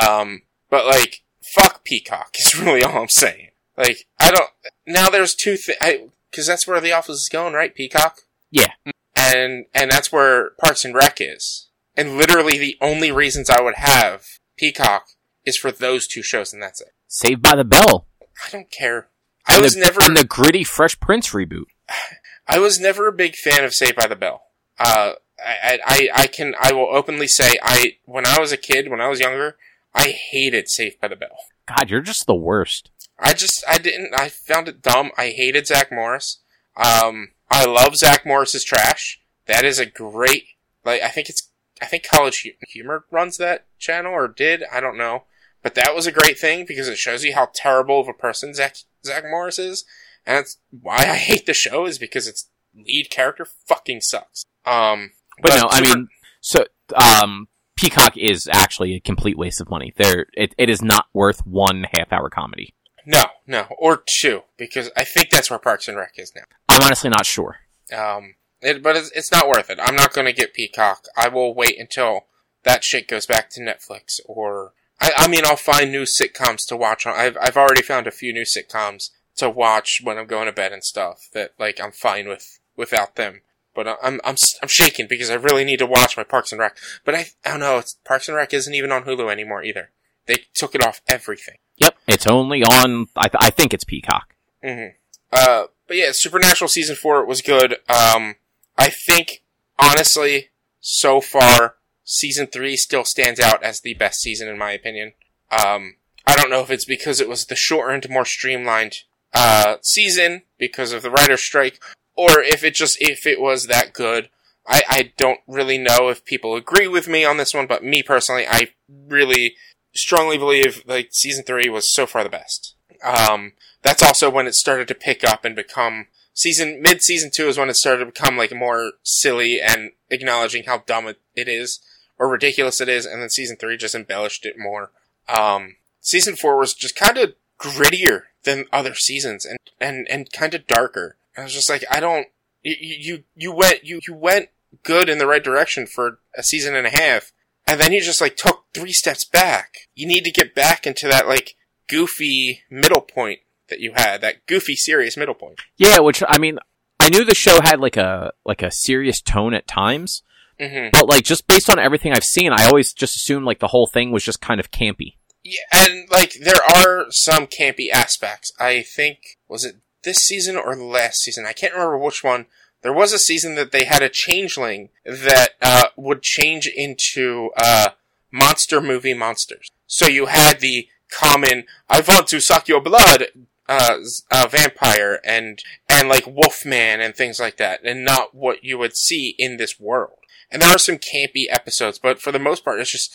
Um, but like fuck Peacock is really all I'm saying. Like I don't now there's two things because that's where the office is going, right? Peacock. Yeah. And and that's where Parks and Rec is. And literally the only reasons I would have Peacock is for those two shows, and that's it. Saved by the Bell. I don't care. I was the, never and the gritty Fresh Prince reboot. I was never a big fan of Saved by the Bell. Uh, I, I, I can, I will openly say, I, when I was a kid, when I was younger, I hated Saved by the Bell. God, you're just the worst. I just, I didn't, I found it dumb. I hated Zach Morris. Um, I love Zach Morris's trash. That is a great, like, I think it's, I think College Humor runs that channel, or did, I don't know. But that was a great thing because it shows you how terrible of a person Zach, Zach Morris is. And that's why I hate the show is because its lead character fucking sucks. Um, But, no, I mean, so um, Peacock is actually a complete waste of money. There, it, it is not worth one half-hour comedy. no, no, or two because I think that's where Parks and Rec is now. I'm honestly not sure. Um, it, but it's, it's not worth it. I'm not going to get Peacock. I will wait until that shit goes back to Netflix or I, I mean I'll find new sitcoms to watch on. I've I've already found a few new sitcoms to watch when I'm going to bed and stuff that like I'm fine with without them. But I'm I'm I'm shaking because I really need to watch my Parks and Rec. But I I don't know. It's, Parks and Rec isn't even on Hulu anymore either. They took it off everything. Yep, it's only on. I, th- I think it's Peacock. hmm Uh, but yeah, Supernatural season four was good. Um, I think honestly, so far, season three still stands out as the best season in my opinion. Um, I don't know if it's because it was the shortened, more streamlined uh, season because of the writer's strike, or if it just if it was that good. I, I don't really know if people agree with me on this one, but me personally, I really strongly believe like season three was so far the best. Um, that's also when it started to pick up and become season mid season two is when it started to become like more silly and acknowledging how dumb it, it is or ridiculous it is, and then season three just embellished it more. Um, season four was just kind of grittier than other seasons and and and kind of darker. I was just like, I don't. You you you went you you went good in the right direction for a season and a half, and then you just like took three steps back. You need to get back into that like goofy middle point that you had, that goofy serious middle point. Yeah, which I mean, I knew the show had like a like a serious tone at times, hmm but like just based on everything I've seen, I always just assumed like the whole thing was just kind of campy. Yeah, and like there are some campy aspects. I think was it this season or last season? I can't remember which one. There was a season that they had a changeling that uh, would change into uh, monster movie monsters. So you had the common "I want to suck your blood" uh, uh, vampire and and like Wolfman and things like that, and not what you would see in this world. And there are some campy episodes, but for the most part, it's just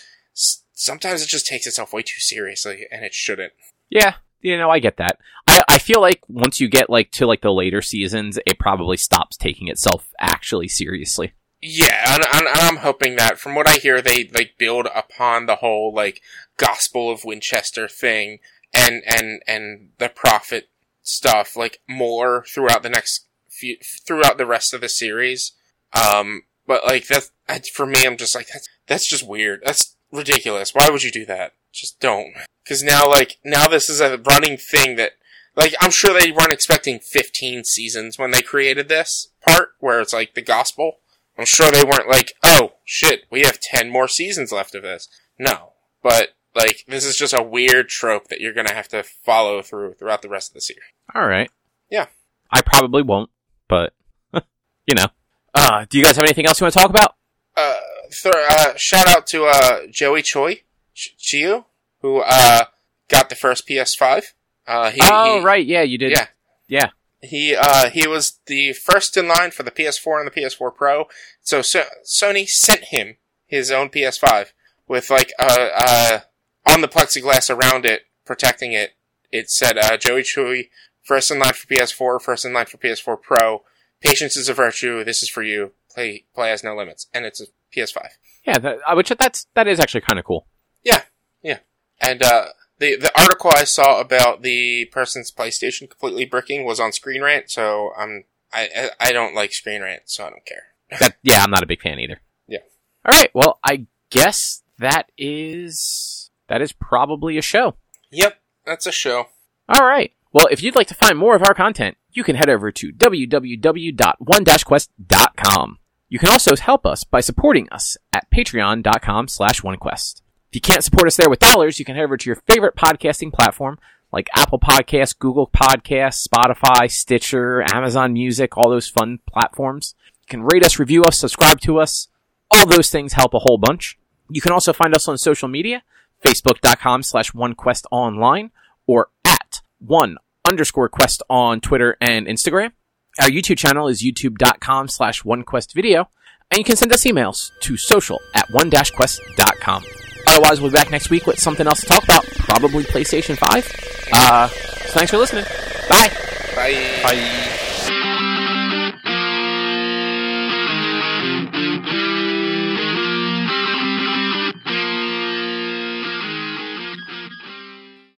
sometimes it just takes itself way too seriously, and it shouldn't. Yeah, you know, I get that. I I feel like once you get like to like the later seasons, it probably stops taking itself actually seriously. Yeah, and, and, and I'm hoping that from what I hear, they like build upon the whole like Gospel of Winchester thing and and and the prophet stuff like more throughout the next few throughout the rest of the series. Um, but like that's I- for me, I'm just like that's that's just weird. That's ridiculous. Why would you do that? Just don't. Because now, like now, this is a running thing that like I'm sure they weren't expecting 15 seasons when they created this part where it's like the gospel. I'm sure they weren't like, oh shit, we have 10 more seasons left of this. No, but like this is just a weird trope that you're gonna have to follow through throughout the rest of the series. All right. Yeah. I probably won't, but you know. Uh, do you guys have anything else you want to talk about? Uh, th- uh shout out to uh Joey Choi, Ch- Chiu, who uh got the first PS5. Uh, he, oh, he- right. Yeah, you did. Yeah. Yeah. He uh he was the first in line for the PS4 and the PS4 Pro. So, so Sony sent him his own PS5 with like uh uh on the plexiglass around it protecting it. It said uh Joey Chewy first in line for PS4, first in line for PS4 Pro. Patience is a virtue. This is for you. Play play has no limits, and it's a PS5. Yeah, that, which that's that is actually kind of cool. Yeah, yeah. And uh the the article I saw about the person's PlayStation completely bricking was on Screen Rant, so I'm I I I don't like Screen Rant, so I don't care. That, yeah, I'm not a big fan either. Yeah. All right. Well, I guess that is that is probably a show. Yep, that's a show. All right. Well, if you'd like to find more of our content, you can head over to www.one-quest.com. You can also help us by supporting us at patreon.com slash onequest. If you can't support us there with dollars, you can head over to your favorite podcasting platform like Apple Podcasts, Google Podcasts, Spotify, Stitcher, Amazon Music, all those fun platforms. You can rate us, review us, subscribe to us. All those things help a whole bunch. You can also find us on social media, facebook.com slash onequestonline or at one underscore quest on Twitter and Instagram. Our YouTube channel is youtube.com slash onequestvideo. And you can send us emails to social at one-quest.com. Otherwise, we'll be back next week with something else to talk about, probably PlayStation 5. Uh, so thanks for listening. Bye. Bye. Bye.